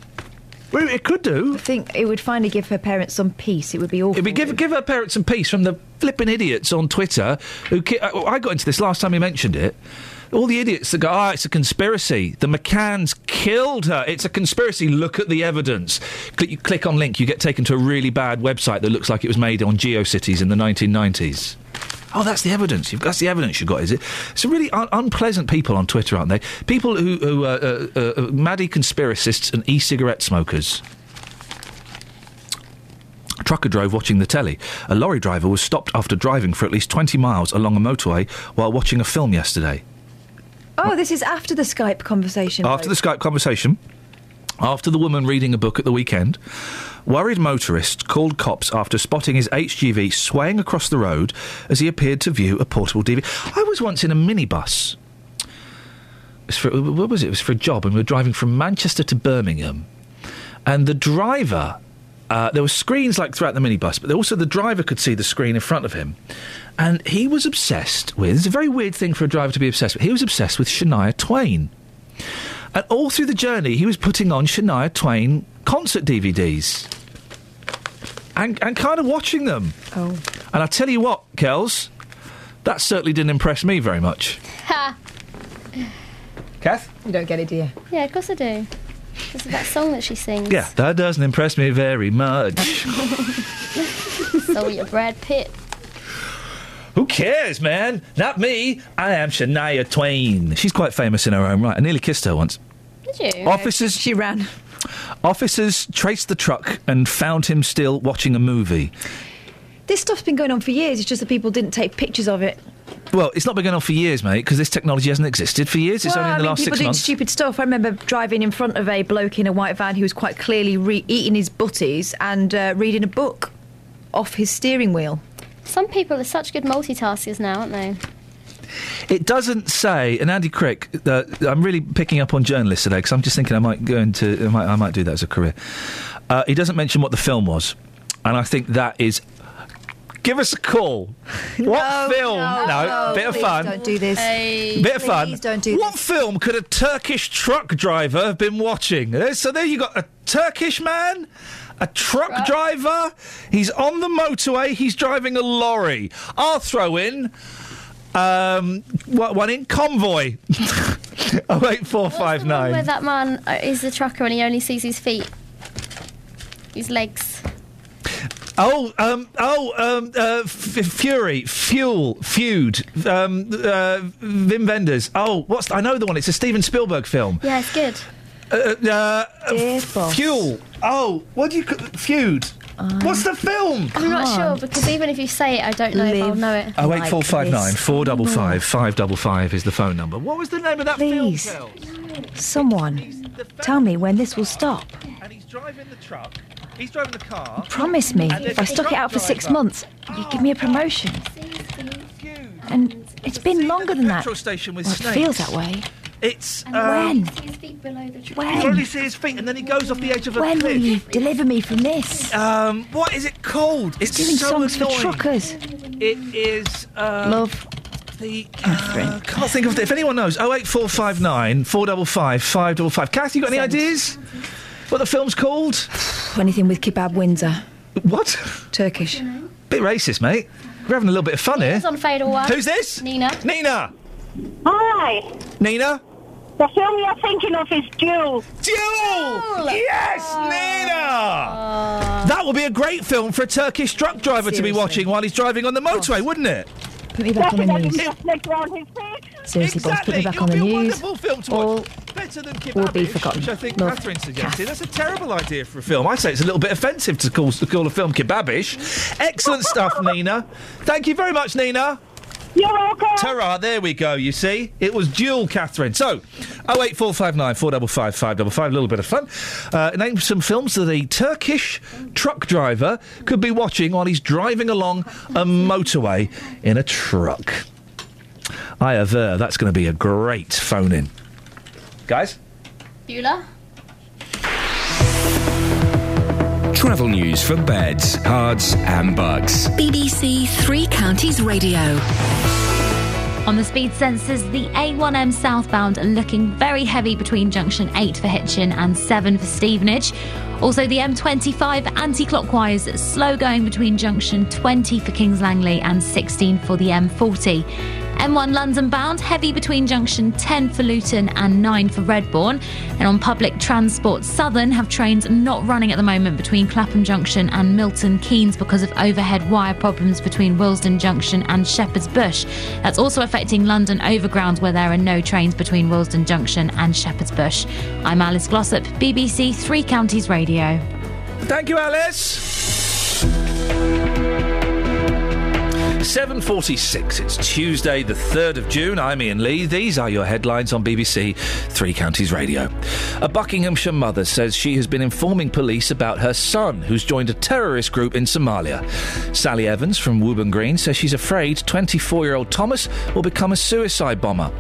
S7: Well, it could do.
S9: I think it would finally give her parents some peace. It would be awful.
S7: It'd give, give her parents some peace from the flipping idiots on Twitter who. Ki- I I got into this last time we mentioned it. All the idiots that go, ah, it's a conspiracy. The McCanns killed her. It's a conspiracy. Look at the evidence. Click, you click on link, you get taken to a really bad website that looks like it was made on GeoCities in the 1990s. Oh, that's the evidence. You've, that's the evidence you got, is it? It's really un- unpleasant people on Twitter, aren't they? People who, who uh, uh, uh, maddie conspiracists and e-cigarette smokers. A trucker drove watching the telly. A lorry driver was stopped after driving for at least 20 miles along a motorway while watching a film yesterday.
S9: Oh, this is after the Skype conversation.
S7: After the Skype conversation, after the woman reading a book at the weekend, worried motorist called cops after spotting his HGV swaying across the road as he appeared to view a portable DV. I was once in a minibus. Was for, what was it? It was for a job, and we were driving from Manchester to Birmingham. And the driver, uh, there were screens like throughout the minibus, but also the driver could see the screen in front of him. And he was obsessed with, it's a very weird thing for a driver to be obsessed with, he was obsessed with Shania Twain. And all through the journey, he was putting on Shania Twain concert DVDs. And, and kind of watching them.
S9: Oh.
S7: And I tell you what, Kels, that certainly didn't impress me very much.
S12: Ha!
S7: Kath?
S9: You don't get it, do you?
S12: Yeah, of course I do. It's that song that she sings.
S7: Yeah, that doesn't impress me very much. <laughs>
S12: so you're Brad Pitt.
S7: Who cares, man? Not me. I am Shania Twain. She's quite famous in her own right. I nearly kissed her once.
S12: Did you?
S7: Officers.
S9: She ran.
S7: Officers traced the truck and found him still watching a movie.
S9: This stuff's been going on for years. It's just that people didn't take pictures of it.
S7: Well, it's not been going on for years, mate, because this technology hasn't existed for years. It's
S9: well,
S7: only in
S9: I
S7: the
S9: mean,
S7: last
S9: people
S7: six
S9: doing
S7: months.
S9: stupid stuff. I remember driving in front of a bloke in a white van who was quite clearly re- eating his butties and uh, reading a book off his steering wheel.
S12: Some people are such good multitaskers now, aren't they?
S7: It doesn't say, and Andy Crick, uh, I'm really picking up on journalists today because I'm just thinking I might go into, I might, I might do that as a career. Uh, he doesn't mention what the film was, and I think that is. Give us a call. <laughs> what film?
S9: no, no,
S7: bit of fun.
S9: don't do this.
S7: Bit of fun.
S9: Don't do
S7: what film could a Turkish truck driver have been watching? Uh, So there you got a Turkish man, a truck, driver. He's on the motorway. He's driving a lorry. I'll throw in um, what, one in convoy. <laughs> oh eight four five
S12: Where
S7: nine.
S12: that man uh, is the trucker and he only sees his feet, his legs.
S7: Oh, um, oh, um, uh, F- Fury, Fuel, Feud, um, uh, Wim Wenders. Oh, what's I know the one. It's a Steven Spielberg film.
S12: Yeah, it's good.
S7: Uh, uh, uh, Fuel. Oh, what do you c- feud? What's the film?
S12: I'm not sure because even if you say it, I don't know if I'll know it.
S7: Oh eight four five nine four double five five double five is the phone number. What was the name of that
S9: Please,
S7: film? Kels?
S9: someone, tell me when this will stop.
S7: And he's driving the truck. He's driving the car.
S9: Promise me, if I stuck it out for six months, you give me a promotion. And it's been longer than that.
S7: Petrol station with
S9: Well, it
S7: snakes.
S9: feels that way.
S7: It's um,
S9: when?
S12: His feet below the truck.
S7: You
S9: When?
S7: only see his feet, and then he goes off the edge of a
S9: When will you deliver me from this?
S7: Um, what is it called? It's
S9: Doing
S7: so
S9: songs
S7: annoying.
S9: for truckers.
S7: It is uh,
S9: Love.
S7: the uh, can't think of it. If anyone knows, oh eight four five nine four double five five double five. Kath, you got any ideas? What the film's called?
S9: Anything with kebab Windsor.
S7: What?
S9: Turkish.
S7: Bit racist, mate. We're having a little bit of fun here.
S12: It's on Fatal One.
S7: Who's this?
S12: Nina.
S7: Nina.
S46: Hi.
S7: Nina.
S46: The film you're thinking of is Duel.
S7: Duel! Yes, ah. Nina! Ah. That would be a great film for a Turkish truck driver to be watching while he's driving on the motorway, wouldn't it?
S9: Put me back on the news.
S46: Flick round his feet.
S9: Seriously, boss, put me back on the
S7: It'll be a
S9: news.
S7: wonderful film to
S9: All
S7: watch. Better than Kebab
S9: will be forgotten.
S7: which I think
S9: Love.
S7: Catherine suggested. That's a terrible idea for a film. I say it's a little bit offensive to call, to call a film kebabish. Excellent stuff, Nina. Thank you very much, Nina.
S46: You're welcome.
S7: Ta-ra, there we go, you see. It was Duel, Catherine. So, 08459 455 555, a little bit of fun. Uh, name some films that a Turkish truck driver could be watching while he's driving along a motorway in a truck. I aver that's going to be a great phone in. Guys?
S12: Beulah.
S14: Travel news for beds, cards, and bugs.
S3: BBC Three Counties Radio.
S10: On the speed sensors, the A1M southbound are looking very heavy between junction 8 for Hitchin and 7 for Stevenage. Also, the M25 anti clockwise, slow going between junction 20 for Kings Langley and 16 for the M40. M1 London bound, heavy between junction 10 for Luton and 9 for Redbourn. And on public transport, Southern have trains not running at the moment between Clapham Junction and Milton Keynes because of overhead wire problems between Willesden Junction and Shepherd's Bush. That's also affecting London Overground, where there are no trains between Willesden Junction and Shepherd's Bush. I'm Alice Glossop, BBC Three Counties Radio.
S7: Thank you, Alice. 7.46, it's Tuesday the 3rd of June. I'm Iain Lee. These are your headlines on BBC Three Counties Radio. A Buckinghamshire mother says she has been informing police about her son, who's joined a terrorist group in Somalia. Sally Evans from Wooburn Green says she's afraid 24-year-old Thomas will become a suicide bomber.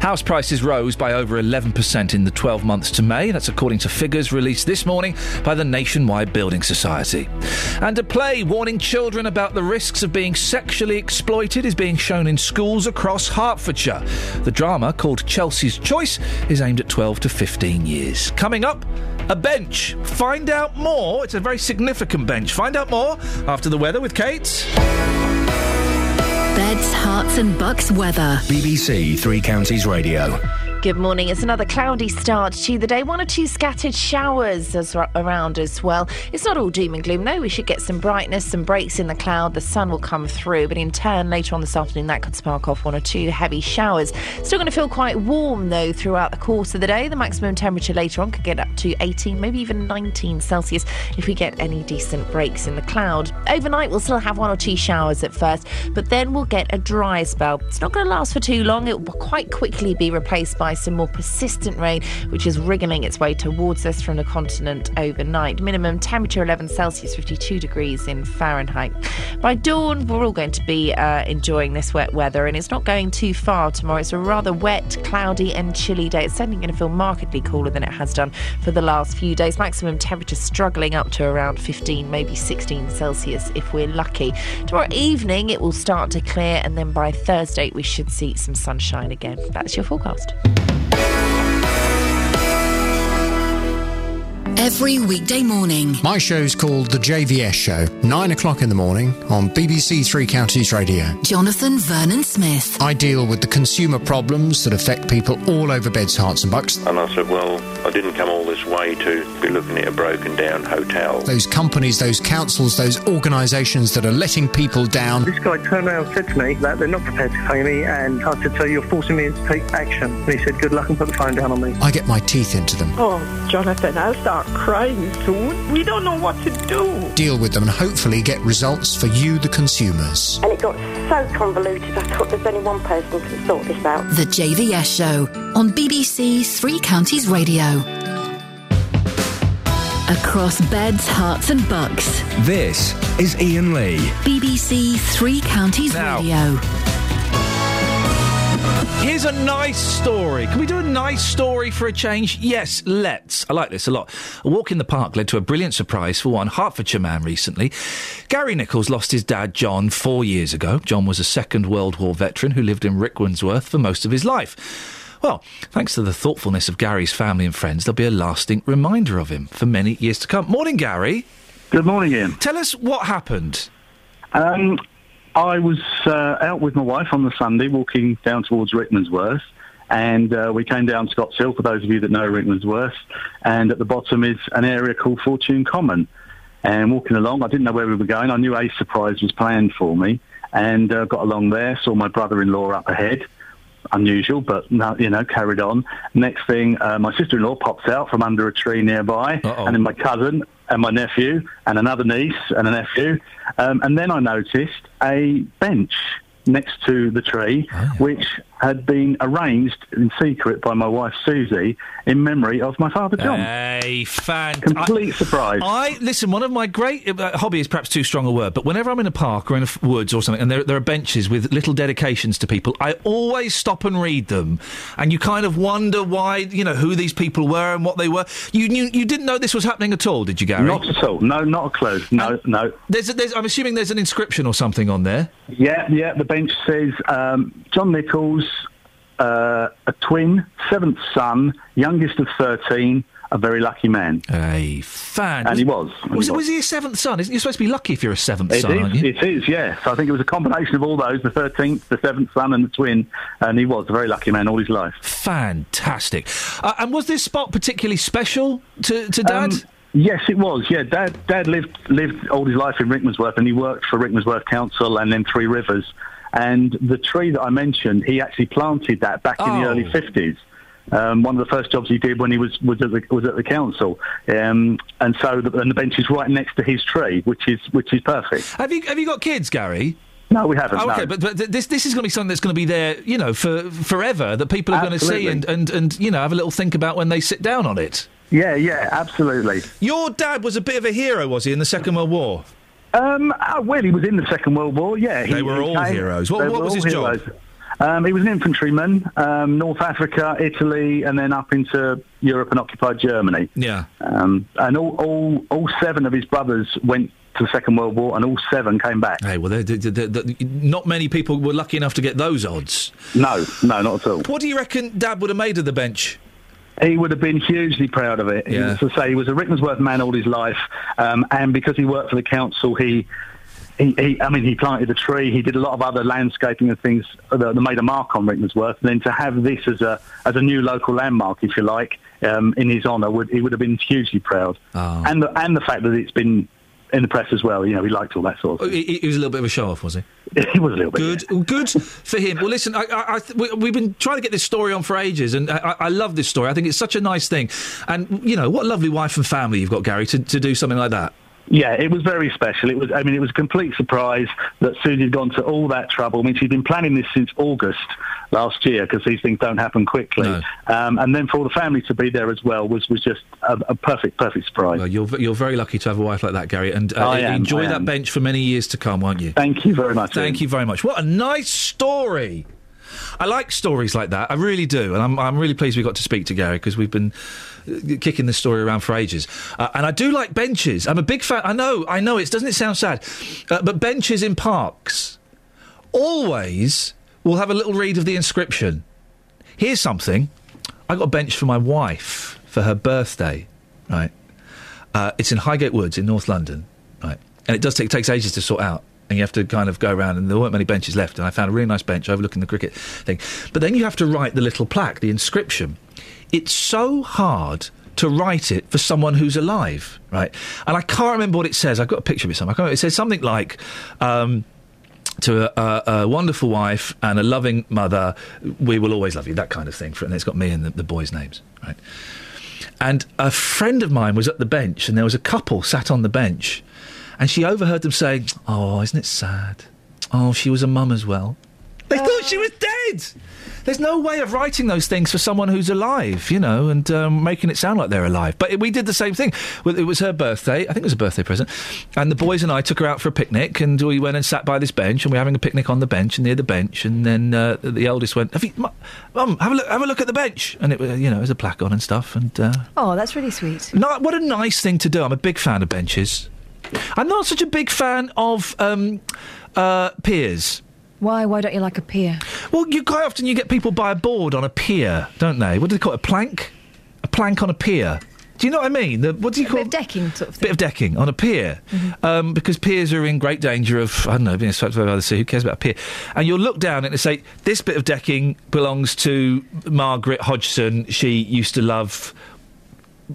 S7: House prices rose by over 11% in the 12 months to May. That's according to figures released this morning by the Nationwide Building Society. And a play warning children about the risks of being sexually exploited is being shown in schools across Hertfordshire. The drama, called Chelsea's Choice, is aimed at 12 to 15 years. Coming up, a bench. Find out more. It's a very significant bench. Find out more after the weather with Kate.
S3: Beds, Herts, and bucks weather.
S14: BBC Three Counties Radio.
S26: Good morning. It's another cloudy start to the day. One or two scattered showers as around as well. It's not all doom and gloom, though. We should get some brightness, some breaks in the cloud. The sun will come through, but in turn, later on this afternoon, that could spark off one or two heavy showers. Still going to feel quite warm, though, throughout the course of the day. The maximum temperature later on could get up to 18, maybe even 19 Celsius if we get any decent breaks in the cloud. Overnight, we'll still have one or two showers at first, but then we'll get a dry spell. It's not going to last for too long. It will quite quickly be replaced by some more persistent rain, which is wriggling its way towards us from the continent overnight. Minimum temperature 11 Celsius, 52 degrees in Fahrenheit. By dawn, we're all going to be uh, enjoying this wet weather, and it's not going too far tomorrow. It's a rather wet, cloudy, and chilly day. It's certainly going to feel markedly cooler than it has done for the last few days. Maximum temperature struggling up to around 15, maybe 16 Celsius if we're lucky. Tomorrow evening, it will start to clear, and then by Thursday, we should see some sunshine again. That's your forecast. Thank you.
S3: Every weekday morning.
S47: My show's called The JVS Show, 9 o'clock in the morning on BBC Three Counties Radio.
S3: Jonathan Vernon Smith.
S47: I deal with the consumer problems that affect people all over Beds, Herts and Bucks.
S48: And I said, well, I didn't come all this way to be looking at a broken down hotel.
S47: Those companies, those councils, those organisations that are letting people down.
S49: This guy turned around and said to me that they're not prepared to pay me, and I said, so you're forcing me to take action. And he said, good luck and put the phone down on me.
S47: I get my teeth into them.
S50: Oh, Jonathan, I'll start crying soon. We don't know what to do.
S47: Deal with them and hopefully get results for you, the consumers.
S51: And it got so convoluted, I thought there's only one person can sort this out.
S3: The JVS Show on BBC Three Counties Radio. Across beds, Herts, and bucks.
S14: This is Iain Lee.
S3: BBC Three Counties
S7: Now.
S3: Radio.
S7: Here's a nice story. Can we do a nice story for a change? Yes, let's. I like this a lot. A walk in the park led to a brilliant surprise for one Hertfordshire man recently. Gary Nichols lost his dad, John, four years ago. John was a Second World War veteran who lived in Rickmansworth for most of his life. Well, thanks to the thoughtfulness of Gary's family and friends, there'll be a lasting reminder of him for many years to come. Morning, Gary.
S52: Good morning, Ian.
S7: Tell us what happened.
S52: Um, I was uh, out with my wife on the Sunday, walking down towards Rickmansworth, and uh, we came down Scotts Hill, for those of you that know Rickmansworth, and at the bottom is an area called Fortune Common. And walking along, I didn't know where we were going. I knew a surprise was planned for me, and uh, got along there, saw my brother-in-law up ahead. Unusual, but no, you know, carried on. Next thing, uh, my sister-in-law pops out from under a tree nearby, and then my cousin and my nephew and another niece and a nephew. Um, and then I noticed a bench next to the tree, which had been arranged in secret by my wife Susie in memory of my father John.
S7: Hey, fan!
S52: Complete surprise.
S7: I listen. One of my great uh, hobby is perhaps too strong a word, but whenever I'm in a park or in a f- woods or something, and there, there are benches with little dedications to people, I always stop and read them, and you kind of wonder why, you know, who these people were and what they were. You knew, you didn't know this was happening at all, did you, Gary?
S52: Not at all. No, not a clue. No, no.
S7: There's, a, there's, I'm assuming there's an inscription or something on there.
S52: Yeah, yeah. The bench says um, John Nichols, uh, a twin, seventh son, youngest of 13, a very lucky man.
S7: A fan.
S52: And he was. and
S7: Was,
S52: he
S7: was he a seventh son? Isn't you're supposed to be lucky if you're a seventh
S52: It
S7: son, aren't you?
S52: it is, yes. I think it was a combination of all those, the 13th, the seventh son and the twin, and he was a very lucky man all his life.
S7: Fantastic. Uh, and was this spot particularly special to, to Dad?
S52: Um, yes, it was. Yeah, Dad. Dad lived lived all his life in Rickmansworth, and he worked for Rickmansworth Council and then Three Rivers. And the tree that I mentioned, he actually planted that back in the
S7: Oh.
S52: early fifties. Um, one of the first jobs he did when he was was at the, was at the council, um, and so the, and the bench is right next to his tree, which is which is perfect.
S7: have you have you got kids, Gary?
S52: No, we haven't.
S7: Oh, okay,
S52: no.
S7: but, but this this is going to be something that's going to be there, you know, for forever that people are going to see and, and and you know have a little think about when they sit down on it.
S52: Yeah, yeah, absolutely.
S7: Your dad was a bit of a hero, was he, in the Second World War?
S52: Um, oh, well, he was in the Second World War. Yeah, he,
S7: They were all heroes. What- what was his job?
S52: Um, he was an infantryman, um, North Africa, Italy, and then up into Europe and occupied Germany.
S7: Yeah.
S52: Um, and all, all, all seven of his brothers went to the Second World War, and all seven came back.
S7: Hey, well, they, they, they, they, not many people were lucky enough to get those odds.
S52: No, no, not at all.
S7: What do you reckon Dad would have made of the bench?
S52: He would have been hugely proud of it.
S7: Yeah.
S52: was, to say, he was a Rickmansworth man all his life, um, and because he worked for the council, he, he, he, I mean, he planted a tree. He did a lot of other landscaping and things that, that made a mark on Rickmansworth. And then to have this as a as a new local landmark, if you like, um, in his honour, would he would have been hugely proud.
S7: Oh.
S52: And the and the fact that it's been in the press as well. You know, he liked all that sort of.
S7: Oh, He, he was a little bit of a show off, was he? <laughs>
S52: He was a little bit.
S7: Good, oh, good for him. Well, listen, I, I, I th- we, we've been trying to get this story on for ages, and I, I love this story. I think it's such a nice thing, and you know, what a lovely wife and family you've got, Gary, to, to do something like that.
S52: Yeah, it was very special. It was, I mean, it was a complete surprise that Susie had gone to all that trouble. I mean, she'd been planning this since August last year because these things don't happen quickly. Um, and then for all the family to be there as well was, was just a, a perfect, perfect surprise.
S7: Well, you're you're very lucky to have a wife like that, Gary, and uh,
S52: I am,
S7: enjoy
S52: I
S7: that
S52: am.
S7: bench for many years to come, won't you?
S52: Thank you very much.
S7: Thank you very much. What a nice story. I like stories like that. I really do, and I'm I'm really pleased we got to speak to Gary because we've been kicking this story around for ages. Uh, and I do like benches. I'm a big fan. I know, I know. It doesn't it sound sad, uh, but benches in parks always will have a little read of the inscription. Here's something. I got a bench for my wife for her birthday. Right. Uh, it's in Highgate Woods in North London. Right. And it does take takes ages to sort out. And you have to kind of go around, and there weren't many benches left. And I found a really nice bench overlooking the cricket thing. But then you have to write the little plaque, the inscription. It's so hard to write it for someone who's alive, right? And I can't remember what it says. I've got a picture of it somewhere. It says something like. Um, to a, a, a wonderful wife and a loving mother, we will always love you. That kind of thing. And it's got me and the, the boys' names, right? And a friend of mine was at the bench, and there was a couple sat on the bench, and she overheard them saying, "Oh, isn't it sad? Oh, she was a mum as well." They thought she was dead. There's no way of writing those things for someone who's alive, you know, and um, making it sound like they're alive. But we did the same thing. Well, It was her birthday. I think it was a birthday present. And the boys and I took her out for a picnic, and we went and sat by this bench, and we were having a picnic on the bench and near the bench. And then uh, the eldest went, have you, Mum, Mum, have a look, have a look at the bench. And it, was, you know, there's a plaque on and stuff. And uh,
S9: Oh, that's really sweet.
S7: no, what a nice thing to do. I'm a big fan of benches. I'm not such a big fan of um, uh, piers.
S9: Why? Why don't you like a pier?
S7: Well, you quite often you get people by a board on a pier, don't they? What do they call it? A plank? A plank on a pier. Do you know what I mean? The, what do you
S9: A
S7: call
S9: bit of decking sort of thing.
S7: bit of decking on a pier, um, because piers are in great danger of I don't know being swept away by the sea. Who cares about a pier? And you'll look down and say this bit of decking belongs to Margaret Hodgson. She used to love,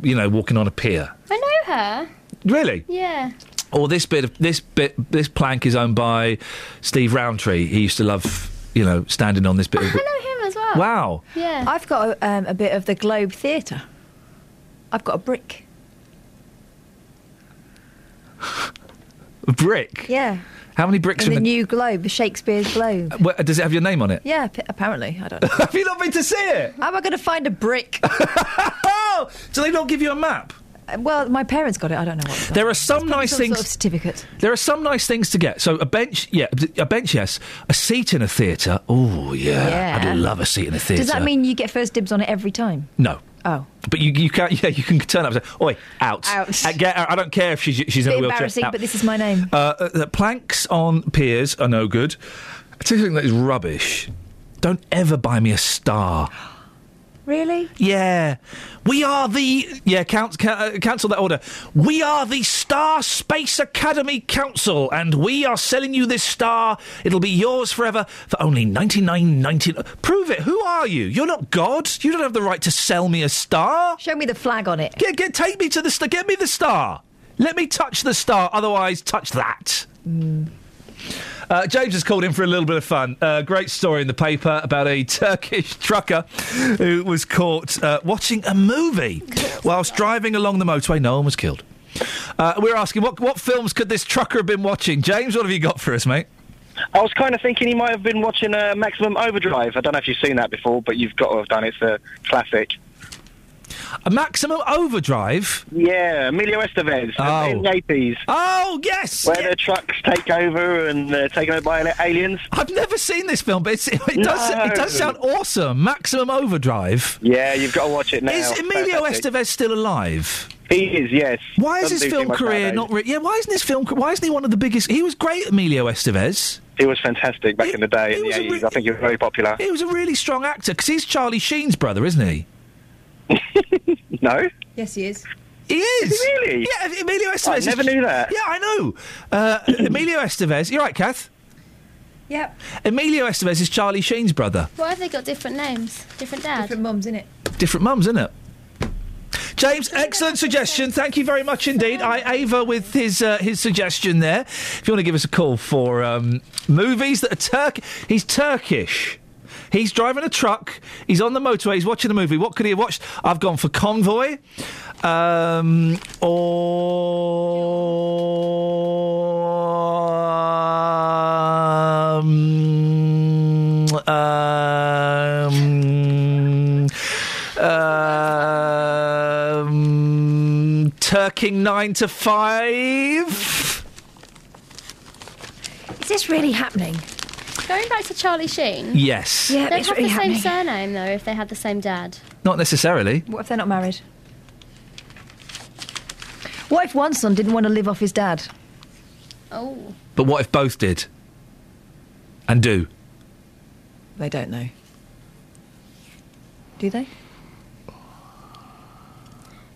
S7: you know, walking on a pier.
S12: I know her.
S7: Really?
S12: Yeah.
S7: Or this bit of this bit this plank is owned by Steve Roundtree. He used to love, you know, standing on this bit. of...
S12: I know him as well.
S7: Wow.
S12: Yeah.
S9: I've got a, um, a bit of the Globe Theatre. I've got a brick.
S7: A brick.
S9: Yeah.
S7: How many bricks
S9: in
S7: in
S9: the,
S7: the?
S9: new Globe, the Shakespeare's Globe.
S7: Where- does it have your name on it?
S9: Yeah, p- apparently. I don't <laughs> know.
S7: have you not been to see it?
S9: How am I going to find a brick?
S7: oh, <laughs> do they not give you a map?
S9: Uh, Well, my parents got it. I don't know what.
S7: There are some nice
S9: some
S7: things.
S9: Sort of certificate.
S7: There are some nice things to get. So a bench, yeah, a bench, yes. A seat in a theatre. Oh yeah,
S9: Yeah.
S7: I'd love a seat in a theatre.
S9: Does that mean you get first dibs on it every time?
S7: no?
S9: Oh.
S7: But you, you can <laughs> yeah you can turn up and say, "Oi, out,
S9: Out.
S7: Uh, get out. I don't care if she's she's in a wheelchair."
S9: embarrassing,
S7: out.
S9: but this is my name.
S7: Uh, uh, the planks on piers are no good. I tell you something that is rubbish. Don't ever buy me a star.
S9: Really?
S7: Yeah, we are the yeah. Count, ca- uh, cancel that order. We are the Star Space Academy Council, and we are selling you this star. It'll be yours forever for only ninety nine ninety. Prove it. Who are you? You're not God. You don't have the right to sell me a star.
S9: Show me the flag on it.
S7: Get, get, take me to the star. Get me the star. Let me touch the star. Otherwise, touch that. Uh, James has called in for a little bit of fun. Uh, great story in the paper about a <laughs> Turkish trucker who was caught uh, watching a movie whilst driving along the motorway. No one was killed. Uh, we're asking what what films could this trucker have been watching? James, what have you got for us, mate?
S53: I was kind of thinking he might have been watching uh, Maximum Overdrive. I don't know if you've seen that before, but you've got to have done it. It's a classic.
S7: A Maximum Overdrive.
S53: Yeah, Emilio Estevez
S7: Oh.
S53: in the 80s.
S7: Oh, yes!
S53: Where the trucks take over and they're taken over by aliens.
S7: I've never seen this film, but it's, it does
S53: No.
S7: it does sound awesome. Maximum Overdrive.
S53: Yeah, you've got to watch it now.
S7: Is Emilio
S53: Fantastic.
S7: Estevez still alive?
S53: He is, yes.
S7: Why is
S53: Doesn't
S7: his film career not? Re- yeah, why isn't his film? Why isn't he one of the biggest? He was great, Emilio Estevez.
S53: He was fantastic back in the day, in the 80s. I think he was very popular.
S7: He was a really strong actor because he's Charlie Sheen's brother, isn't he? <laughs>
S53: No?
S9: Yes, he is.
S7: He is.
S53: Is he really?
S7: Yeah, Emilio Estevez.
S53: I
S7: is-
S53: never knew that.
S7: Yeah, I know. Uh, <clears throat> Emilio Estevez. You're right, Kath.
S9: Yep.
S7: Emilio Estevez is Charlie Sheen's brother.
S12: Why have they got different names? Different dads?
S9: Different mums, innit?
S7: Different mums, isn't it? James, excellent suggestion. Thank you very much indeed. I Ava with his uh, his suggestion there. If you want to give us a call for um, movies that are Turk, he's Turkish. He's driving a truck. He's on the motorway. He's watching a movie. What could he have watched? I've gone for Convoy, um, or um, um, um, Turking nine to five.
S9: Is this really happening?
S12: Going back to Charlie Sheen.
S7: Yes.
S9: Yeah,
S12: They'd
S9: it's
S12: have
S9: really
S12: the same
S9: happening.
S12: surname though if they had the same dad.
S7: Not necessarily.
S9: What if they're not married? What if one son didn't want to live off his dad?
S12: Oh.
S7: But what if both did? And do?
S9: They don't know. Do they?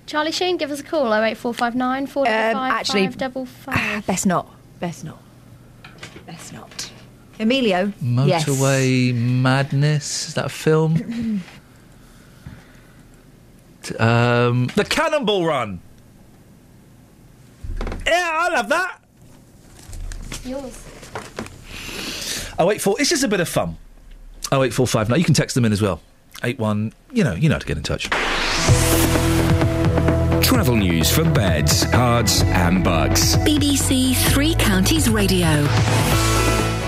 S12: Charlie Sheen, give us a call. 08459 455
S9: Um, actually-
S12: double five. <sighs>
S9: Best not. Best not. Best not. Emilio. Yes.
S7: Motorway Madness. Is that a film? <clears throat> Um, the Cannonball Run. Yeah, I love that.
S12: Yours.
S7: Oh wait, four. This is a bit of fun. Oh eight four five. Now you can text them in as well. Eight one. You know, you know how to get in touch.
S14: Travel news for beds, cards, and bugs.
S3: BBC Three Counties Radio.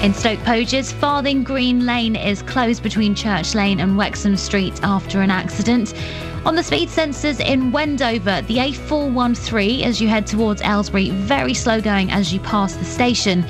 S10: In Stoke Poges, Farthing Green Lane is closed between Church Lane and Wexham Street after an accident. On the speed sensors in Wendover, the A413 as you head towards Aylesbury, very slow going as you pass the station.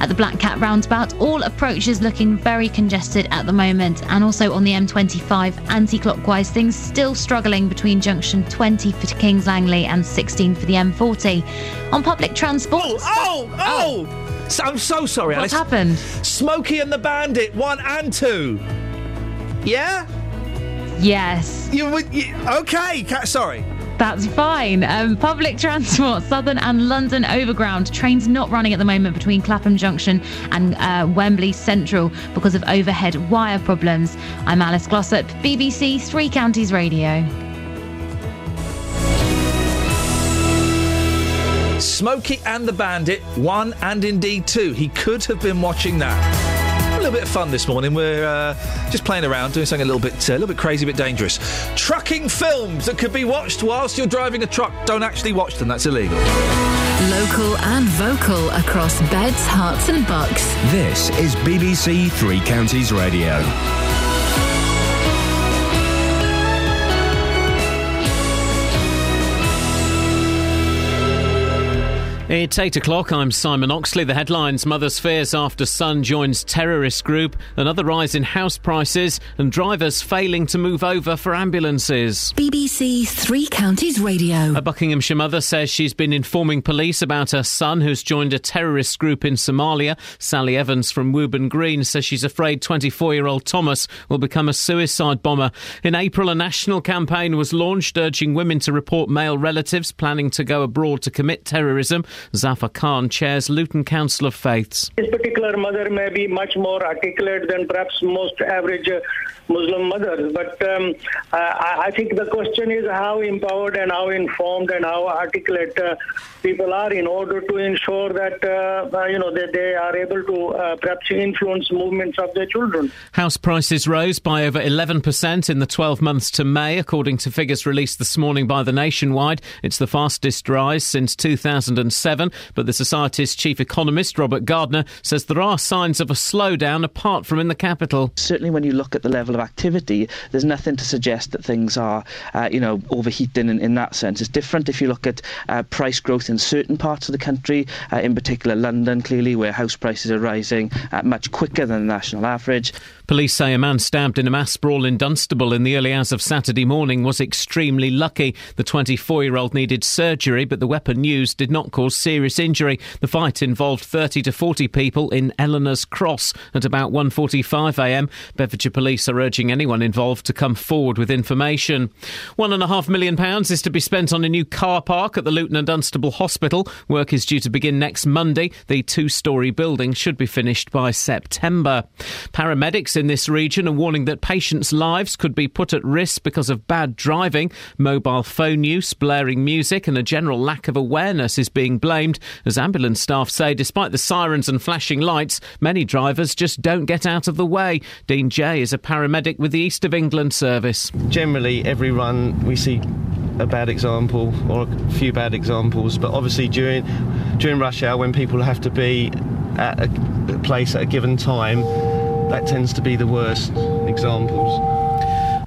S10: At the Black Cat roundabout, all approaches looking very congested at the moment, and also on the M25 anti clockwise, things still struggling between junction 20 for Kings Langley and 16 for the M40. On public transport.
S7: Oh, oh! oh! So, I'm so sorry,
S10: What's
S7: Alice.
S10: happened?
S7: Smokey and the Bandit, one and two. Yeah?
S10: Yes.
S7: You, would- you okay? Ca- sorry.
S10: That's fine. Um, public transport, Southern and London Overground. Trains not running at the moment between Clapham Junction and uh, Wembley Central because of overhead wire problems. I'm Alice Glossop, BBC Three Counties Radio.
S7: Smokey and the Bandit, one and indeed two. He could have been watching that. A little bit of fun this morning. We're uh, just playing around, doing something a little bit, uh, a little bit crazy, a bit dangerous. Trucking films that could be watched whilst you're driving a truck. Don't actually watch them. That's illegal.
S3: Local and vocal across beds, Herts, and bucks.
S14: This is BBC Three Counties Radio.
S1: It's 8 o'clock. I'm Simon Oxley. The headlines Mother's fears after son joins terrorist group, another rise in house prices, and drivers failing to move over for ambulances.
S3: BBC Three Counties Radio.
S1: A Buckinghamshire mother says she's been informing police about her son who's joined a terrorist group in Somalia. Sally Evans from Wooburn Green says she's afraid 24 year old Thomas will become a suicide bomber. In April, a national campaign was launched urging women to report male relatives planning to go abroad to commit terrorism. Zafar Khan chairs Luton Council of Faiths.
S39: This particular mother may be much more articulate than perhaps most average uh, Muslim mothers, but um, I, I think the question is how empowered and how informed and how articulate uh, people are in order to ensure that uh, uh, you know that they are able to uh, perhaps influence movements of their children.
S1: House prices rose by over 11% in the 12 months to May, according to figures released this morning by the Nationwide. It's the fastest rise since 2007, but the Society's chief economist, Robert Gardner, says there are signs of a slowdown apart from in the capital.
S54: Certainly, when you look at the level of activity, there's nothing to suggest that things are, uh, you know, overheating in, in, that sense. It's different if you look at uh, price growth in certain parts of the country, uh, in particular London, clearly, where house prices are rising uh, much quicker than the national average.
S1: Police say a man stabbed in a mass brawl in Dunstable in the early hours of Saturday morning was extremely lucky. The 24 year old needed surgery, but the weapon used did not cause serious injury. The fight involved 30 to 40 people in Eleanor's Cross at about 1.45am. Bedfordshire Police are urging anyone involved to come forward with information. One and a half million pounds is to be spent on a new car park at the Luton and Dunstable Hospital. Work is due to begin next Monday. The two story building should be finished by September. Paramedics in this region are warning that patients' lives could be put at risk because of bad driving. Mobile phone use, blaring music, and a general lack of awareness is being blamed. As ambulance staff say, despite the sirens and flashing lights, many drivers just don't get out of the way. Dean Jay is a paramedic with the East of England service.
S55: Generally, every run we see a bad example or a few bad examples, but obviously during during rush hour when people have to be at a place at a given time, that tends to be the worst examples.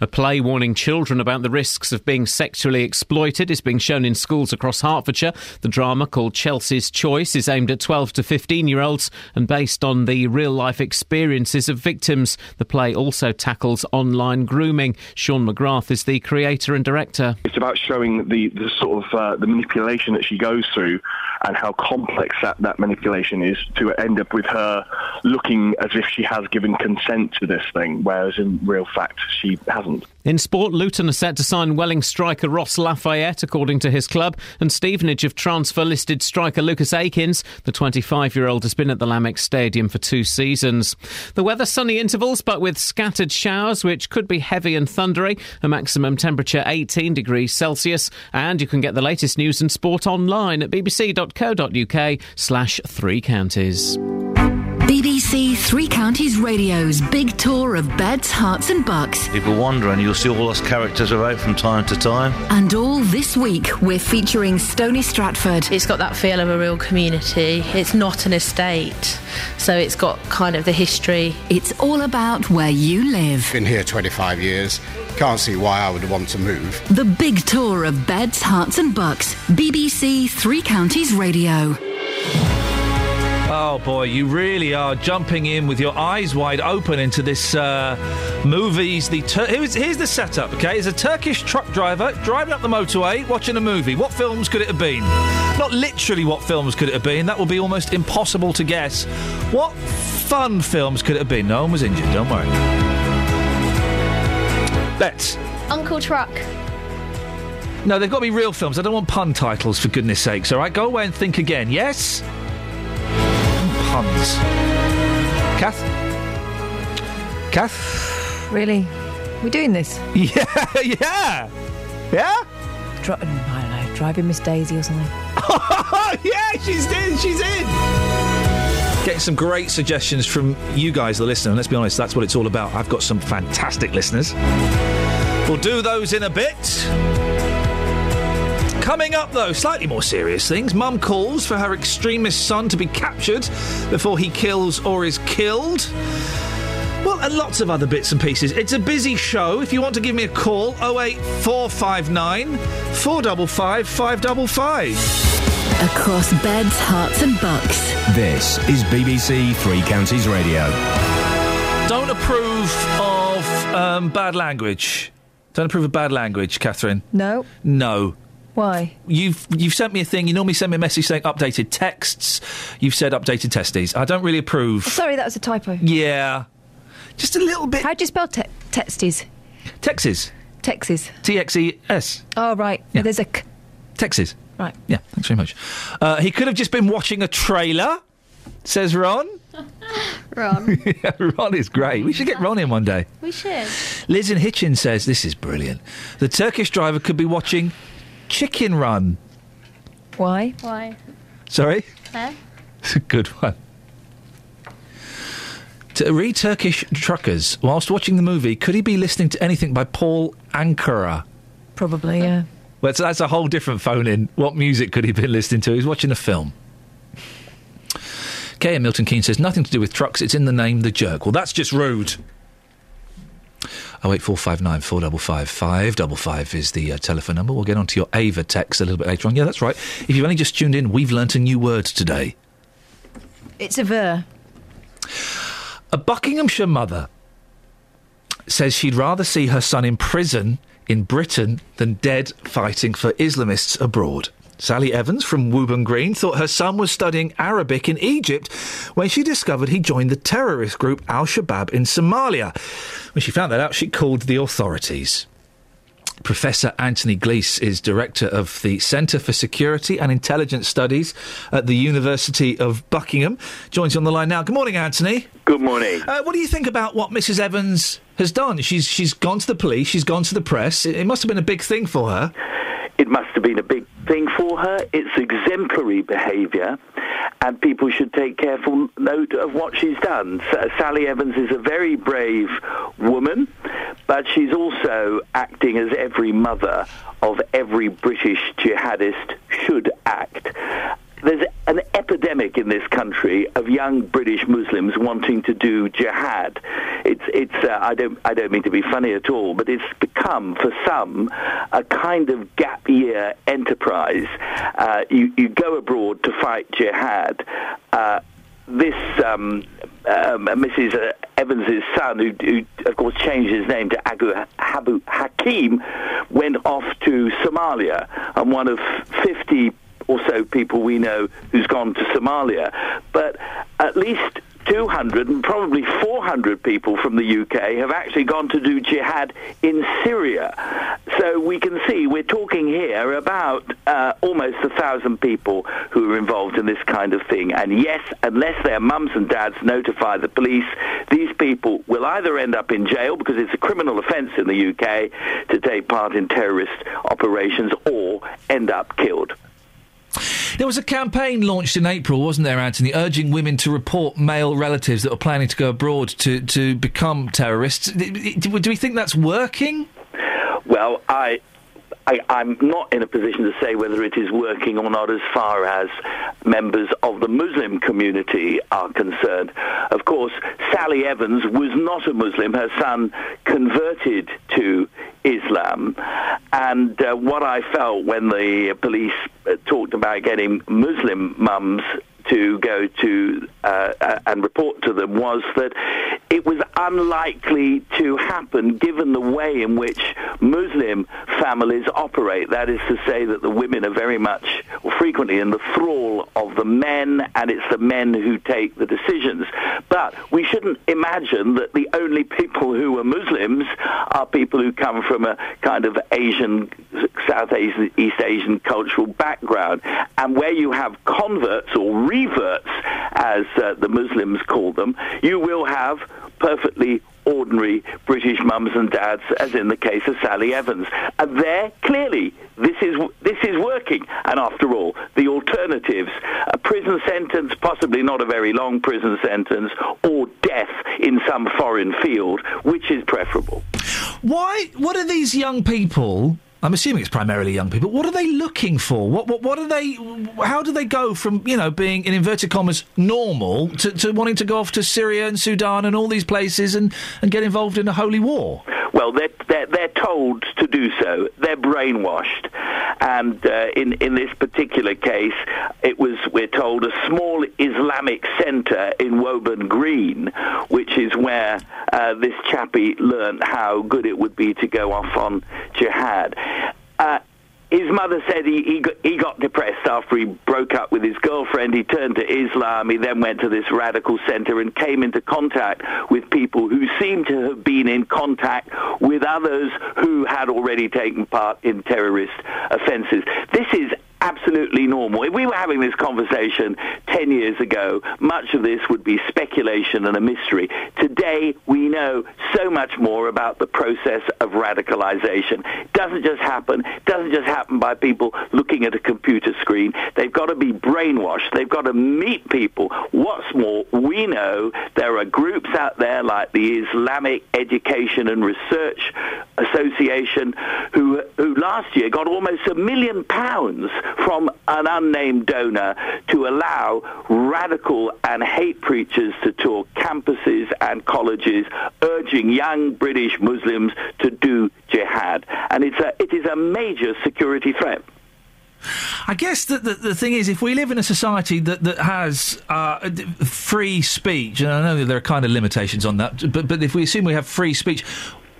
S1: A play warning children about the risks of being sexually exploited is being shown in schools across Hertfordshire. The drama, called Chelsea's Choice, is aimed at 12 to 15 year olds and based on the real life experiences of victims. The play also tackles online grooming. Sean McGrath is the creator and director.
S56: It's about showing the, the sort of uh, the manipulation that she goes through and how complex that, that manipulation is to end up with her looking as if she has given consent to this thing, whereas in real fact she hasn't.
S1: In sport, Luton are set to sign Welling striker Ross Lafayette, according to his club, and Stevenage have transfer listed striker Lucas Akins. The 25 year old has been at the Lamex Stadium for two seasons. The weather sunny intervals, but with scattered showers, which could be heavy and thundery. A maximum temperature 18 degrees Celsius. And you can get the latest news and sport online at bbc.co.uk slash three counties.
S3: BBC Three Counties Radio's big tour of beds, Herts, and bucks.
S57: People wander, and you'll see all us characters about from time to time.
S3: And all this week, we're featuring Stony Stratford.
S58: It's got that feel of a real community. It's not an estate, so it's got kind of the history.
S3: It's all about where you live.
S59: Been here 25 years. Can't see why I would want to move.
S3: The big tour of beds, Herts, and bucks. BBC Three Counties Radio.
S7: Oh boy, you really are jumping in with your eyes wide open into this uh, movies. The Tur- here's, here's the setup. Okay, it's a Turkish truck driver driving up the motorway watching a movie. What films could it have been? Not literally, what films could it have been? That will be almost impossible to guess. What fun films could it have been? No one was injured. Don't worry. Let's.
S12: Uncle Truck.
S7: No, they've got to be real films. I don't want pun titles, for goodness sakes. All right, go away and think again. Yes puns. Kath? Kath?
S9: Really? We're doing this? <laughs>
S7: Yeah, yeah. Yeah?
S9: Dri- I don't know, driving Miss Daisy or something. <laughs>
S7: yeah, she's in, she's in. Getting some great suggestions from you guys, the listener. And let's be honest, that's what it's all about. I've got some fantastic listeners. We'll do those in a bit. Coming up, though, slightly more serious things. Mum calls for her extremist son to be captured before he kills or is killed. Well, and lots of other bits and pieces. It's a busy show. If you want to give me a call, 08459 455 555.
S3: across beds, Herts, and bucks.
S14: This is BBC Three Counties Radio.
S7: Don't approve of um, bad language. Don't approve of bad language, Catherine.
S9: No.
S7: No.
S9: Why?
S7: You've you've sent me a thing. You normally send me a message saying updated texts. You've said updated testes. I don't really approve.
S9: Sorry, that was a typo.
S7: Yeah, just a little bit.
S9: How do you spell te- texties?
S7: Texes.
S9: Texes.
S7: T X E S.
S9: Oh, right.
S7: Yeah.
S9: There's a k.
S7: Texas.
S9: Right.
S7: Yeah, thanks very much. Uh, he could have just been watching a trailer, says Ron. <laughs>
S12: Ron. <laughs>
S7: yeah, Ron is great. We should get Ron in one day.
S12: We should.
S7: Liz in Hitchin says this is brilliant. The Turkish driver could be watching Chicken Run.
S9: Why?
S12: Why?
S7: Sorry?
S12: Huh?
S7: It's a good one. To read Turkish truckers whilst watching the movie, could he be listening to anything by Paul Ankara?
S9: Probably, yeah.
S7: Well, that's, that's a whole different phone in. What music could he have been listening to? He's watching a film. Kay Milton Keynes says nothing to do with trucks. It's in the name, the jerk. Well, that's just rude. 08459 455 555 is the uh, telephone number. We'll get on to your Ava text a little bit later on. Yeah, that's right. If you've only just tuned in, we've learnt a new word today.
S9: It's a ver.
S7: A Buckinghamshire mother says she'd rather see her son in prison in Britain than dead fighting for Islamists abroad. Sally Evans from Wooburn Green thought her son was studying Arabic in Egypt when she discovered he joined the terrorist group Al Shabaab in Somalia. When she found that out, she called the authorities. Professor Anthony Glees is director of the Centre for Security and Intelligence Studies at the University of Buckingham. Joins you on the line now. Good morning, Anthony.
S60: Good morning.
S7: Uh, what do you think about what Mrs. Evans has done? She's she's gone to the police. She's gone to the press. It, it must have been a big thing for her.
S60: It must have been a big thing for her. It's exemplary behaviour, and people should take careful note of what she's done. S- uh, Sally Evans is a very brave woman, but she's also acting as every mother of every British jihadist should act. There's an epidemic in this country of young British Muslims wanting to do jihad. It's, it's. Uh, I don't, I don't mean to be funny at all, but it's become for some a kind of gap year enterprise. Uh, you, you go abroad to fight jihad. Uh, this um, um, Mrs. Evans's son, who, who of course changed his name to Abu, Abu Hakim, went off to Somalia, and one of 50 or so people we know who's gone to Somalia. But at least 200 and probably 400 people from the UK have actually gone to do jihad in Syria. So we can see we're talking here about uh, almost a thousand people who are involved in this kind of thing. And yes, unless their mums and dads notify the police, these people will either end up in jail because it's a criminal offence in the UK to take part in terrorist operations or end up killed.
S7: There was a campaign launched in April, wasn't there, Anthony, urging women to report male relatives that were planning to go abroad to, to become terrorists. Do, we think that's working?
S60: Well, I, I, I'm not in a position to say whether it is working or not as far as members of the Muslim community are concerned. Of course, Sally Evans was not a Muslim. Her son converted to Islam. And uh, what I felt when the police uh, talked about getting Muslim mums to go to uh, uh, and report to them was that it was unlikely to happen given the way in which Muslim families operate. That is to say that the women are very much, frequently, in the thrall of the men, and it's the men who take the decisions. But we shouldn't imagine that the only people who are Muslims are people who come from a kind of Asian, South Asian, East Asian cultural background. And where you have converts or reverts, as uh, the Muslims call them, you will have perfectly ordinary British mums and dads, as in the case of Sally Evans. And there, clearly, this is this is working. And after all, the alternatives: a prison sentence, possibly not a very long prison sentence, or death in some foreign field, which is preferable.
S7: Why? What are these young people? I'm assuming it's primarily young people. What are they looking for? What, what, what are they? How do they go from you know being in inverted commas normal to, to wanting to go off to Syria and Sudan and all these places and, and get involved in a holy war?
S60: Well, they're, they're, they're told to do so. They're brainwashed. And uh, in, in this particular case, it was, we're told, a small Islamic centre in Wooburn Green, which is where uh, this chappie learnt how good it would be to go off on jihad. Uh, his mother said he, he, got, he got depressed after he broke up with his girlfriend. He turned to Islam. He then went to this radical center and came into contact with people who seemed to have been in contact with others who had already taken part in terrorist offenses. This is absolutely normal. If we were having this conversation 10 years ago, much of this would be speculation and a mystery. Today, we know so much more about the process of radicalization. It doesn't just happen. It doesn't just happen by people looking at a computer screen. They've got to be brainwashed. They've got to meet people. What's more, we know there are groups out there like the Islamic Education and Research Association who, who last year got almost a million pounds from an unnamed donor to allow radical and hate preachers to tour campuses and colleges, urging young British Muslims to do jihad. And it's a, it is a major security threat.
S7: I guess that the, the thing is, if we live in a society that that has uh, free speech, and I know that there are kind of limitations on that, but but if we assume we have free speech,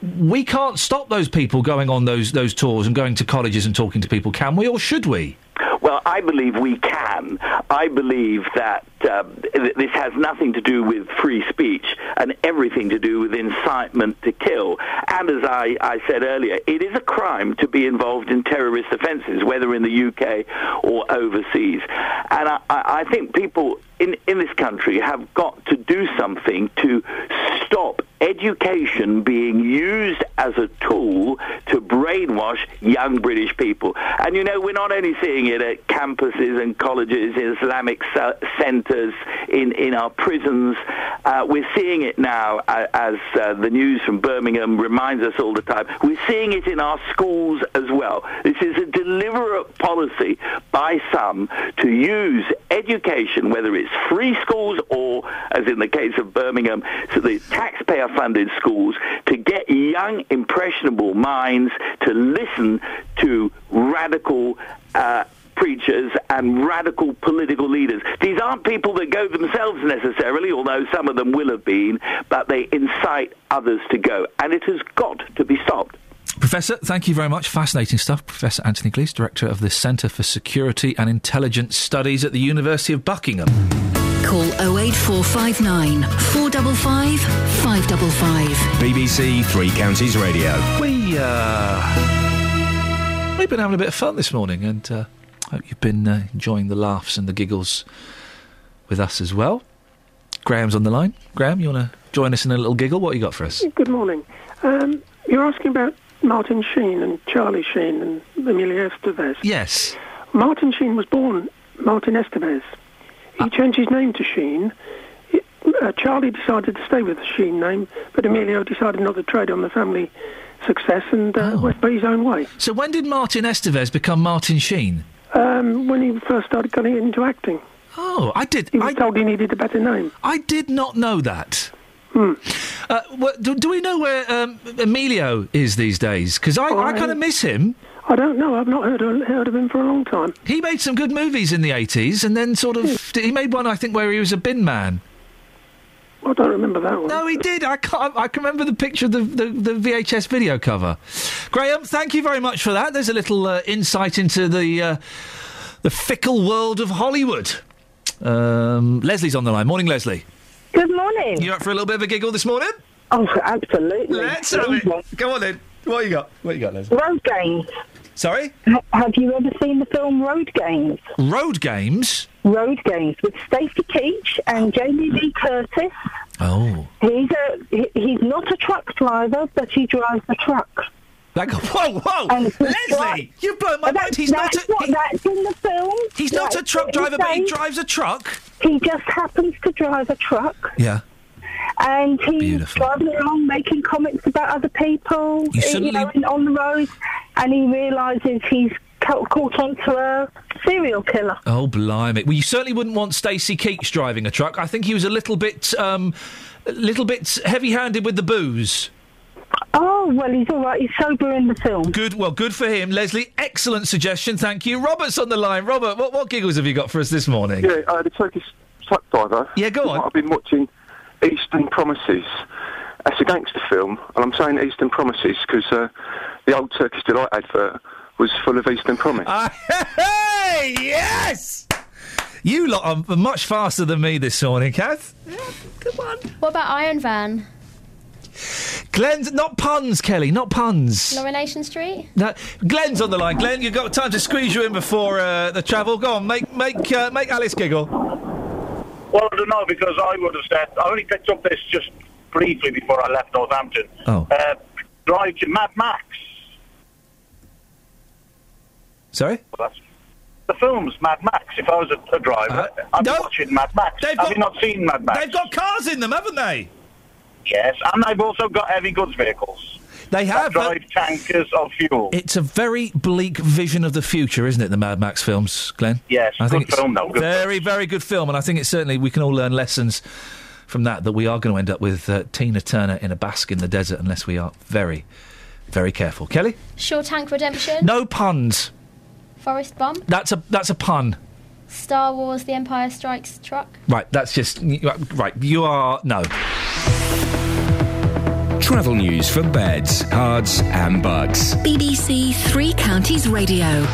S7: we can't stop those people going on those those tours and going to colleges and talking to people, can we, or should we?
S60: Well, I believe we can. I believe that um, th- this has nothing to do with free speech and everything to do with incitement to kill. And as I, I said earlier, it is a crime to be involved in terrorist offences, whether in the UK or overseas. And I I think people in, in this country have got to do something to stop education being used as a tool to brainwash young British people. And you know, we're not only seeing it at campuses and colleges, Islamic centres, in, in our prisons. Uh, we're seeing it now, uh, as uh, the news from Birmingham reminds us all the time. We're seeing it in our schools as well. This is a deliberate policy by some to use education, whether it's free schools or, as in the case of Birmingham, so the taxpayer funded schools, to get young, impressionable minds to listen to radical. Uh, preachers and radical political leaders. These aren't people that go themselves necessarily, although some of them will have been, but they incite others to go. And it has got to be stopped.
S7: Professor, thank you very much. Fascinating stuff. Professor Anthony Glees, Director of the Centre for Security and Intelligence Studies at the University of Buckingham.
S3: Call 08459 455 555.
S14: BBC Three Counties Radio.
S7: We, uh. We've been having a bit of fun this morning, and uh, hope you've been uh, enjoying the laughs and the giggles with us as well. Graham's on the line. Graham, you want to join us in a little giggle? What you got for us?
S61: Good morning. Um, you're asking about Martin Sheen and Charlie Sheen and Emilio Estevez.
S7: Yes.
S61: Martin Sheen was born Martin Estevez. He changed his name to Sheen. He- Uh, Charlie decided to stay with the Sheen name, but Emilio decided not to trade on the family success and uh, went by his own way.
S7: So when did Martin Estevez become Martin Sheen?
S61: Um, when he first started getting into acting.
S7: Oh, I did.
S61: He was told he needed a better name.
S7: I did not know that.
S61: Hmm.
S7: Uh, do, do we know where um, Emilio is these days? Because I, I
S61: I-
S7: kind of miss him.
S61: I don't know. I've not heard of, heard of him for a long time.
S7: He made some good movies in the 80s and then sort of. He made one, I think, where he was a bin man.
S61: I don't remember that one.
S7: No, he did. I can't. I can remember the picture of the, the, the VHS video cover. Graham, thank you very much for that. There's a little uh, insight into the uh, the fickle world of Hollywood. Um, Leslie's on the line. Morning, Leslie.
S62: Good morning.
S7: You up for a little bit of a giggle this morning?
S62: Oh, absolutely.
S7: Let's have it. Go on then. What you got? What you got, Leslie?
S62: Road Games.
S7: Sorry?
S62: H- have you ever seen the film Road Games?
S7: Road games.
S62: Road Games with Stacy Keach and Jamie Lee Curtis.
S7: Oh.
S62: He's a he- he's not a truck driver, but he drives a truck.
S7: That got, whoa, whoa,
S62: And
S7: Leslie,
S62: dri-
S7: you've blown my mind. He's not a-
S62: what,
S7: he-
S62: that's in the film.
S7: He's not a truck driver, but he drives a truck.
S62: He just happens to drive a truck,
S7: Yeah.
S62: And he's
S7: Beautiful.
S62: driving along making comments about other people,
S7: You
S62: uh,
S7: suddenly-
S62: know, on the road, and he realises he's ca- caught onto a serial killer.
S7: Oh, blimey. Well, you certainly wouldn't want Stacy Keach driving a truck. I think he was a little bit, um, a little bit heavy-handed with the booze.
S62: Oh well, he's all right. He's sober in the film.
S7: Good. Well, good for him, Leslie. Excellent suggestion. Thank you. Robert's on the line. Robert, what, what giggles have you got for us this morning?
S63: Yeah, uh, the Turkish truck driver.
S7: Yeah, go on.
S63: I've been watching Eastern Promises. That's a gangster film, and I'm saying Eastern Promises because uh, the old Turkish Delight advert was full of Eastern Promise.
S7: Hey, yes! You lot are much faster than me this morning, Kath. Yeah, good one.
S12: What about Iron Van?
S7: Glenn's not puns, Kelly, not puns.
S12: Coronation Street?
S7: No, Glenn's on the line. Glenn, you've got time to squeeze you in before uh, the travel. Go on, make make uh, make Alice giggle.
S64: Well, I don't know because I would have said I only picked up this just briefly before I left Northampton.
S7: Oh.
S64: Uh, drive to Mad Max.
S7: Sorry.
S64: Well, the film's Mad Max. If I was a, a driver, I'd be watching Mad Max.
S7: They've
S64: Have
S7: got-
S64: you not seen Mad Max?
S7: They've got cars in them, haven't they?
S64: Yes, and they've also got heavy goods vehicles.
S7: They have.
S64: That drive tankers of fuel.
S7: It's a very bleak vision of the future, isn't it? The Mad Max films, Glenn.
S64: Yes,
S7: I think
S64: good
S7: it's
S64: film, though, good
S7: very, very good film, and I think it's certainly we can all learn lessons from that. That we are going to end up with uh, Tina Turner in a basque in the desert unless we are very, very careful. Kelly,
S12: Shore Tank Redemption?
S7: no puns.
S12: Forest Bomb?
S7: That's a that's a pun.
S12: Star Wars The Empire Strikes Truck?
S7: Right, that's just right. You are no.
S14: Travel news for beds, cards, and bugs.
S3: BBC Three Counties Radio.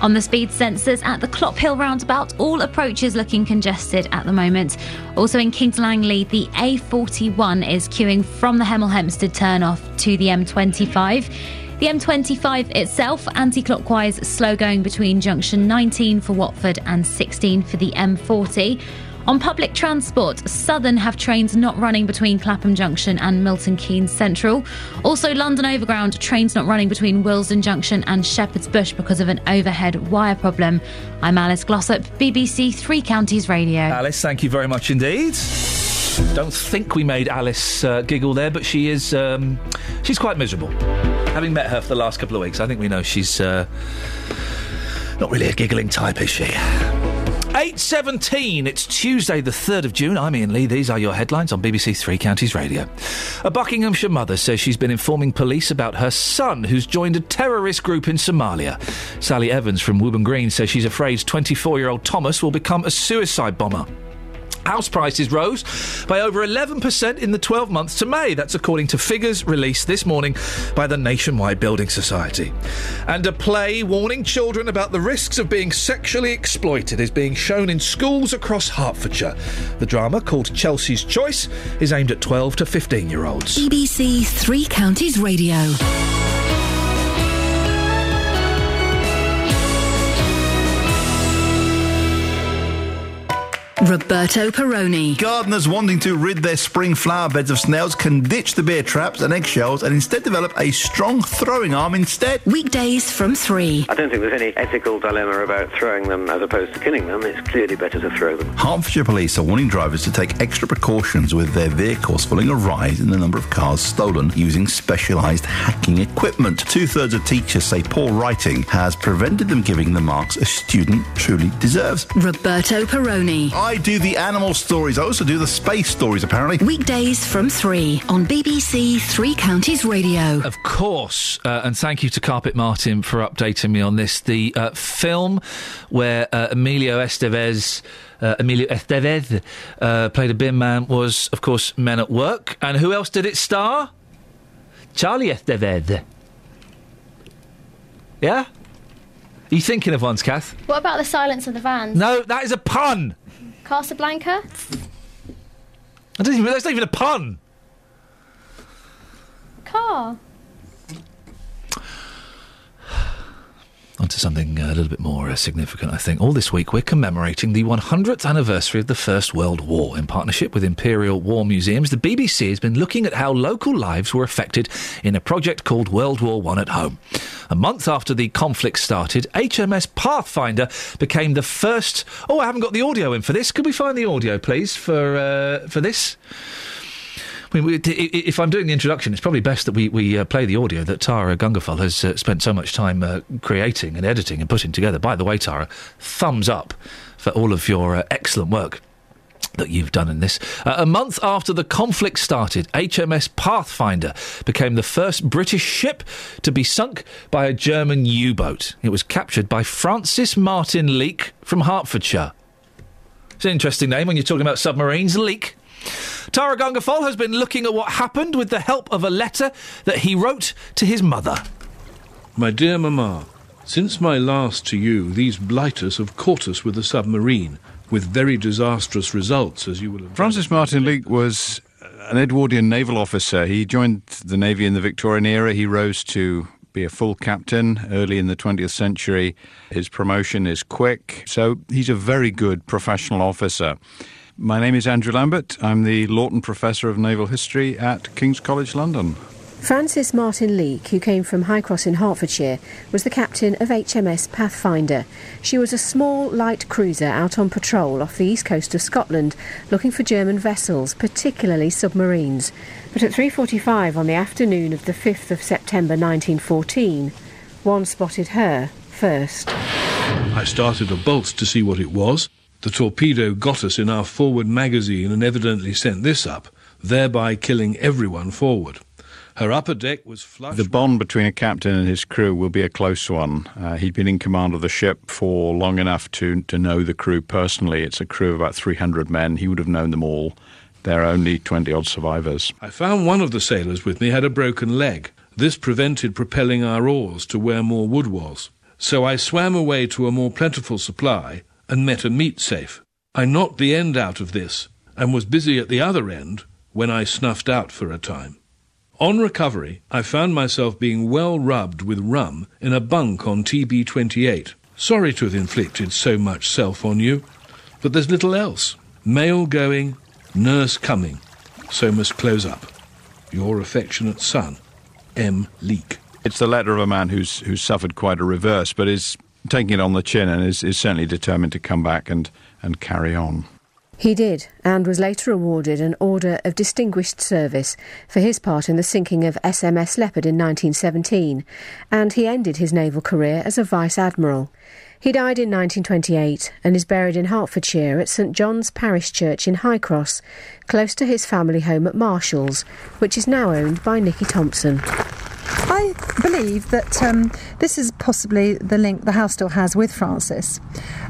S10: On the speed sensors at the Clophill roundabout, all approaches looking congested at the moment. Also in Kings Langley, the A41 is queuing from the Hemel Hempstead turnoff to the M25. The M25 itself, anti clockwise, slow going between junction 19 for Watford and 16 for the M40. On public transport, Southern have trains not running between Clapham Junction and Milton Keynes Central. Also, London Overground trains not running between Willesden Junction and Shepherd's Bush because of an overhead wire problem. I'm Alice Glossop, BBC Three Counties Radio.
S7: Alice, thank you very much indeed. Don't think we made Alice uh, giggle there, but she is um, she's quite miserable. Having met her for the last couple of weeks, I think we know she's uh, not really a giggling type, is she? 8.17, it's Tuesday the 3rd of June. I'm Iain Lee. These are your headlines on BBC Three Counties Radio. A Buckinghamshire mother says she's been informing police about her son who's joined a terrorist group in Somalia. Sally Evans from Wooburn Green says she's afraid 24-year-old Thomas will become a suicide bomber. House prices rose by over 11% in the 12 months to May. That's according to figures released this morning by the Nationwide Building Society. And a play warning children about the risks of being sexually exploited is being shown in schools across Hertfordshire. The drama, called Chelsea's Choice, is aimed at 12 to 15 year olds.
S3: BBC Three Counties Radio. Roberto Perrone.
S65: Gardeners wanting to rid their spring flower beds of snails can ditch the beer traps and eggshells and instead develop a strong throwing arm instead.
S3: Weekdays from 3.
S66: I don't think there's any ethical dilemma about throwing them as opposed to killing them. It's clearly better to throw them.
S65: Hertfordshire police are warning drivers to take extra precautions with their vehicles following a rise in the number of cars stolen using specialised hacking equipment. Two thirds of teachers say poor writing has prevented them giving the marks a student truly deserves.
S3: Roberto Perrone.
S65: I do the animal stories. I also do the space stories, apparently.
S3: Weekdays from 3 on BBC Three Counties Radio.
S7: Of course, uh, and thank you to Carpet Martin for updating me on this. The uh, film where uh, Emilio Estevez. Uh, Emilio Estevez uh, played a bin man was, of course, Men at Work. And who else did it star? Charlie Estevez. Yeah? Are you thinking of ones, Kath?
S12: What about The Silence of the Vans?
S7: No, that is a pun.
S12: Casablanca?
S7: I don't even, that's not even a pun.
S12: Car?
S7: On to something uh, a little bit more uh, significant, I think. All this week, we're commemorating the 100th anniversary of the First World War. In partnership with Imperial War Museums, the BBC has been looking at how local lives were affected in a project called World War One at Home. A month after the conflict started, HMS Pathfinder became the first. Oh, I haven't got the audio in for this. Could we find the audio, please, for uh, for this? I mean, if I'm doing the introduction, it's probably best that we, we uh, play the audio that Tara Gungafal has uh, spent so much time uh, creating and editing and putting together. By the way, Tara, thumbs up for all of your uh, excellent work. that you've done in this. Uh, a month after the conflict started, HMS Pathfinder became the first British ship to be sunk by a German U boat. It was captured by Francis Martin Leake from Hertfordshire. It's an interesting name when you're talking about submarines. Leake. Tara Gangafol has been looking at what happened with the help of a letter that he wrote to his mother.
S67: My dear Mamma, since my last to you, these blighters have caught us with a submarine, with very disastrous results, as you will have.
S68: Francis Martin Leake was an Edwardian naval officer. He joined the Navy in the Victorian era. He rose to be a full captain early in the 20th century. His promotion is quick, so he's a very good professional officer. My name is Andrew Lambert. I'm the Laughton Professor of Naval History at King's College London.
S69: Francis Martin Leake, who came from High Cross in Hertfordshire, was the captain of HMS Pathfinder. She was a small, light cruiser out on patrol off the east coast of Scotland, looking for German vessels, particularly submarines. But at 3.45 on the afternoon of the 5th of September 1914, one spotted her first.
S67: I started a bolt to see what it was. The torpedo got us in our forward magazine and evidently sent this up, thereby killing everyone forward. Her upper deck was flush.
S68: The bond between a captain and his crew will be a close one. Uh, he'd been in command of the ship for long enough to, to know the crew personally. It's a crew of about 300 men. He would have known them all. There are only 20 odd survivors.
S67: I found one of the sailors with me had a broken leg. This prevented propelling our oars to where more wood was. So I swam away to a more plentiful supply and met a meat safe. I knocked the end out of this and was busy at the other end when I snuffed out for a time. On recovery, I found myself being well rubbed with rum in a bunk on TB 28. Sorry to have inflicted so much self on you, but there's little else. Mail going, nurse coming, so must close up. Your affectionate son, M. Leake.
S68: It's the letter of a man who's who's suffered quite a reverse, but is taking it on the chin and is, is certainly determined to come back and, and carry on.
S69: He did, and was later awarded an Order of Distinguished Service for his part in the sinking of SMS Leopard in 1917, and he ended his naval career as a Vice Admiral. He died in 1928 and is buried in Hertfordshire at St John's Parish Church in High Cross, close to his family home at Marshalls, which is now owned by Nicky Thompson.
S70: I believe that um, this is possibly the link the house still has with Francis.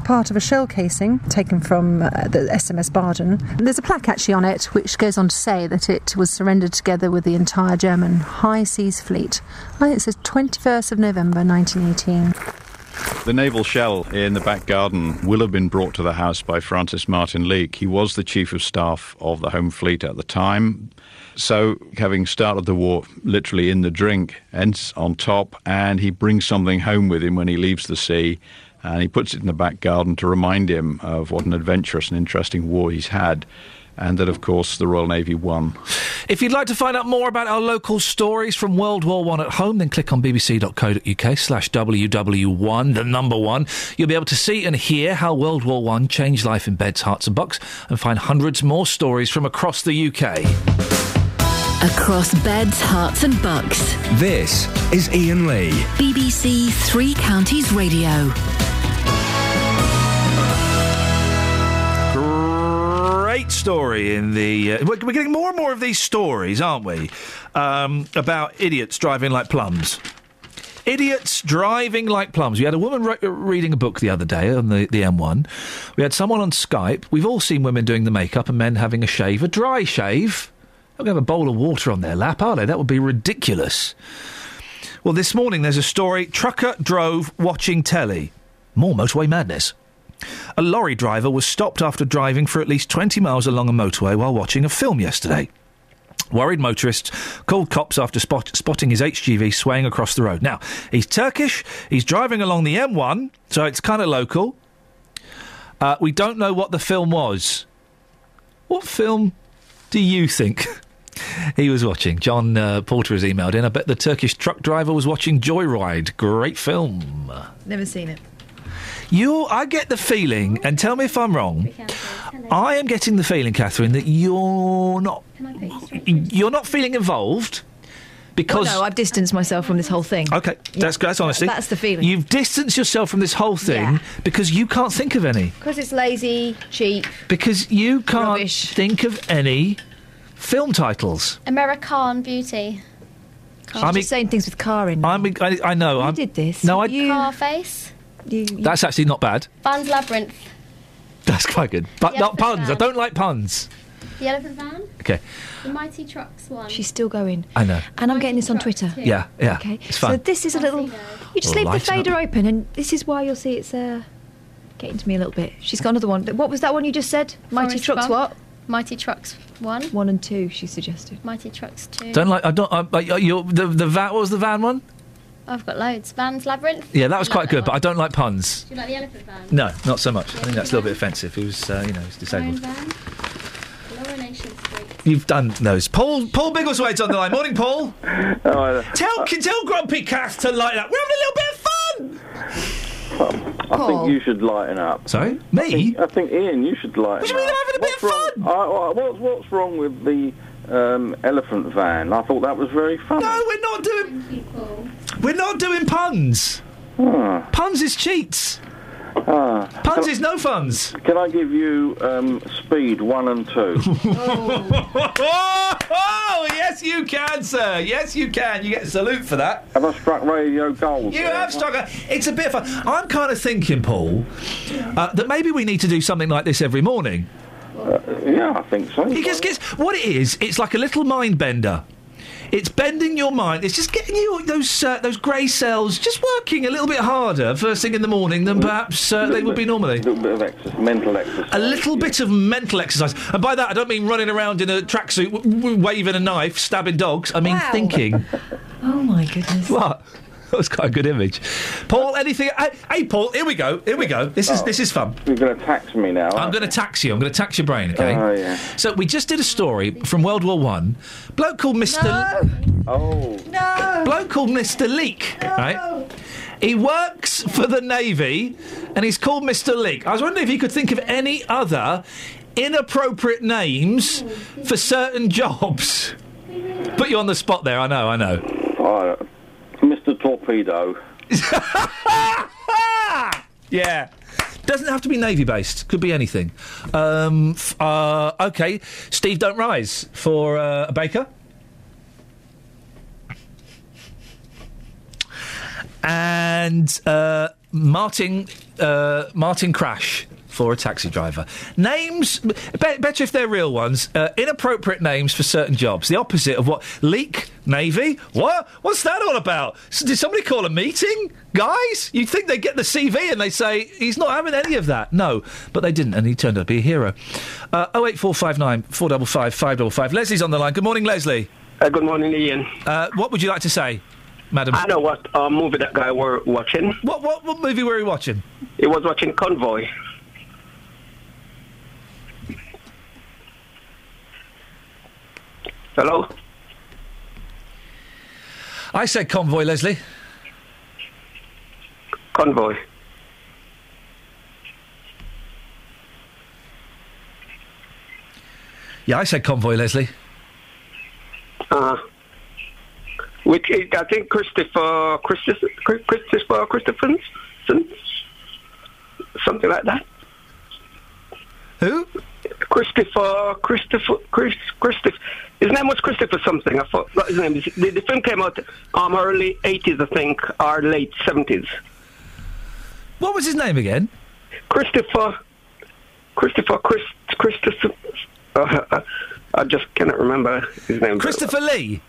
S70: Part of a shell casing taken from uh, the SMS Baden. There's a plaque actually on it which goes on to say that it was surrendered together with the entire German High Seas Fleet. I think it says 21st of November 1918.
S68: The naval shell in the back garden will have been brought to the house by Francis Martin Leake. He was the chief of staff of the Home Fleet at the time. So, having started the war literally in the drink, ends on top, and he brings something home with him when he leaves the sea, and he puts it in the back garden to remind him of what an adventurous and interesting war he's had and that, of course, the Royal Navy won.
S7: If you'd like to find out more about our local stories from World War One at home, then click on bbc.co.uk slash WW1, the number one. You'll be able to see and hear how World War One changed life in beds, Herts, and bucks, and find hundreds more stories from across the UK.
S3: Across beds, Herts, and bucks.
S14: This is Iain Lee.
S3: BBC Three Counties Radio.
S7: Great story in the. Uh, we're, we're getting more and more of these stories, aren't we? Um, about idiots driving like plums. Idiots driving like plums. We had a woman re- reading a book the other day on the, the M1. We had someone on Skype. We've all seen women doing the makeup and men having a shave, a dry shave. To have a bowl of water on their lap, are they? That would be ridiculous. Well, this morning there's a story trucker drove watching telly. More motorway madness. A lorry driver was stopped after driving for at least 20 miles along a motorway while watching a film yesterday. Worried motorists called cops after spot- spotting his HGV swaying across the road. Now, he's Turkish, he's driving along the M1, so it's kind of local. Uh, we don't know what the film was. What film do you think he was watching? John uh, Porter has emailed in. I bet the Turkish truck driver was watching Joyride. Great film.
S9: Never seen it.
S7: You, I get the feeling, and tell me if I'm wrong. I am getting the feeling, Catherine, that you're not you're not feeling involved, because
S9: Well, no, I've distanced myself from this whole thing.
S7: okay, that's that's honesty.
S9: That's the feeling.
S7: You've distanced yourself from this whole thing
S9: Yeah.
S7: because you can't think of any.
S9: Because it's lazy, cheap.
S7: Because you can't think of any film titles.
S12: American Beauty.
S7: I mean,
S9: saying things with car in.
S7: I mean, I, I know.
S9: You
S7: I'm,
S9: did this.
S7: No, I. Did.
S12: Carface.
S7: You, you, That's actually not bad.
S12: Van's Labyrinth.
S7: That's quite good. But
S12: The
S7: not
S12: Elephant
S7: puns. I don't like puns.
S12: The Elephant Van.
S7: Okay.
S12: The Mighty Trucks one.
S9: She's still going.
S7: I know.
S9: And I'm getting this on Twitter.
S7: Yeah, yeah.
S9: Okay.
S7: It's
S9: So this is a little. You just leave the
S7: lighten up.
S9: fader open, and this is why you'll see it's uh, getting to me a little bit. She's got another one. What was that one you just said? Mighty
S12: Forrest
S9: Trucks.
S12: Gump.
S9: What?
S12: Mighty Trucks one.
S9: One and two. She suggested.
S12: Mighty Trucks two.
S7: Don't like. I don't. I, I, you're, the the van. What was the van one?
S12: I've got loads. Van's Labyrinth.
S7: Yeah, that was
S12: You
S7: quite
S12: like
S7: good, but I don't like puns.
S12: Do you like the Elephant Van?
S7: No, not so much. I think that's a little bit offensive. He was, uh, you know, he's disabled.
S12: Van. Lower Street.
S7: You've done those. Paul Paul Biggleswade's on the line. Morning, Paul. <laughs> tell can tell Grumpy Cath to light up. We're having a little bit of fun.
S71: I think you should lighten up.
S7: Sorry, me?
S71: I think, I think Iain, you should lighten. What do you mean I'm having a bit of fun? I, I, what's what's wrong with the um, elephant van? I thought that was very funny.
S7: No, we're not doing. We're not doing puns. Puns is cheats.
S71: Ah.
S7: Puns is no funs.
S71: Can I give you um, speed one and two? <laughs>
S7: oh, yes, you can, sir. Yes, you can. You get a salute for that.
S71: Have I struck radio gold?
S7: You
S71: there?
S7: have struck a. It's a bit of fun. I'm kind of thinking, Paul, uh, that maybe we need to do something like this every morning.
S71: Uh, yeah, I think so.
S7: Because gets what it is, it's like a little mind bender. It's bending your mind. It's just getting you those uh, those grey cells just working a little bit harder first thing in the morning than perhaps uh, they would be normally.
S71: A little bit of exercise, mental exercise.
S7: A little bit of mental exercise, and by that I don't mean running around in a tracksuit, w- w- waving a knife, stabbing dogs. I mean
S9: Wow.
S7: thinking.
S9: Oh my goodness.
S7: What? <laughs> That was quite a good image. Paul, anything? Hey, hey, Paul, here we go. Here we go. This is
S71: Oh.
S7: this is fun.
S71: You're going to tax me now.
S7: I'm going to tax you. I'm going to tax your brain. Okay.
S71: Oh, yeah.
S7: So we just did a story from World War One. Bloke called Mister.
S71: Oh.
S9: No.
S7: Bloke called Mister Leak. No. Right. He works for the Navy, and he's called Mister Leak. I was wondering if you could think of any other inappropriate names for certain jobs. Put you on the spot there. I know. I know.
S71: Oh, Mr. Torpedo. <laughs>
S7: Yeah. Doesn't have to be Navy based. Could be anything. Um, f- uh, okay. Steve, don't rise for uh, a baker. And uh, Martin uh, Martin Crash for a taxi driver. Names, be- better if they're real ones. Uh, inappropriate names for certain jobs. The opposite of what leak navy. What? What's that all about? S- did somebody call a meeting, guys? You'd think they get the CV and they say he's not having any of that. No, but they didn't, and he turned out to be a hero. Uh, 08459 455 555. Leslie's on the line. Good morning, Leslie.
S72: Uh, good morning, Iain.
S7: Uh, what would you like to say, madam?
S72: I know what uh, movie that guy were watching.
S7: What, what what movie were you watching?
S72: He was watching Convoy. Hello.
S7: I said convoy, Leslie.
S72: Convoy.
S7: Yeah, I said convoy, Leslie.
S72: Uh, which is, I think Christopher Christopher Christopher Christopherson, something like that.
S7: Who?
S72: Christopher Christopher Chris Christopher. His name was Christopher something. I forgot his name. The, the film came out um early eighties, I think, or late seventies.
S7: What was his name again?
S72: Christopher. Christopher Chris Christopher. Uh, <laughs> I just cannot remember his name.
S7: Christopher Lee.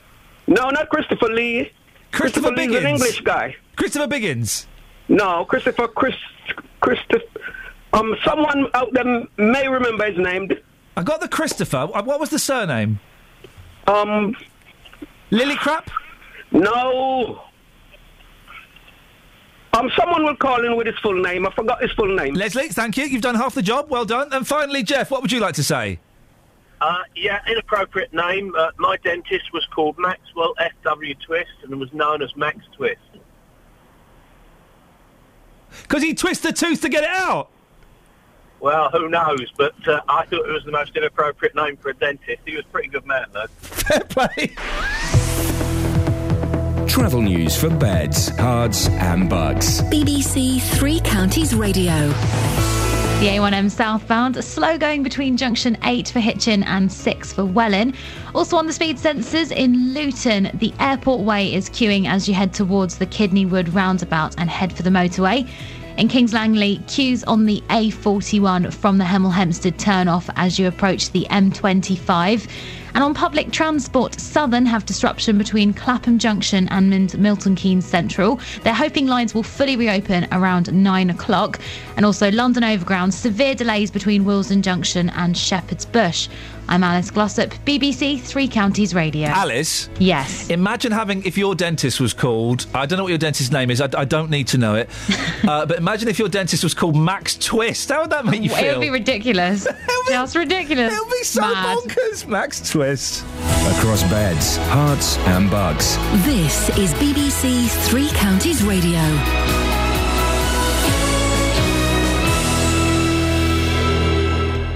S72: No, not Christopher Lee.
S7: Christopher
S72: Lee's
S7: Biggins.
S72: an English guy.
S7: Christopher Biggins.
S72: No, Christopher Chris Christopher. Um, someone out there may remember his name.
S7: I got the Christopher. What was the surname?
S72: Um,
S7: Lily Crap.
S72: No. Um, someone will call in with his full name. I forgot his full name.
S7: Leslie, thank you. You've done half the job. Well done. And finally, Jeff, what would you like to say?
S64: Uh, yeah, inappropriate name. Uh, my dentist was called Maxwell F.W. Twist and was known as Max Twist.
S7: Because he twists the tooth to get it out.
S64: Well, who knows? But uh, I thought it was the most inappropriate name for a dentist. He was a pretty good man, though. <laughs>
S7: Fair play.
S14: Travel news for beds, cards, and bugs.
S3: BBC Three Counties Radio.
S10: The A1M southbound, slow going between junction 8 for Hitchin and 6 for Welwyn. Also on the speed sensors in Luton, the airport way is queuing as you head towards the Kidney Wood roundabout and head for the motorway. In Kings Langley, queues on the A41 from the Hemel Hempstead turnoff as you approach the M25. And on public transport, Southern have disruption between Clapham Junction and Milton Keynes Central. They're hoping lines will fully reopen around 9 o'clock. And also London Overground, severe delays between Willesden Junction and Shepherd's Bush. I'm Alice Glossop, BBC Three Counties Radio.
S7: Alice?
S10: Yes.
S7: Imagine having, if your dentist was called, I don't know what your dentist's name is, I, I don't need to know it, <laughs> uh, but imagine if your dentist was called Max Twist. How would that make you feel? <laughs>
S10: It
S7: feel?
S10: would be ridiculous. Just ridiculous.
S7: It'll be so
S10: Mad.
S7: bonkers. Max Twist.
S14: Across beds, Herts, and bugs.
S3: This is BBC Three Counties Radio.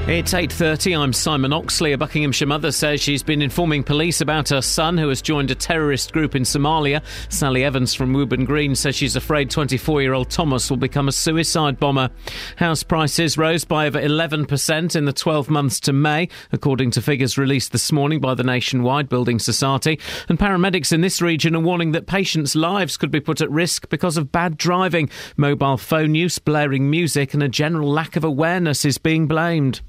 S1: It's 8.30, I'm Simon Oxley. A Buckinghamshire mother says she's been informing police about her son who has joined a terrorist group in Somalia. Sally Evans from Wooburn Green says she's afraid 24-year-old Thomas will become a suicide bomber. House prices rose by over 11% in the 12 months to May, according to figures released this morning by the Nationwide Building Society. And paramedics in this region are warning that patients' lives could be put at risk because of bad driving. Mobile phone use, blaring music and a general lack of awareness is being blamed.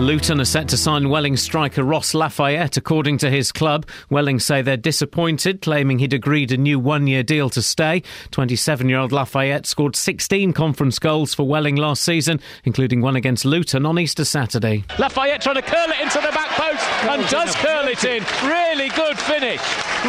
S1: Luton are set to sign Welling striker Ross Lafayette, according to his club. Welling say they're disappointed, claiming he'd agreed a new one year deal to stay. 27 year old Lafayette scored 16 conference goals for Welling last season, including one against Luton on Easter Saturday.
S73: Lafayette trying to curl it into the back post and does curl it in. Really good finish.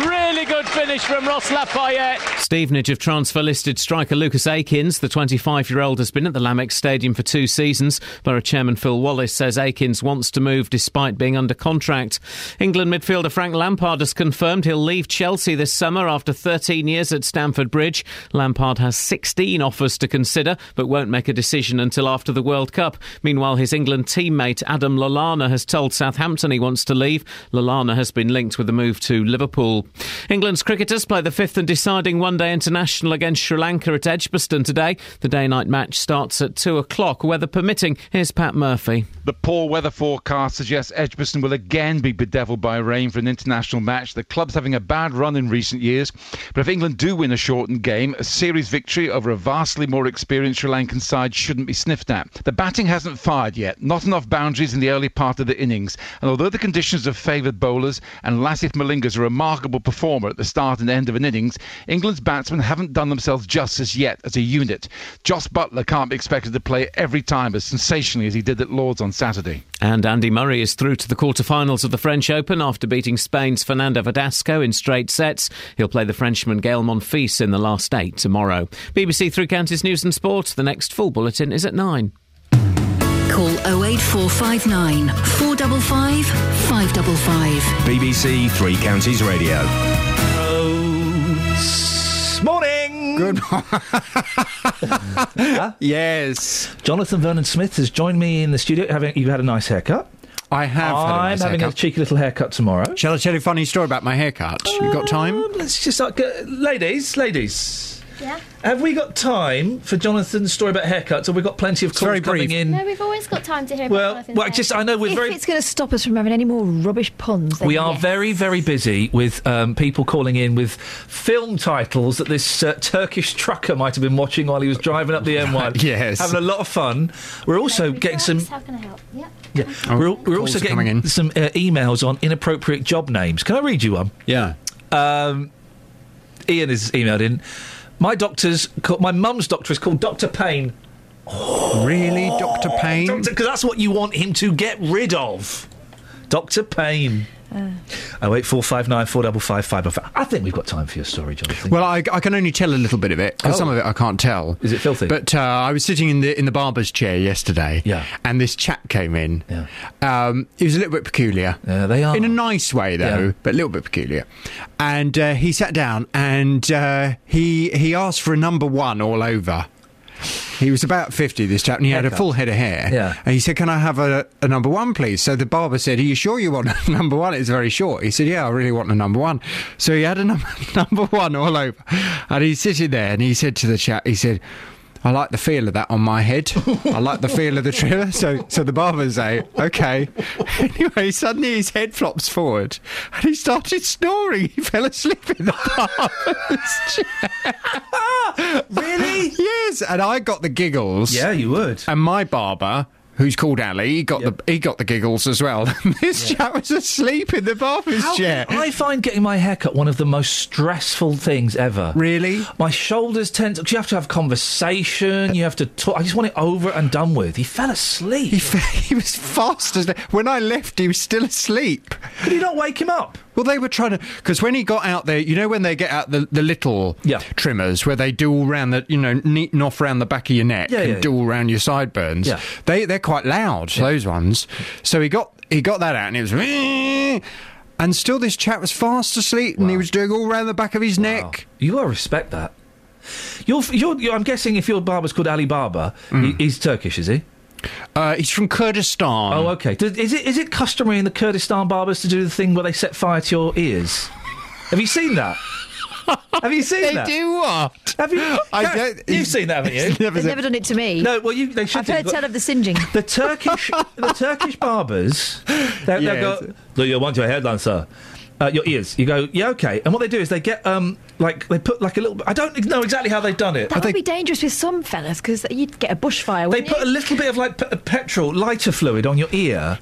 S73: Really good finish from Ross Lafayette.
S1: Stevenage have transfer listed striker Lucas Akins. The 25 year old has been at the Lamex Stadium for two seasons. Borough Chairman Phil Wallace says Akins wants to move despite being under contract. England midfielder Frank Lampard has confirmed he'll leave Chelsea this summer after 13 years at Stamford Bridge. Lampard has 16 offers to consider but won't make a decision until after the World Cup. Meanwhile, his England teammate Adam Lallana has told Southampton he wants to leave. Lallana has been linked with a move to Liverpool. England's cricketers play the fifth and deciding one day international against Sri Lanka at Edgbaston today. The day night match starts at 2 o'clock, weather permitting. Here's Pat Murphy.
S74: The poor weather forecast suggests Edgbaston will again be bedeviled by rain for an international match. The club's having a bad run in recent years, but if England do win a shortened game, a series victory over a vastly more experienced Sri Lankan side shouldn't be sniffed at. The batting hasn't fired yet, not enough boundaries in the early part of the innings, and although the conditions have favoured bowlers and Lasith Malinga's a remarkable performer at the start and end of an innings, England's batsmen haven't done themselves justice yet as a unit. Jos Buttler can't be expected to play every time as sensationally as he did at Lords on Saturday.
S1: And Andy Murray is through to the quarter-finals of the French Open after beating Spain's Fernando Verdasco in straight sets. He'll play the Frenchman Gael Monfils in the last eight tomorrow. BBC Three Counties News and Sport. The next full bulletin is at nine.
S3: Call 08459 455 555.
S14: BBC Three Counties Radio.
S7: Morning.
S47: Good <laughs> morning. <laughs>
S7: Yes. Jonathan Vernon Smith has joined me in the studio. Having you've had a nice haircut.
S47: I have. had a
S7: I'm
S47: nice
S7: having
S47: haircut.
S7: a cheeky little haircut tomorrow.
S47: Shall I tell you a funny story about my haircut? you got time?
S7: Let's just like, uh, ladies, ladies.
S12: Yeah.
S7: Have we got time for Jonathan's story about haircuts? Have we got plenty of calls
S47: very
S7: coming in?
S12: No, we've always got time to hear
S7: Well,
S12: about Jonathan's
S7: well, just I know we're
S9: if
S7: very
S9: it's going to stop us from having any more rubbish puns, then
S7: we are
S9: yes.
S7: very, very busy with um, people calling in with film titles that this uh, Turkish trucker might have been watching while he was driving up the M1. <laughs>
S47: Yes.
S7: having a lot of fun. We're also getting some.
S12: How can I help? Yeah.
S7: Yeah,
S47: Oh,
S7: we're, we're also getting
S47: in.
S7: some uh, emails on inappropriate job names. Can I read you one?
S47: Yeah.
S7: Um, Ian has emailed in. My doctor's, ca- my mum's doctor is called Doctor Payne.
S47: Really, Doctor Payne?
S7: Because that's what you want him to get rid of. Doctor Payne. Oh wait, four five nine four double five five. five. I think we've got time for your story, Jonathan.
S47: Well, I, I can only tell a little bit of it because
S7: Oh.
S47: some of it I can't tell.
S7: Is it filthy?
S47: But uh, I was sitting in the in the barber's chair yesterday.
S7: Yeah.
S47: And this chap came in.
S7: Yeah.
S47: Um, he was a little bit peculiar.
S7: Yeah, they are.
S47: In a nice way, though,
S7: Yeah.
S47: but a little bit peculiar. And uh, he sat down and uh, he he asked for a number one all over. He was about 50, this chap, and he had a full head of hair.
S7: Yeah.
S47: And he said, Can I have a, a number one, please? So the barber said, Are you sure you want a <laughs> number one? It's very short. He said, Yeah, I really want a number one. So he had a <laughs> num- number one all over. And he's sitting there and he said to the chap, He said, I like the feel of that on my head. I like the feel of the trimmer. <laughs> So, so the barber's say, okay. <laughs> Anyway, suddenly his head flops forward, and he started snoring. He fell asleep in the barber's <laughs> chair.
S7: really?
S47: Yes. And I got the giggles.
S7: Yeah, you would.
S47: And my barber. Who's called Ali? He got the he got the giggles as well. <laughs> this chap was asleep in the barber's
S7: How-
S47: chair.
S7: I find getting my hair cut one of the most stressful things ever.
S47: Really?
S7: My shoulders tense. You have to have conversation. You have to talk. I just want it over and done with. He fell asleep.
S47: He, <laughs> he was fast as when I left. He was still asleep.
S7: Could you not wake him up?
S47: Well, they were trying to because when he got out there, you know, when they get out the, the little trimmers where they do all round the, you know, neaten off round the back of your neck
S7: Yeah,
S47: and
S7: yeah,
S47: do all round your sideburns.
S7: Yeah.
S47: They they're quite loud. Those ones. So he got he got that out and it was. And still, this chap was fast asleep, and he was doing all round the back of his neck.
S7: You gotta respect that. You're, you're, you're, I'm guessing if your barber's called Ali Barber, he, mm. he's Turkish, is he?
S47: Uh, he's from Kurdistan.
S7: Oh, okay. Does, is it is it customary in the Kurdistan barbers to do the thing where they set fire to your ears? Have you seen that? <laughs> Have you seen
S47: They
S7: that?
S47: They do what?
S7: Have you? <laughs>
S47: I don't-
S7: You've seen that, haven't you? <laughs>
S9: They've never done it to me.
S7: No, well, you, they should.
S9: I've
S7: do.
S9: heard tell of the singeing.
S7: The Turkish, the Turkish barbers, they,
S47: Yes.
S7: they go. Look, you want your headline, sir? Uh, your ears. You go, yeah, okay. And what they do is they get um like they put like a little. I don't know exactly how they've done it.
S9: That would be dangerous with some fellas because you'd get a bushfire.
S7: They
S9: wouldn't
S7: put a little bit of like pe- petrol, lighter fluid on your ear,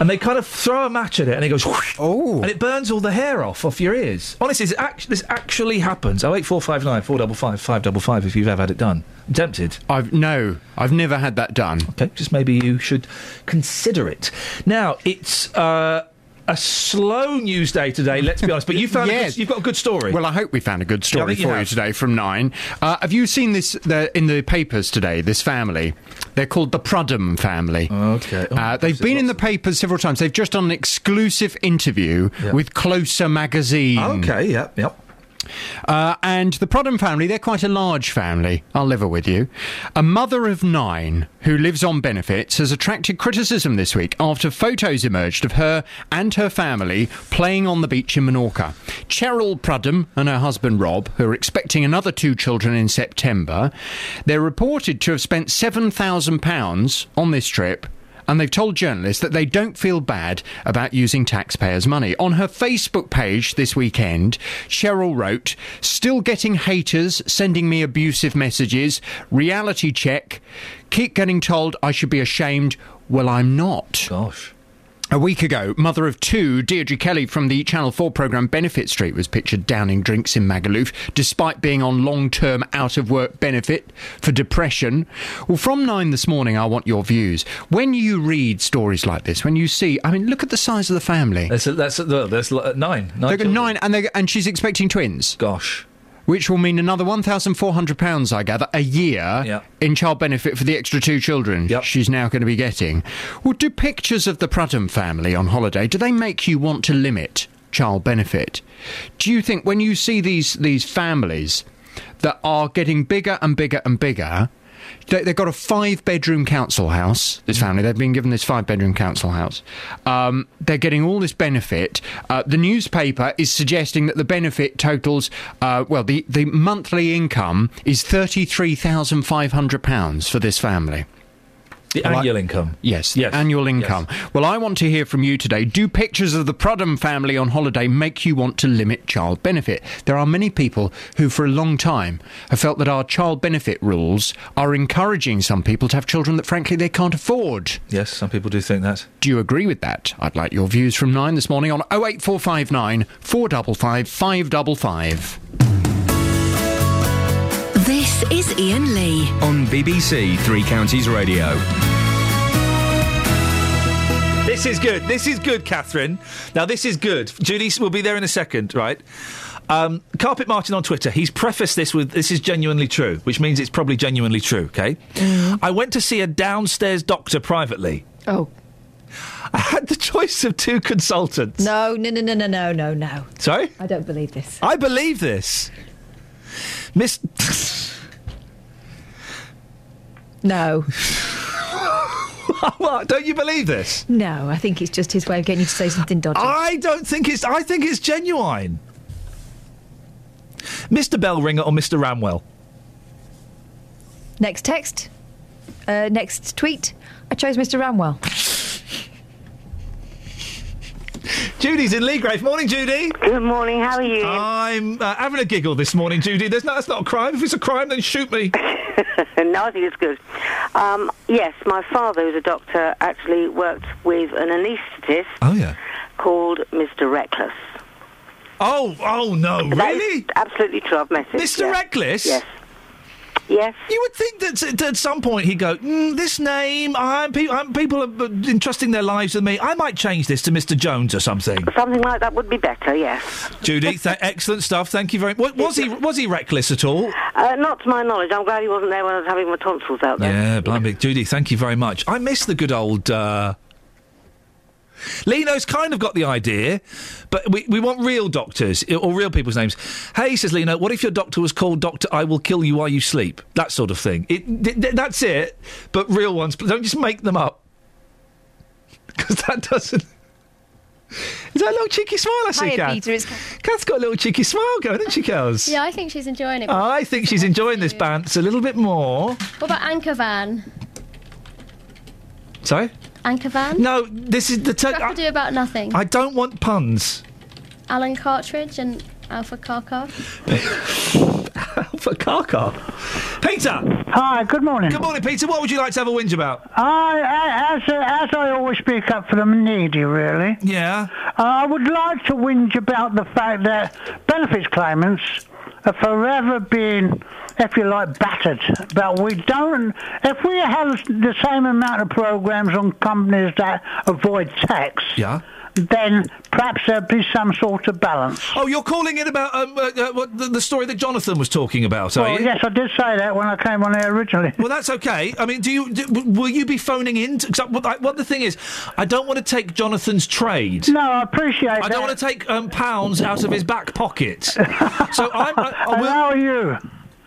S7: and they kind of throw a match at it, and it goes, whoosh,
S47: oh,
S7: and it burns all the hair off off your ears. Honestly, this, act- this actually happens. Oh eight four five nine four double five five double five. If you've ever had it done, I'm tempted.
S47: I've no, I've never had that done.
S7: Okay, just maybe you should consider it. Now it's. Uh, a slow news day today, let's be honest. But you found
S47: Yes.
S7: good, you've got a good story.
S47: Well, I hope we found a good story
S7: think you
S47: for you today from Nine. Uh, have you seen this the, in the papers today? This family, they're called the Prudham family.
S7: Okay, Oh,
S47: uh, they've been in the papers several times. They've just done an exclusive interview
S7: Yeah.
S47: with Closer magazine.
S7: okay, yep, yep.
S47: Uh, and the Prudham family, they're quite a large family. I'll live with you. A mother of nine who lives on benefits has attracted criticism this week after photos emerged of her and her family playing on the beach in Menorca. Cheryl Prudham and her husband Rob, who are expecting another two children in September, they're reported to have spent £7,000 on this trip and they've told journalists that they don't feel bad about using taxpayers' money. On her Facebook page this weekend, Cheryl wrote, Still getting haters sending me abusive messages. Reality check. Keep getting told I should be ashamed. Well, I'm not.
S7: Gosh.
S47: A week ago, mother of two, Deirdre Kelly from the Channel 4 programme Benefit Street was pictured downing drinks in Magaluf despite being on long term out of work benefit for depression. Well, from nine this morning, I want your views. When you read stories like this, when you see, I mean, look at the size of the family.
S7: That's that's that's nine. nine
S47: nine, and, and she's expecting twins.
S7: Gosh.
S47: Which will mean another £1,400, I gather, a year
S7: Yeah.
S47: in child benefit for the extra two children she's now going to be getting. Well, do pictures of the Prudham family on holiday, do they make you want to limit child benefit? Do you think when you see these, these families that are getting bigger and bigger and bigger, they've got a five bedroom council house, this family. They've been given this five bedroom council house. Um, they're getting all this benefit. Uh, the newspaper is suggesting that the benefit totals, uh, well, the, the monthly income is £33,500 for this family.
S7: The
S47: Well, I-
S7: annual income.
S47: Yes, the annual income. Well, I want to hear from you today. Do pictures of the Prudham family on holiday make you want to limit child benefit? There are many people who, for a long time, have felt that our child benefit rules are encouraging some people to have children that, frankly, they can't afford.
S7: Yes, some people do think that.
S47: Do you agree with that? I'd like your views from nine this morning on 08459 455 555.
S3: This is Iain Lee.
S14: On BBC Three Counties Radio.
S7: This is good. This is good, Catherine. Now, this is good. Judy will be there in a second, right? Um, Carpet Martin on Twitter, he's prefaced this with this is genuinely true, which means it's probably genuinely true, okay? I went to see a downstairs doctor privately.
S9: Oh.
S7: I had the choice of two consultants.
S9: No, no, no, no, no, no, no, no.
S7: Sorry?
S9: I don't believe this.
S7: I believe this. Miss. <laughs>
S9: No. <laughs>
S7: what? Don't you believe this?
S9: No, I think it's just his way of getting you to say something dodgy.
S7: I don't think it's. I think it's genuine. Mr. Bellringer or Mr. Ramwell?
S9: Next text. Uh, next tweet. I chose Mr. Ramwell. <laughs>
S7: Judy's in Leagrave. Morning, Judy.
S51: Good morning. How are you?
S7: I'm uh, having a giggle this morning, Judy. There's no, that's not a crime. If it's a crime, then shoot me. <laughs>
S51: no, I think it's good. Um, yes, my father, who's a doctor, actually worked with an anaesthetist
S7: Oh yeah.
S51: called Mr. Reckless.
S7: Oh, oh no,
S51: That is
S7: really?
S51: absolutely true. I've met him.
S7: Mr.
S51: yeah.
S7: Reckless?
S51: Yes. Yes.
S7: You would think that at- at some point he'd go, mm, "This name, I'm, pe- I'm people are uh, entrusting their lives with me. I might change this to Mr. Jones or something."
S51: Something like that would be better. Yes.
S7: Judy, <laughs> th- excellent stuff. Thank you very much. Was he was he reckless at all?
S51: Uh, not to my knowledge. I'm glad he wasn't there when I was having my tonsils out there.
S7: Yeah, blimey, Judy, thank you very much. I miss the good old. Uh... Lino's kind of got the idea, but we, we want real doctors or real people's names. Hey, says Lino, what if your doctor was called Doctor I Will Kill You While You Sleep? That sort of thing. It, th- th- that's it, but real ones. Don't just make them up. <laughs> Because that doesn't. <laughs> Is that a little cheeky smile I see,
S12: Hiya,
S7: Kath?
S12: Peter, it's
S7: Kath's got a little cheeky smile going, hasn't she, Kels?
S12: Yeah, I think she's enjoying it.
S7: I think she's enjoying this bounce a little bit more.
S12: What about Anchor Van?
S7: Sorry?
S12: Anchor Van?
S7: No, this is the. T-
S12: Scrap do about nothing.
S7: I don't want puns.
S12: Alan Cartridge and Alpha Kaka.
S7: For Kaka. Peter!
S75: Hi, good morning.
S7: Good morning, Peter. What would you like to have a whinge about?
S75: I, I as, uh, as I always speak up for the needy, really.
S7: Yeah.
S75: Uh, I would like to whinge about the fact that benefits claimants are forever being, if you like, battered. But we don't. If we have the same amount of programs on companies that avoid tax,
S7: Yeah.
S75: then perhaps there'd be some sort of balance.
S7: Oh, you're calling in about um, uh, uh, what, the, the story that Jonathan was talking about, are
S75: Well,
S7: you?
S75: yes, I did say that when I came on there originally.
S7: Well, that's okay. I mean, do you do, will you be phoning in? To, 'cause I- what, I- what the thing is, I don't want to take Jonathan's trade.
S75: No, I appreciate
S7: I
S75: that.
S7: don't want to take um, pounds out of his back pocket. <laughs> so I'm. I, I will-
S75: how are you?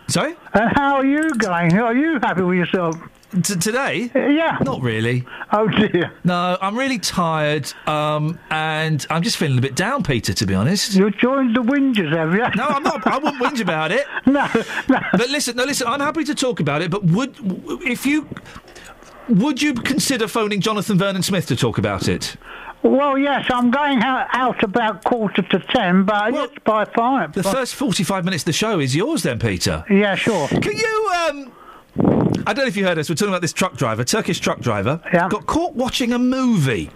S7: Sorry?
S75: And how are you going? Are you happy with yourself?
S7: T- today?
S75: yeah.
S7: Not really.
S75: Oh dear.
S7: No, I'm really tired, um, and I'm just feeling a bit down, Peter. To be honest.
S75: You joined the whingers, have you?
S7: No, I'm not. I wouldn't <laughs> whinge about it. <laughs>
S75: No, no.
S7: But listen, no, listen. I'm happy to talk about it. But would if you would you consider phoning Jonathan Vernon Smith to talk about it?
S75: Well, yes, I'm going out, out about quarter to ten, but it's by five.
S7: The first 45 minutes of the show is yours, then, Peter.
S75: Yeah, sure.
S7: Can you? Um, I don't know if you heard us. We're talking about this truck driver, Turkish truck driver, yeah. got caught watching a movie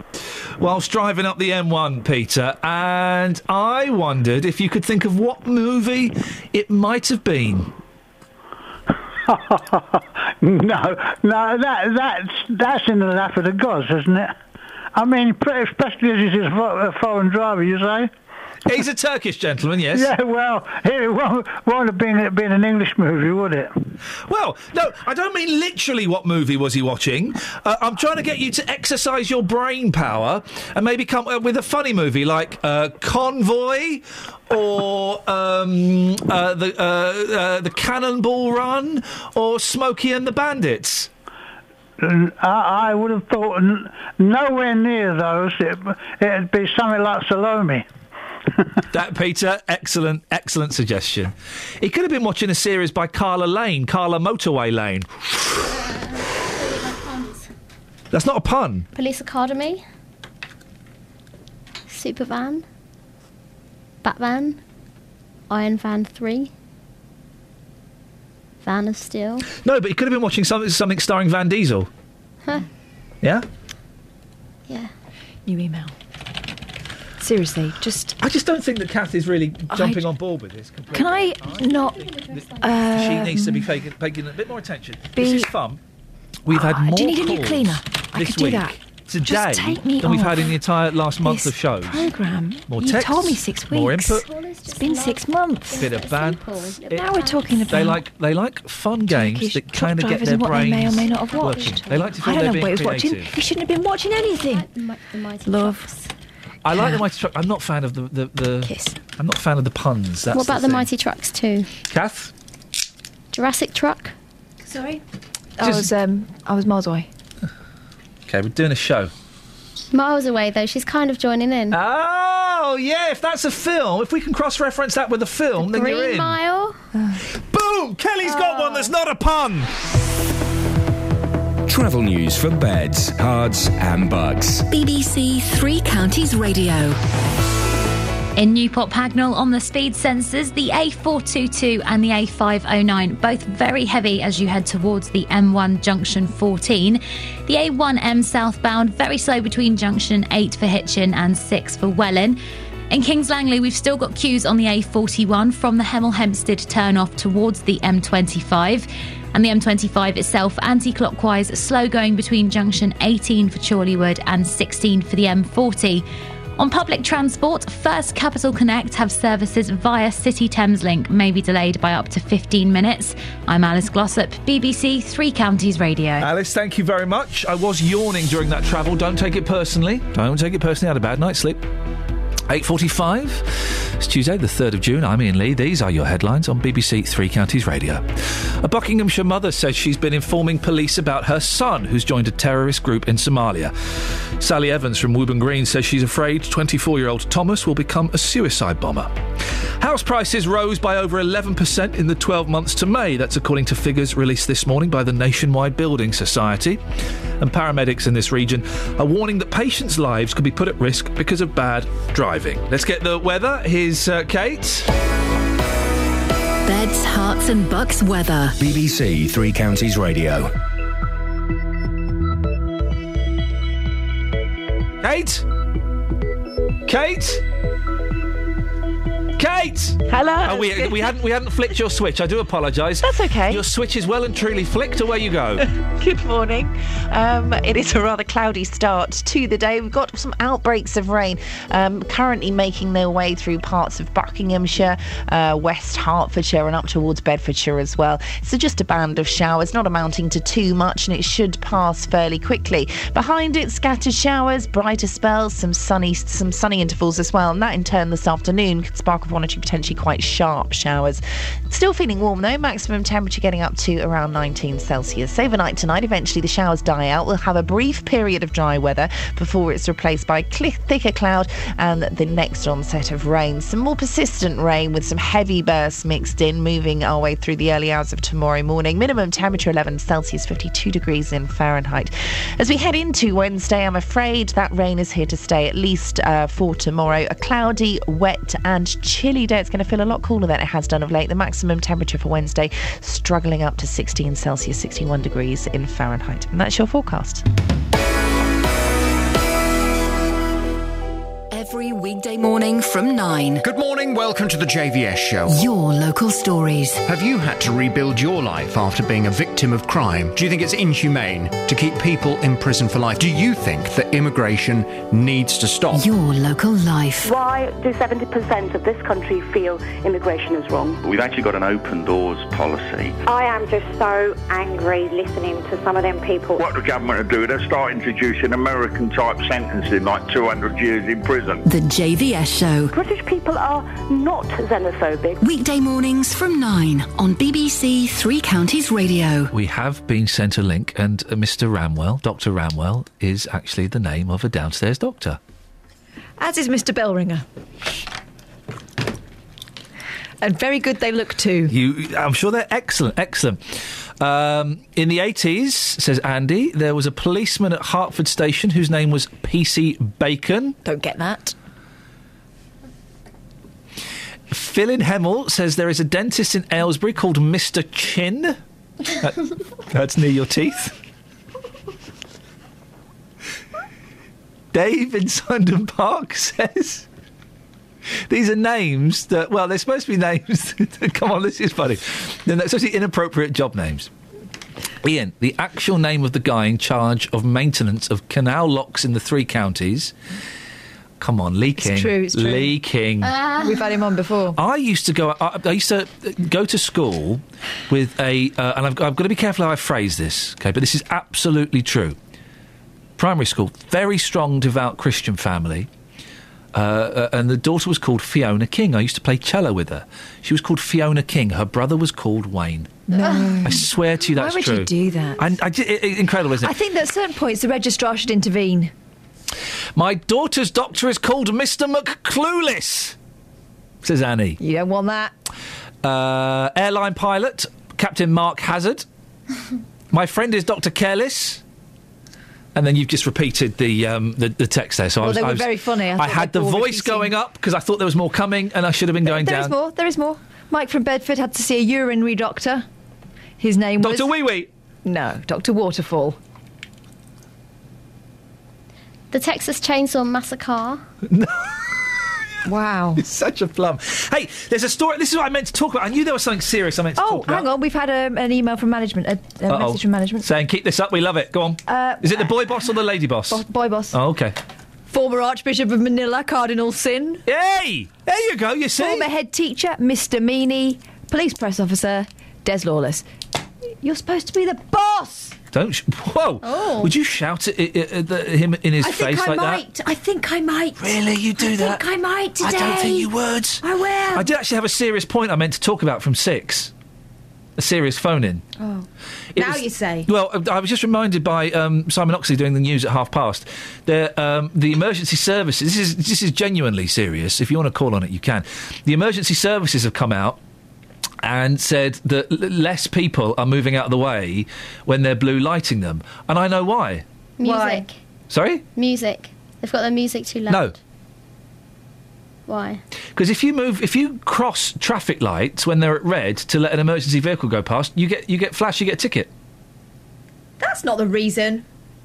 S7: whilst driving up the M1, Peter. And I wondered if you could think of what movie it might have been. <laughs>
S75: no, no, that that's that's in the lap of the gods, isn't it? I mean, especially as he's a foreign driver, you say.
S7: He's a Turkish gentleman, yes. <laughs>
S75: Yeah, well, it won't, won't have been, been an English movie, would it?
S7: Well, no, I don't mean literally what movie was he watching. Uh, I'm trying to get you to exercise your brain power and maybe come up with a funny movie like uh, Convoy or um, uh, the uh, uh, the Cannonball Run or Smokey and the Bandits.
S75: And I, I would have thought n- nowhere near those. It, it'd be something like Salome. <laughs>
S7: That Peter, excellent, excellent suggestion. He could have been watching a series by Carla Lane, Carla Motorway Lane. That's not a pun.
S12: Police Academy. Supervan. Batman. Iron Van 3. Van of Steel.
S7: No, but he could have been watching something, something starring Van Diesel.
S12: Huh.
S7: Yeah.
S12: Yeah.
S9: New email. Seriously, just.
S7: I just don't think that Kath is really
S9: I-
S7: jumping on board with this. Completely.
S9: Can I not.
S7: she
S9: Um,
S7: needs to be taking, taking a bit more attention.
S9: be-
S7: This is fun. We've had
S9: Ah,
S7: more
S9: do you need a new
S7: calls
S9: cleaner? I
S7: this
S9: could do
S7: week,
S9: that.
S7: Today
S9: Just take me
S7: than we've had in the entire last month
S9: this
S7: of shows.
S9: Programme.
S7: More
S9: you
S7: texts,
S9: told me six weeks.
S7: more input.
S9: It's been six months.
S7: Bit of ban.
S9: now we're talking about.
S7: They like they like fun games
S9: Turkish
S7: that
S9: truck
S7: kind of get
S9: drivers
S7: their
S9: and what they may or may not have
S7: working.
S9: watched.
S7: They like to feel
S9: I don't know what he
S7: being
S9: was watching. He shouldn't have been watching anything. Love.
S7: I like the mighty truck. I'm not a fan of the the, the
S9: Kiss.
S7: I'm not fan of the puns. That's
S12: what about the,
S7: thing.
S12: Mighty Trucks too?
S7: Kath?
S12: Jurassic Truck.
S9: Sorry? I was um, I was miles away.
S7: Okay, we're doing a show.
S12: Miles away, though, she's kind of joining in.
S7: Oh, yeah, if that's a film, if we can cross reference that with a film, then you're
S12: Green
S7: in.
S12: Mile.
S7: Boom! Kelly's got one that's not a pun.
S14: Travel news for beds, cards, and bugs.
S3: BBC Three Counties Radio.
S10: In Newport Pagnell on the speed sensors, the A422 and the A509, both very heavy as you head towards the M1 junction 14. The A1M southbound, very slow between junction 8 for Hitchin and 6 for Welwyn. In Kings Langley, we've still got queues on the A41 from the Hemel Hempstead turn off towards the M25. And the M25 itself anti clockwise, slow going between junction 18 for Chorleywood and 16 for the M40. On public transport, First Capital Connect have services via City Thameslink, may be delayed by up to 15 minutes. I'm Alice Glossop, BBC Three Counties Radio.
S7: Alice, thank you very much. I was yawning during that travel. Don't take it personally. Don't take it personally. I had a bad night's sleep. 8.45. It's Tuesday, the 3rd of June. I'm Iain Lee. These are your headlines on BBC Three Counties Radio. A Buckinghamshire mother says she's been informing police about her son who's joined a terrorist group in Somalia. Sally Evans from Wooburn Green says she's afraid 24 year old Thomas will become a suicide bomber. House prices rose by over 11% in the 12 months to May. That's according to figures released this morning by the Nationwide Building Society. And paramedics in this region are warning that patients' lives could be put at risk because of bad driving. Let's get the weather. Here's uh, Kate.
S3: Beds, Herts and Bucks weather.
S14: BBC Three Counties Radio.
S7: Kate? Kate? Kate!
S26: Hello.
S7: Oh, we, we hadn't we hadn't flicked your switch. I do apologise.
S26: That's okay.
S7: Your switch is well and truly flicked. Away you go. <laughs>
S26: Good morning. Um, it is a rather cloudy start to the day. We've got some outbreaks of rain um, currently making their way through parts of Buckinghamshire, uh, West Hertfordshire, and up towards Bedfordshire as well. So just a band of showers, not amounting to too much, and it should pass fairly quickly. Behind it, scattered showers, brighter spells, some sunny some sunny intervals as well, and that in turn this afternoon could spark of one or two potentially quite sharp showers. Still feeling warm though, maximum temperature getting up to around 19 Celsius. Overnight tonight, eventually the showers die out. We'll have a brief period of dry weather before it's replaced by thicker cloud and the next onset of rain. Some more persistent rain with some heavy bursts mixed in, moving our way through the early hours of tomorrow morning. Minimum temperature 11 Celsius, 52 degrees in Fahrenheit. As we head into Wednesday, I'm afraid that rain is here to stay at least uh, for tomorrow. A cloudy, wet, and chilly day. It's going to feel a lot cooler than it has done of late. The maximum temperature for Wednesday struggling up to 16 Celsius, 61 degrees in Fahrenheit. And that's your forecast.
S3: Weekday morning from 9.
S47: Good morning, welcome to the JVS show.
S3: Your local stories.
S47: Have you had to rebuild your life after being a victim of crime? Do you think it's inhumane to keep people in prison for life? Do you think that immigration needs to stop?
S3: Your local life.
S51: Why do 70% of this country feel immigration is wrong?
S76: We've actually got an open doors policy.
S77: I am just so angry listening to some of them people.
S78: What the government are doing, they start introducing American type sentencing like 200 years in prison.
S3: The JVS Show.
S51: British people are not xenophobic.
S3: Weekday mornings from 9 on BBC Three Counties Radio.
S7: We have been sent a link, and uh, Mr. Ramwell, Dr. Ramwell, is actually the name of a downstairs doctor.
S9: As is Mr. Bellringer. And very good they look too.
S7: You, I'm sure they're excellent, excellent. Um, in the 80s, says Andy, there was a policeman at Hertford Station whose name was PC Bacon.
S9: Don't get that.
S7: Phil in Hemel says there is a dentist in Aylesbury called Mr. Chin. That- that's near your teeth. Dave in Sundon Park <laughs> says these are names that, well, they're supposed to be names. <laughs> that- come on, this is funny. Supposed to be inappropriate job names. Iain, the actual name of the guy in charge of maintenance of canal locks in the three counties. Come on, leaking.
S9: It's true, it's true.
S7: Leaking.
S9: We've had him on before.
S7: I used to go. I, I used to go to school with a, uh, and I've, I've got to be careful how I phrase this. Okay, but this is absolutely true. Primary school, very strong, devout Christian family. Uh, uh, and the daughter was called Fiona King. I used to play cello with her. She was called Fiona King. Her brother was called Wayne.
S9: No.
S7: I swear to you,
S9: Why
S7: that's
S9: would
S7: true.
S9: you do that?
S7: And I, di- i- i- incredible, isn't it?
S9: I think that at certain points the registrar should intervene.
S7: My daughter's doctor is called Mr. McClueless, says Annie.
S9: You don't want that.
S7: Uh, airline pilot, Captain Mark Hazard. <laughs> My friend is Dr. Careless. And then you've just repeated the um, the, the text there. So I was,
S9: they
S7: I was-
S9: very funny. I
S7: I, had the voice going up because I thought there was more coming, and I should have been going
S9: There
S7: down.
S9: is more. There is more. Mike from Bedford had to see a urinary doctor. His name was
S7: Dr. Wee Wee.
S9: No, Doctor Waterfall.
S12: The Texas Chainsaw Massacre.
S9: Wow. <laughs>
S7: It's such a plum. Hey, there's a story. This is what I meant to talk about. I knew there was something serious I meant to
S9: Oh,
S7: talk about.
S9: hang on. We've had a, an email from management, a, a message from management.
S7: Saying, keep this up, we love it. Go on.
S9: Uh,
S7: is it the boy boss or the lady boss?
S9: Boy boss.
S7: Oh, okay.
S9: Former Archbishop of Manila, Cardinal Sin.
S7: Hey! There you go, you see.
S9: Former head teacher, Mr. Meany. Police press officer, Des Lawless. You're supposed to be the boss!
S7: Don't. Sh- Whoa!
S9: Oh.
S7: Would you shout at, at, at the, him in his
S9: I
S7: face
S9: think I
S7: like
S9: might. I think I might.
S7: Really? You do
S9: I
S7: that?
S9: I think I might today.
S7: I don't think you would.
S9: I will.
S7: I did actually have a serious point I meant to talk about from six. A serious phone in.
S9: Oh.
S7: It
S9: now
S7: was-
S9: you say.
S7: Well, I was just reminded by um, Simon Oxley doing the news at half past. The um, the emergency services. This is this is genuinely serious. If you want to call on it, you can. The emergency services have come out and said that l- less people are moving out of the way when they're blue lighting them, and I know why.
S12: Music.
S7: Sorry,
S12: Music. They've got their music too loud.
S7: no.
S12: Why?
S7: Because if you move, if you cross traffic lights when they're at red to let an emergency vehicle go past, you get you get flash, you get a ticket.
S9: That's not the reason.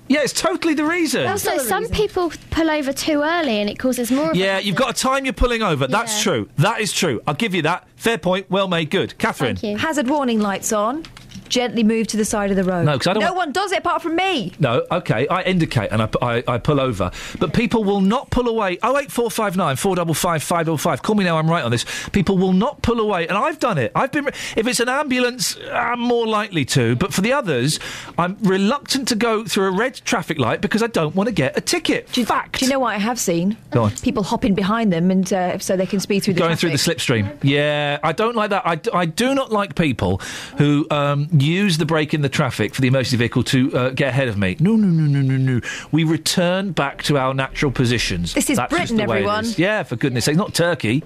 S7: Yeah, it's totally the reason.
S12: Also, some people pull over too early and it causes more of
S7: Yeah, you've got a time you're pulling over. That's
S12: Yeah.
S7: true. That is true. I'll give you that. Fair point. Well made. Good. Catherine.
S9: Hazard warning lights on. Gently move to the side of the road.
S7: No, 'cause I don't
S9: No
S7: want-
S9: one does it apart from me.
S7: No, okay. I indicate and I, I, I pull over. But people will not pull away. 08459 455 555. Call me now, I'm right on this. People will not pull away. And I've done it. I've been. If it's an ambulance, I'm more likely to. But for the others, I'm reluctant to go through a red traffic light because I don't want to get a ticket. Fact.
S9: Do you know what I have seen?
S7: Go on.
S9: People hopping behind them and uh, so they can speed through the
S7: Going through the slipstream. Yeah, I don't like that. I, I do not like people who um, use the brake in the traffic for the emergency vehicle to uh, get ahead of me. No, no, no, no, no, no. We return back to our natural positions.
S9: This is
S7: That's
S9: Britain,
S7: the way it
S9: everyone.
S7: is. Yeah, for goodness sake. Not Turkey,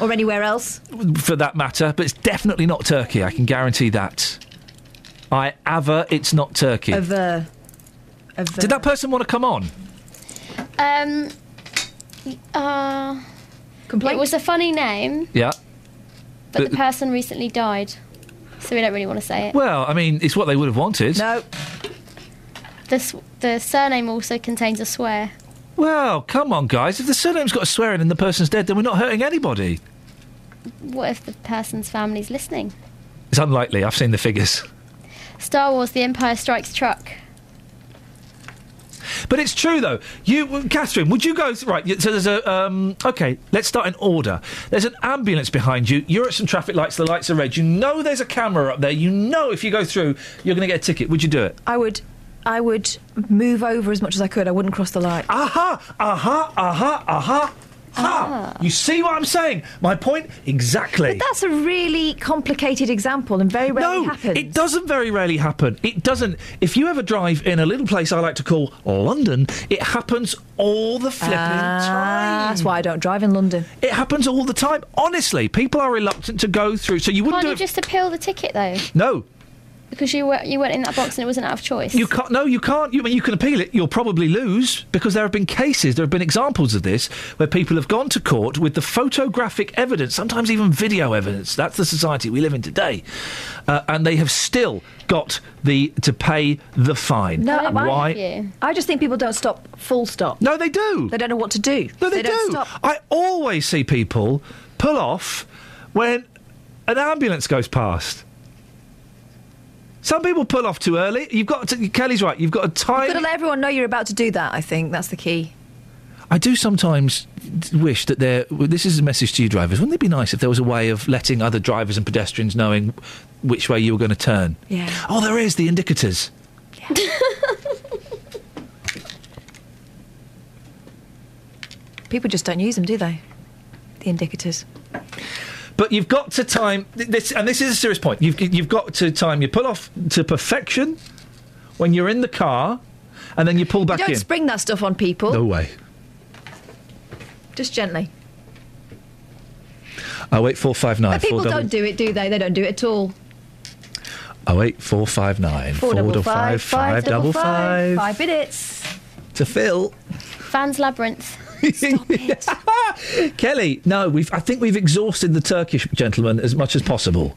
S9: Or anywhere else.
S7: for that matter, but it's definitely not Turkey. I can guarantee that. I aver it's not Turkey.
S9: Of, of, uh,
S7: Did that person want to come on?
S12: Um. Uh. It was a funny name,
S7: Yeah.
S12: but
S7: Uh,
S12: the person recently died, so we don't really want to say it.
S7: Well, I mean, it's what they would have wanted.
S9: No.
S12: The s- the surname also contains a swear.
S7: Well, come on, guys. If the surname's got a swear in and the person's dead, then we're not hurting anybody.
S12: What if the person's family's listening?
S7: It's unlikely. I've seen the figures.
S12: Star Wars: The Empire Strikes Truck.
S7: But it's true, though. You, Catherine, would you go right? So there's a um, okay. Let's start in order. There's an ambulance behind you. You're at some traffic lights. The lights are red. You know there's a camera up there. You know if you go through, you're going to get a ticket. Would you do it?
S9: I would, I would move over as much as I could. I wouldn't cross the light.
S7: Aha! Aha! Aha! Aha! Ha! You see what I'm saying? My point exactly.
S9: But that's a really complicated example and very rarely
S7: no,
S9: happens.
S7: it doesn't very rarely happen. It doesn't. If you ever drive in a little place I like to call London, it happens all the flipping
S9: Ah,
S7: time.
S9: That's why I don't drive in London.
S7: It happens all the time. Honestly, people are reluctant to go through. So you wouldn't
S12: Can't
S7: do
S12: you
S7: it.
S12: just appeal the ticket though?
S7: No,
S12: Because you were, you went in that box and it wasn't out of choice.
S7: you can't. No, you can't. You I mean you can appeal it. You'll probably lose because there have been cases. There have been examples of this where people have gone to court with the photographic evidence, sometimes even video evidence. That's the society we live in today, uh, and they have still got the to pay the fine.
S9: No,
S7: why?
S9: I just think people don't stop. Full stop.
S7: No, they do.
S9: They don't know what to do.
S7: No, they,
S9: don't
S7: do.
S9: Stop.
S7: I always see people pull off when an ambulance goes past. Some people pull off too early. You've got to, Kelly's right. You've got to time.
S9: You've got to let everyone know you're about to do that. I think that's the key.
S7: I do sometimes wish that there. This is a message to you drivers. Wouldn't it be nice if there was a way of letting other drivers and pedestrians knowing which way you were going to turn?
S9: Yeah.
S7: Oh, there is the indicators. <laughs>
S9: People just don't use them, do they? The indicators.
S7: But you've got to time this, and this is a serious point. You've you've got to time your pull off to perfection when you're in the car, and then you pull back
S9: you don't
S7: in.
S9: spring that stuff on people.
S7: no way.
S9: Just gently.
S7: Oh wait, four five nine.
S9: But people don't do it, do they? They don't do it at all.
S7: Oh eight four five nine.
S9: Four double
S7: double
S9: five,
S7: five double five.
S12: Five minutes.
S7: To Phil.
S12: Fans Labyrinth. <laughs>
S7: Kelly, no, we've. I think we've exhausted the Turkish gentleman as much as possible.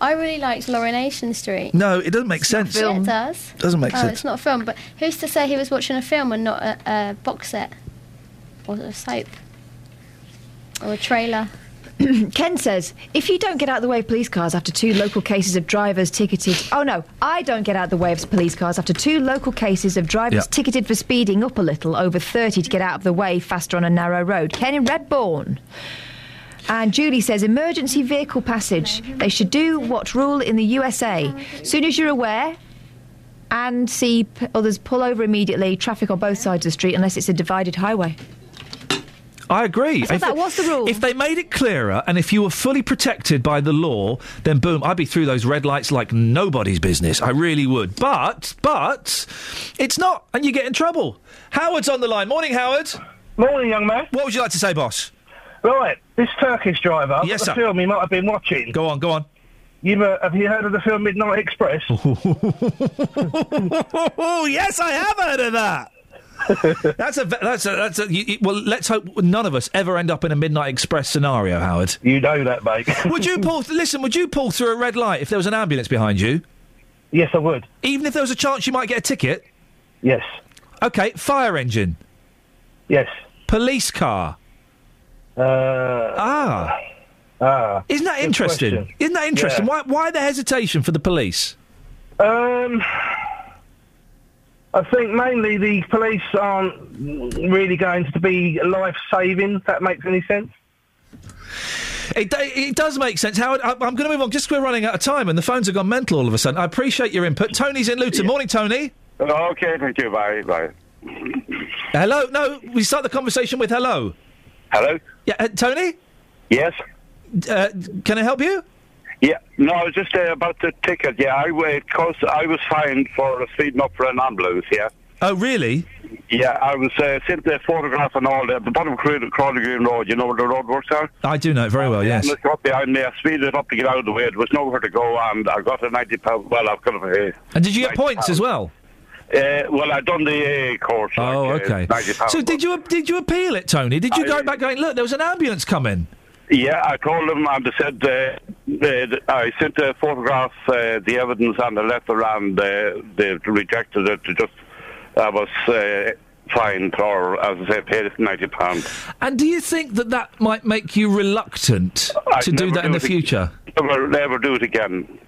S12: I really liked Laurination Street.
S7: No, it doesn't make sense.
S12: Yeah, it does.
S7: Doesn't make
S12: oh,
S7: sense.
S12: it's not a film, but who's to say he was watching a film and not a, a box set or a soap or a trailer? <clears throat>
S9: Ken says, if you don't get out of the way of police cars after two local cases of drivers ticketed. Oh no, I don't get out of the way of police cars after two local cases of drivers
S7: Yeah.
S9: ticketed for speeding up a little over 30 to get out of the way faster on a narrow road. Ken in Redbourn. And Julie says, emergency vehicle passage. They should do what rule in the USA. Soon as you're aware and see p- others pull over immediately, traffic on both sides of the street, unless it's a divided highway.
S7: I agree.
S9: I
S7: If
S9: that
S7: they-
S9: was the rule.
S7: If they made it clearer and if you were fully protected by the law, then boom, I'd be through those red lights like nobody's business. I really would. But, but, it's not, and you get in trouble. Howard's on the line. Morning, Howard.
S79: Morning, young man.
S7: What would you like to say, boss?
S79: Right, this Turkish driver, I've
S7: Yes,
S79: got
S7: sir.
S79: a film you might have been watching.
S7: Go on, go on.
S79: You've, uh, have you heard of the film Midnight Express?
S7: Oh, <laughs> yes, I have heard of that. That's a that's a that's a you, well. Let's hope none of us ever end up in a Midnight Express scenario, Howard.
S79: You know that, mate. <laughs>
S7: would you pull? Listen, would you pull through a red light if there was an ambulance behind you?
S79: Yes, I would.
S7: Even if there was a chance you might get a ticket.
S79: Yes.
S7: Okay, fire engine.
S79: Yes.
S7: Police car.
S79: Uh,
S7: ah.
S79: Ah.
S7: Isn't that interesting?
S79: question.
S7: Isn't that interesting?
S79: Yeah.
S7: Why why the hesitation for the police?
S79: Um, I think mainly the police aren't really going to be life saving. If that makes any sense.
S7: It, it does make sense. Howard, I, I'm going to move on just 'cause we're running out of time and the phones have gone mental all of a sudden. I appreciate your input. Tony's in Luton. Morning, Tony.
S78: Okay, thank you. Bye. Bye.
S7: Hello. No, we start the conversation with hello.
S78: Hello?
S7: Yeah, uh, Tony?
S78: Yes?
S7: Uh, can I help you?
S78: Yeah, no, I was just uh, about the ticket. Yeah, I because I was fined for speeding up for an ambulance. Yeah.
S7: Oh, really?
S78: Yeah, I was uh, sent the photograph and all. The bottom of Crawley Green Road. You know where the road works are.
S7: I do know it very well, yes.
S78: And it's got behind me. I speeded up to get out of the way. There was nowhere to go, and I got a ninety pound. Well, I've got a.
S7: And did you get points as well?
S78: Uh, well, I done the uh, course.
S7: Oh,
S78: like, uh,
S7: okay.
S78: 90 pounds.
S7: So did you did you appeal it, Tony? Did you go back going, look, there was an ambulance coming?
S78: Yeah, I told them, and they said uh, uh, I sent a photograph, uh, the evidence, and the letter, and uh, they rejected it. Just I was uh, fined, or as I say, paid ninety pounds.
S7: And do you think that that might make you reluctant to do that in the future?
S78: Never, never do it again.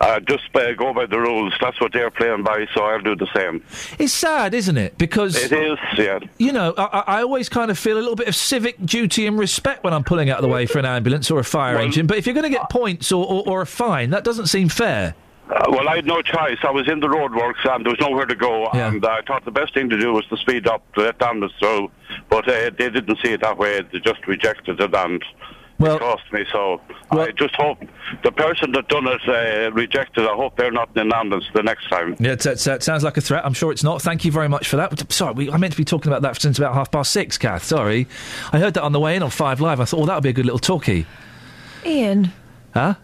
S78: Uh, just uh, go by the rules. That's what they're playing by, so I'll do the same.
S7: It's sad, isn't it? Because
S78: It is, yeah.
S7: you know, I, I always kind of feel a little bit of civic duty and respect when I'm pulling out of the way for an ambulance or a fire engine. But if you're going to get points or, or, or a fine, that doesn't seem fair.
S78: Uh, well, I had no choice. I was in the roadworks and there was nowhere to go. And I thought the best thing to do was to speed up to let down the through. But uh, they didn't see it that way. They just rejected it and it cost me. So I just hope the person that done it uh, rejected. I hope they're not in an ambulance the next time.
S7: Yeah, it, it, it sounds like a threat. I'm sure it's not. Thank you very much for that. Sorry, we, I meant to be talking about that since about half past six, Kath. Sorry. I heard that on the way in on Five Live. I thought, oh, that would be a good little talkie.
S9: Iain.
S7: Huh?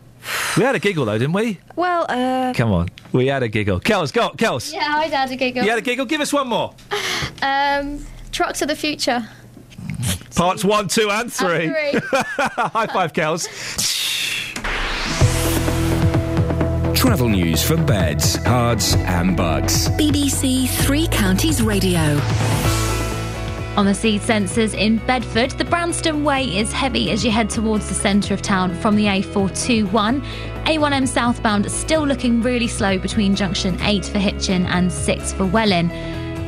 S7: We had a giggle, though, didn't we?
S9: Well, uh.
S7: Come on. We had a giggle. Kels, go, Kels.
S12: Yeah, I had a giggle.
S7: You had a giggle? Give us one more. <laughs>
S12: Um, Trucks of the Future. <laughs>
S7: Parts one, two, and three.
S12: And three. <laughs>
S7: High five, Kels.
S14: Travel news for beds, cards, and bugs.
S3: BBC Three Counties Radio.
S10: On the speed sensors in Bedford, the Branston Way is heavy as you head towards the centre of town from the A421. A1M southbound still looking really slow between junction 8 for Hitchin and 6 for Welwyn.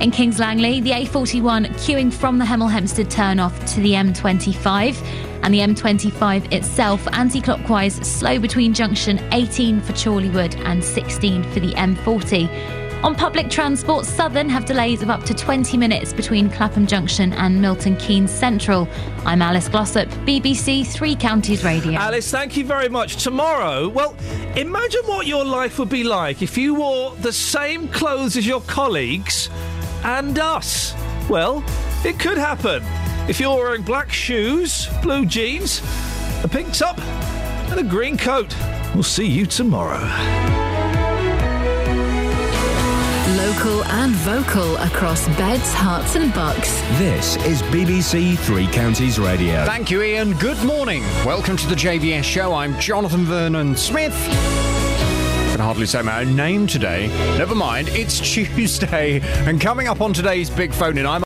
S10: In Kings Langley, the A41 queuing from the Hemel Hempstead turnoff to the M25, and the M25 itself anti clockwise slow between junction 18 for Chorleywood and 16 for the M40. On public transport, Southern have delays of up to 20 minutes between Clapham Junction and Milton Keynes Central. I'm Alice Glossop, BBC Three Counties Radio.
S7: Alice, thank you very much. Tomorrow, well, imagine what your life would be like if you wore the same clothes as your colleagues and us. Well, it could happen. If you're wearing black shoes, blue jeans, a pink top, and a green coat. We'll see you tomorrow.
S3: Local and vocal across beds, Herts, and bucks.
S14: This is BBC Three Counties Radio.
S47: Thank you, Iain. Good morning. Welcome to the JVS show. I'm Jonathan Vernon Smith. Can hardly say my own name today. Never mind, it's <laughs> Tuesday. And coming up on today's Big Phone In, I'm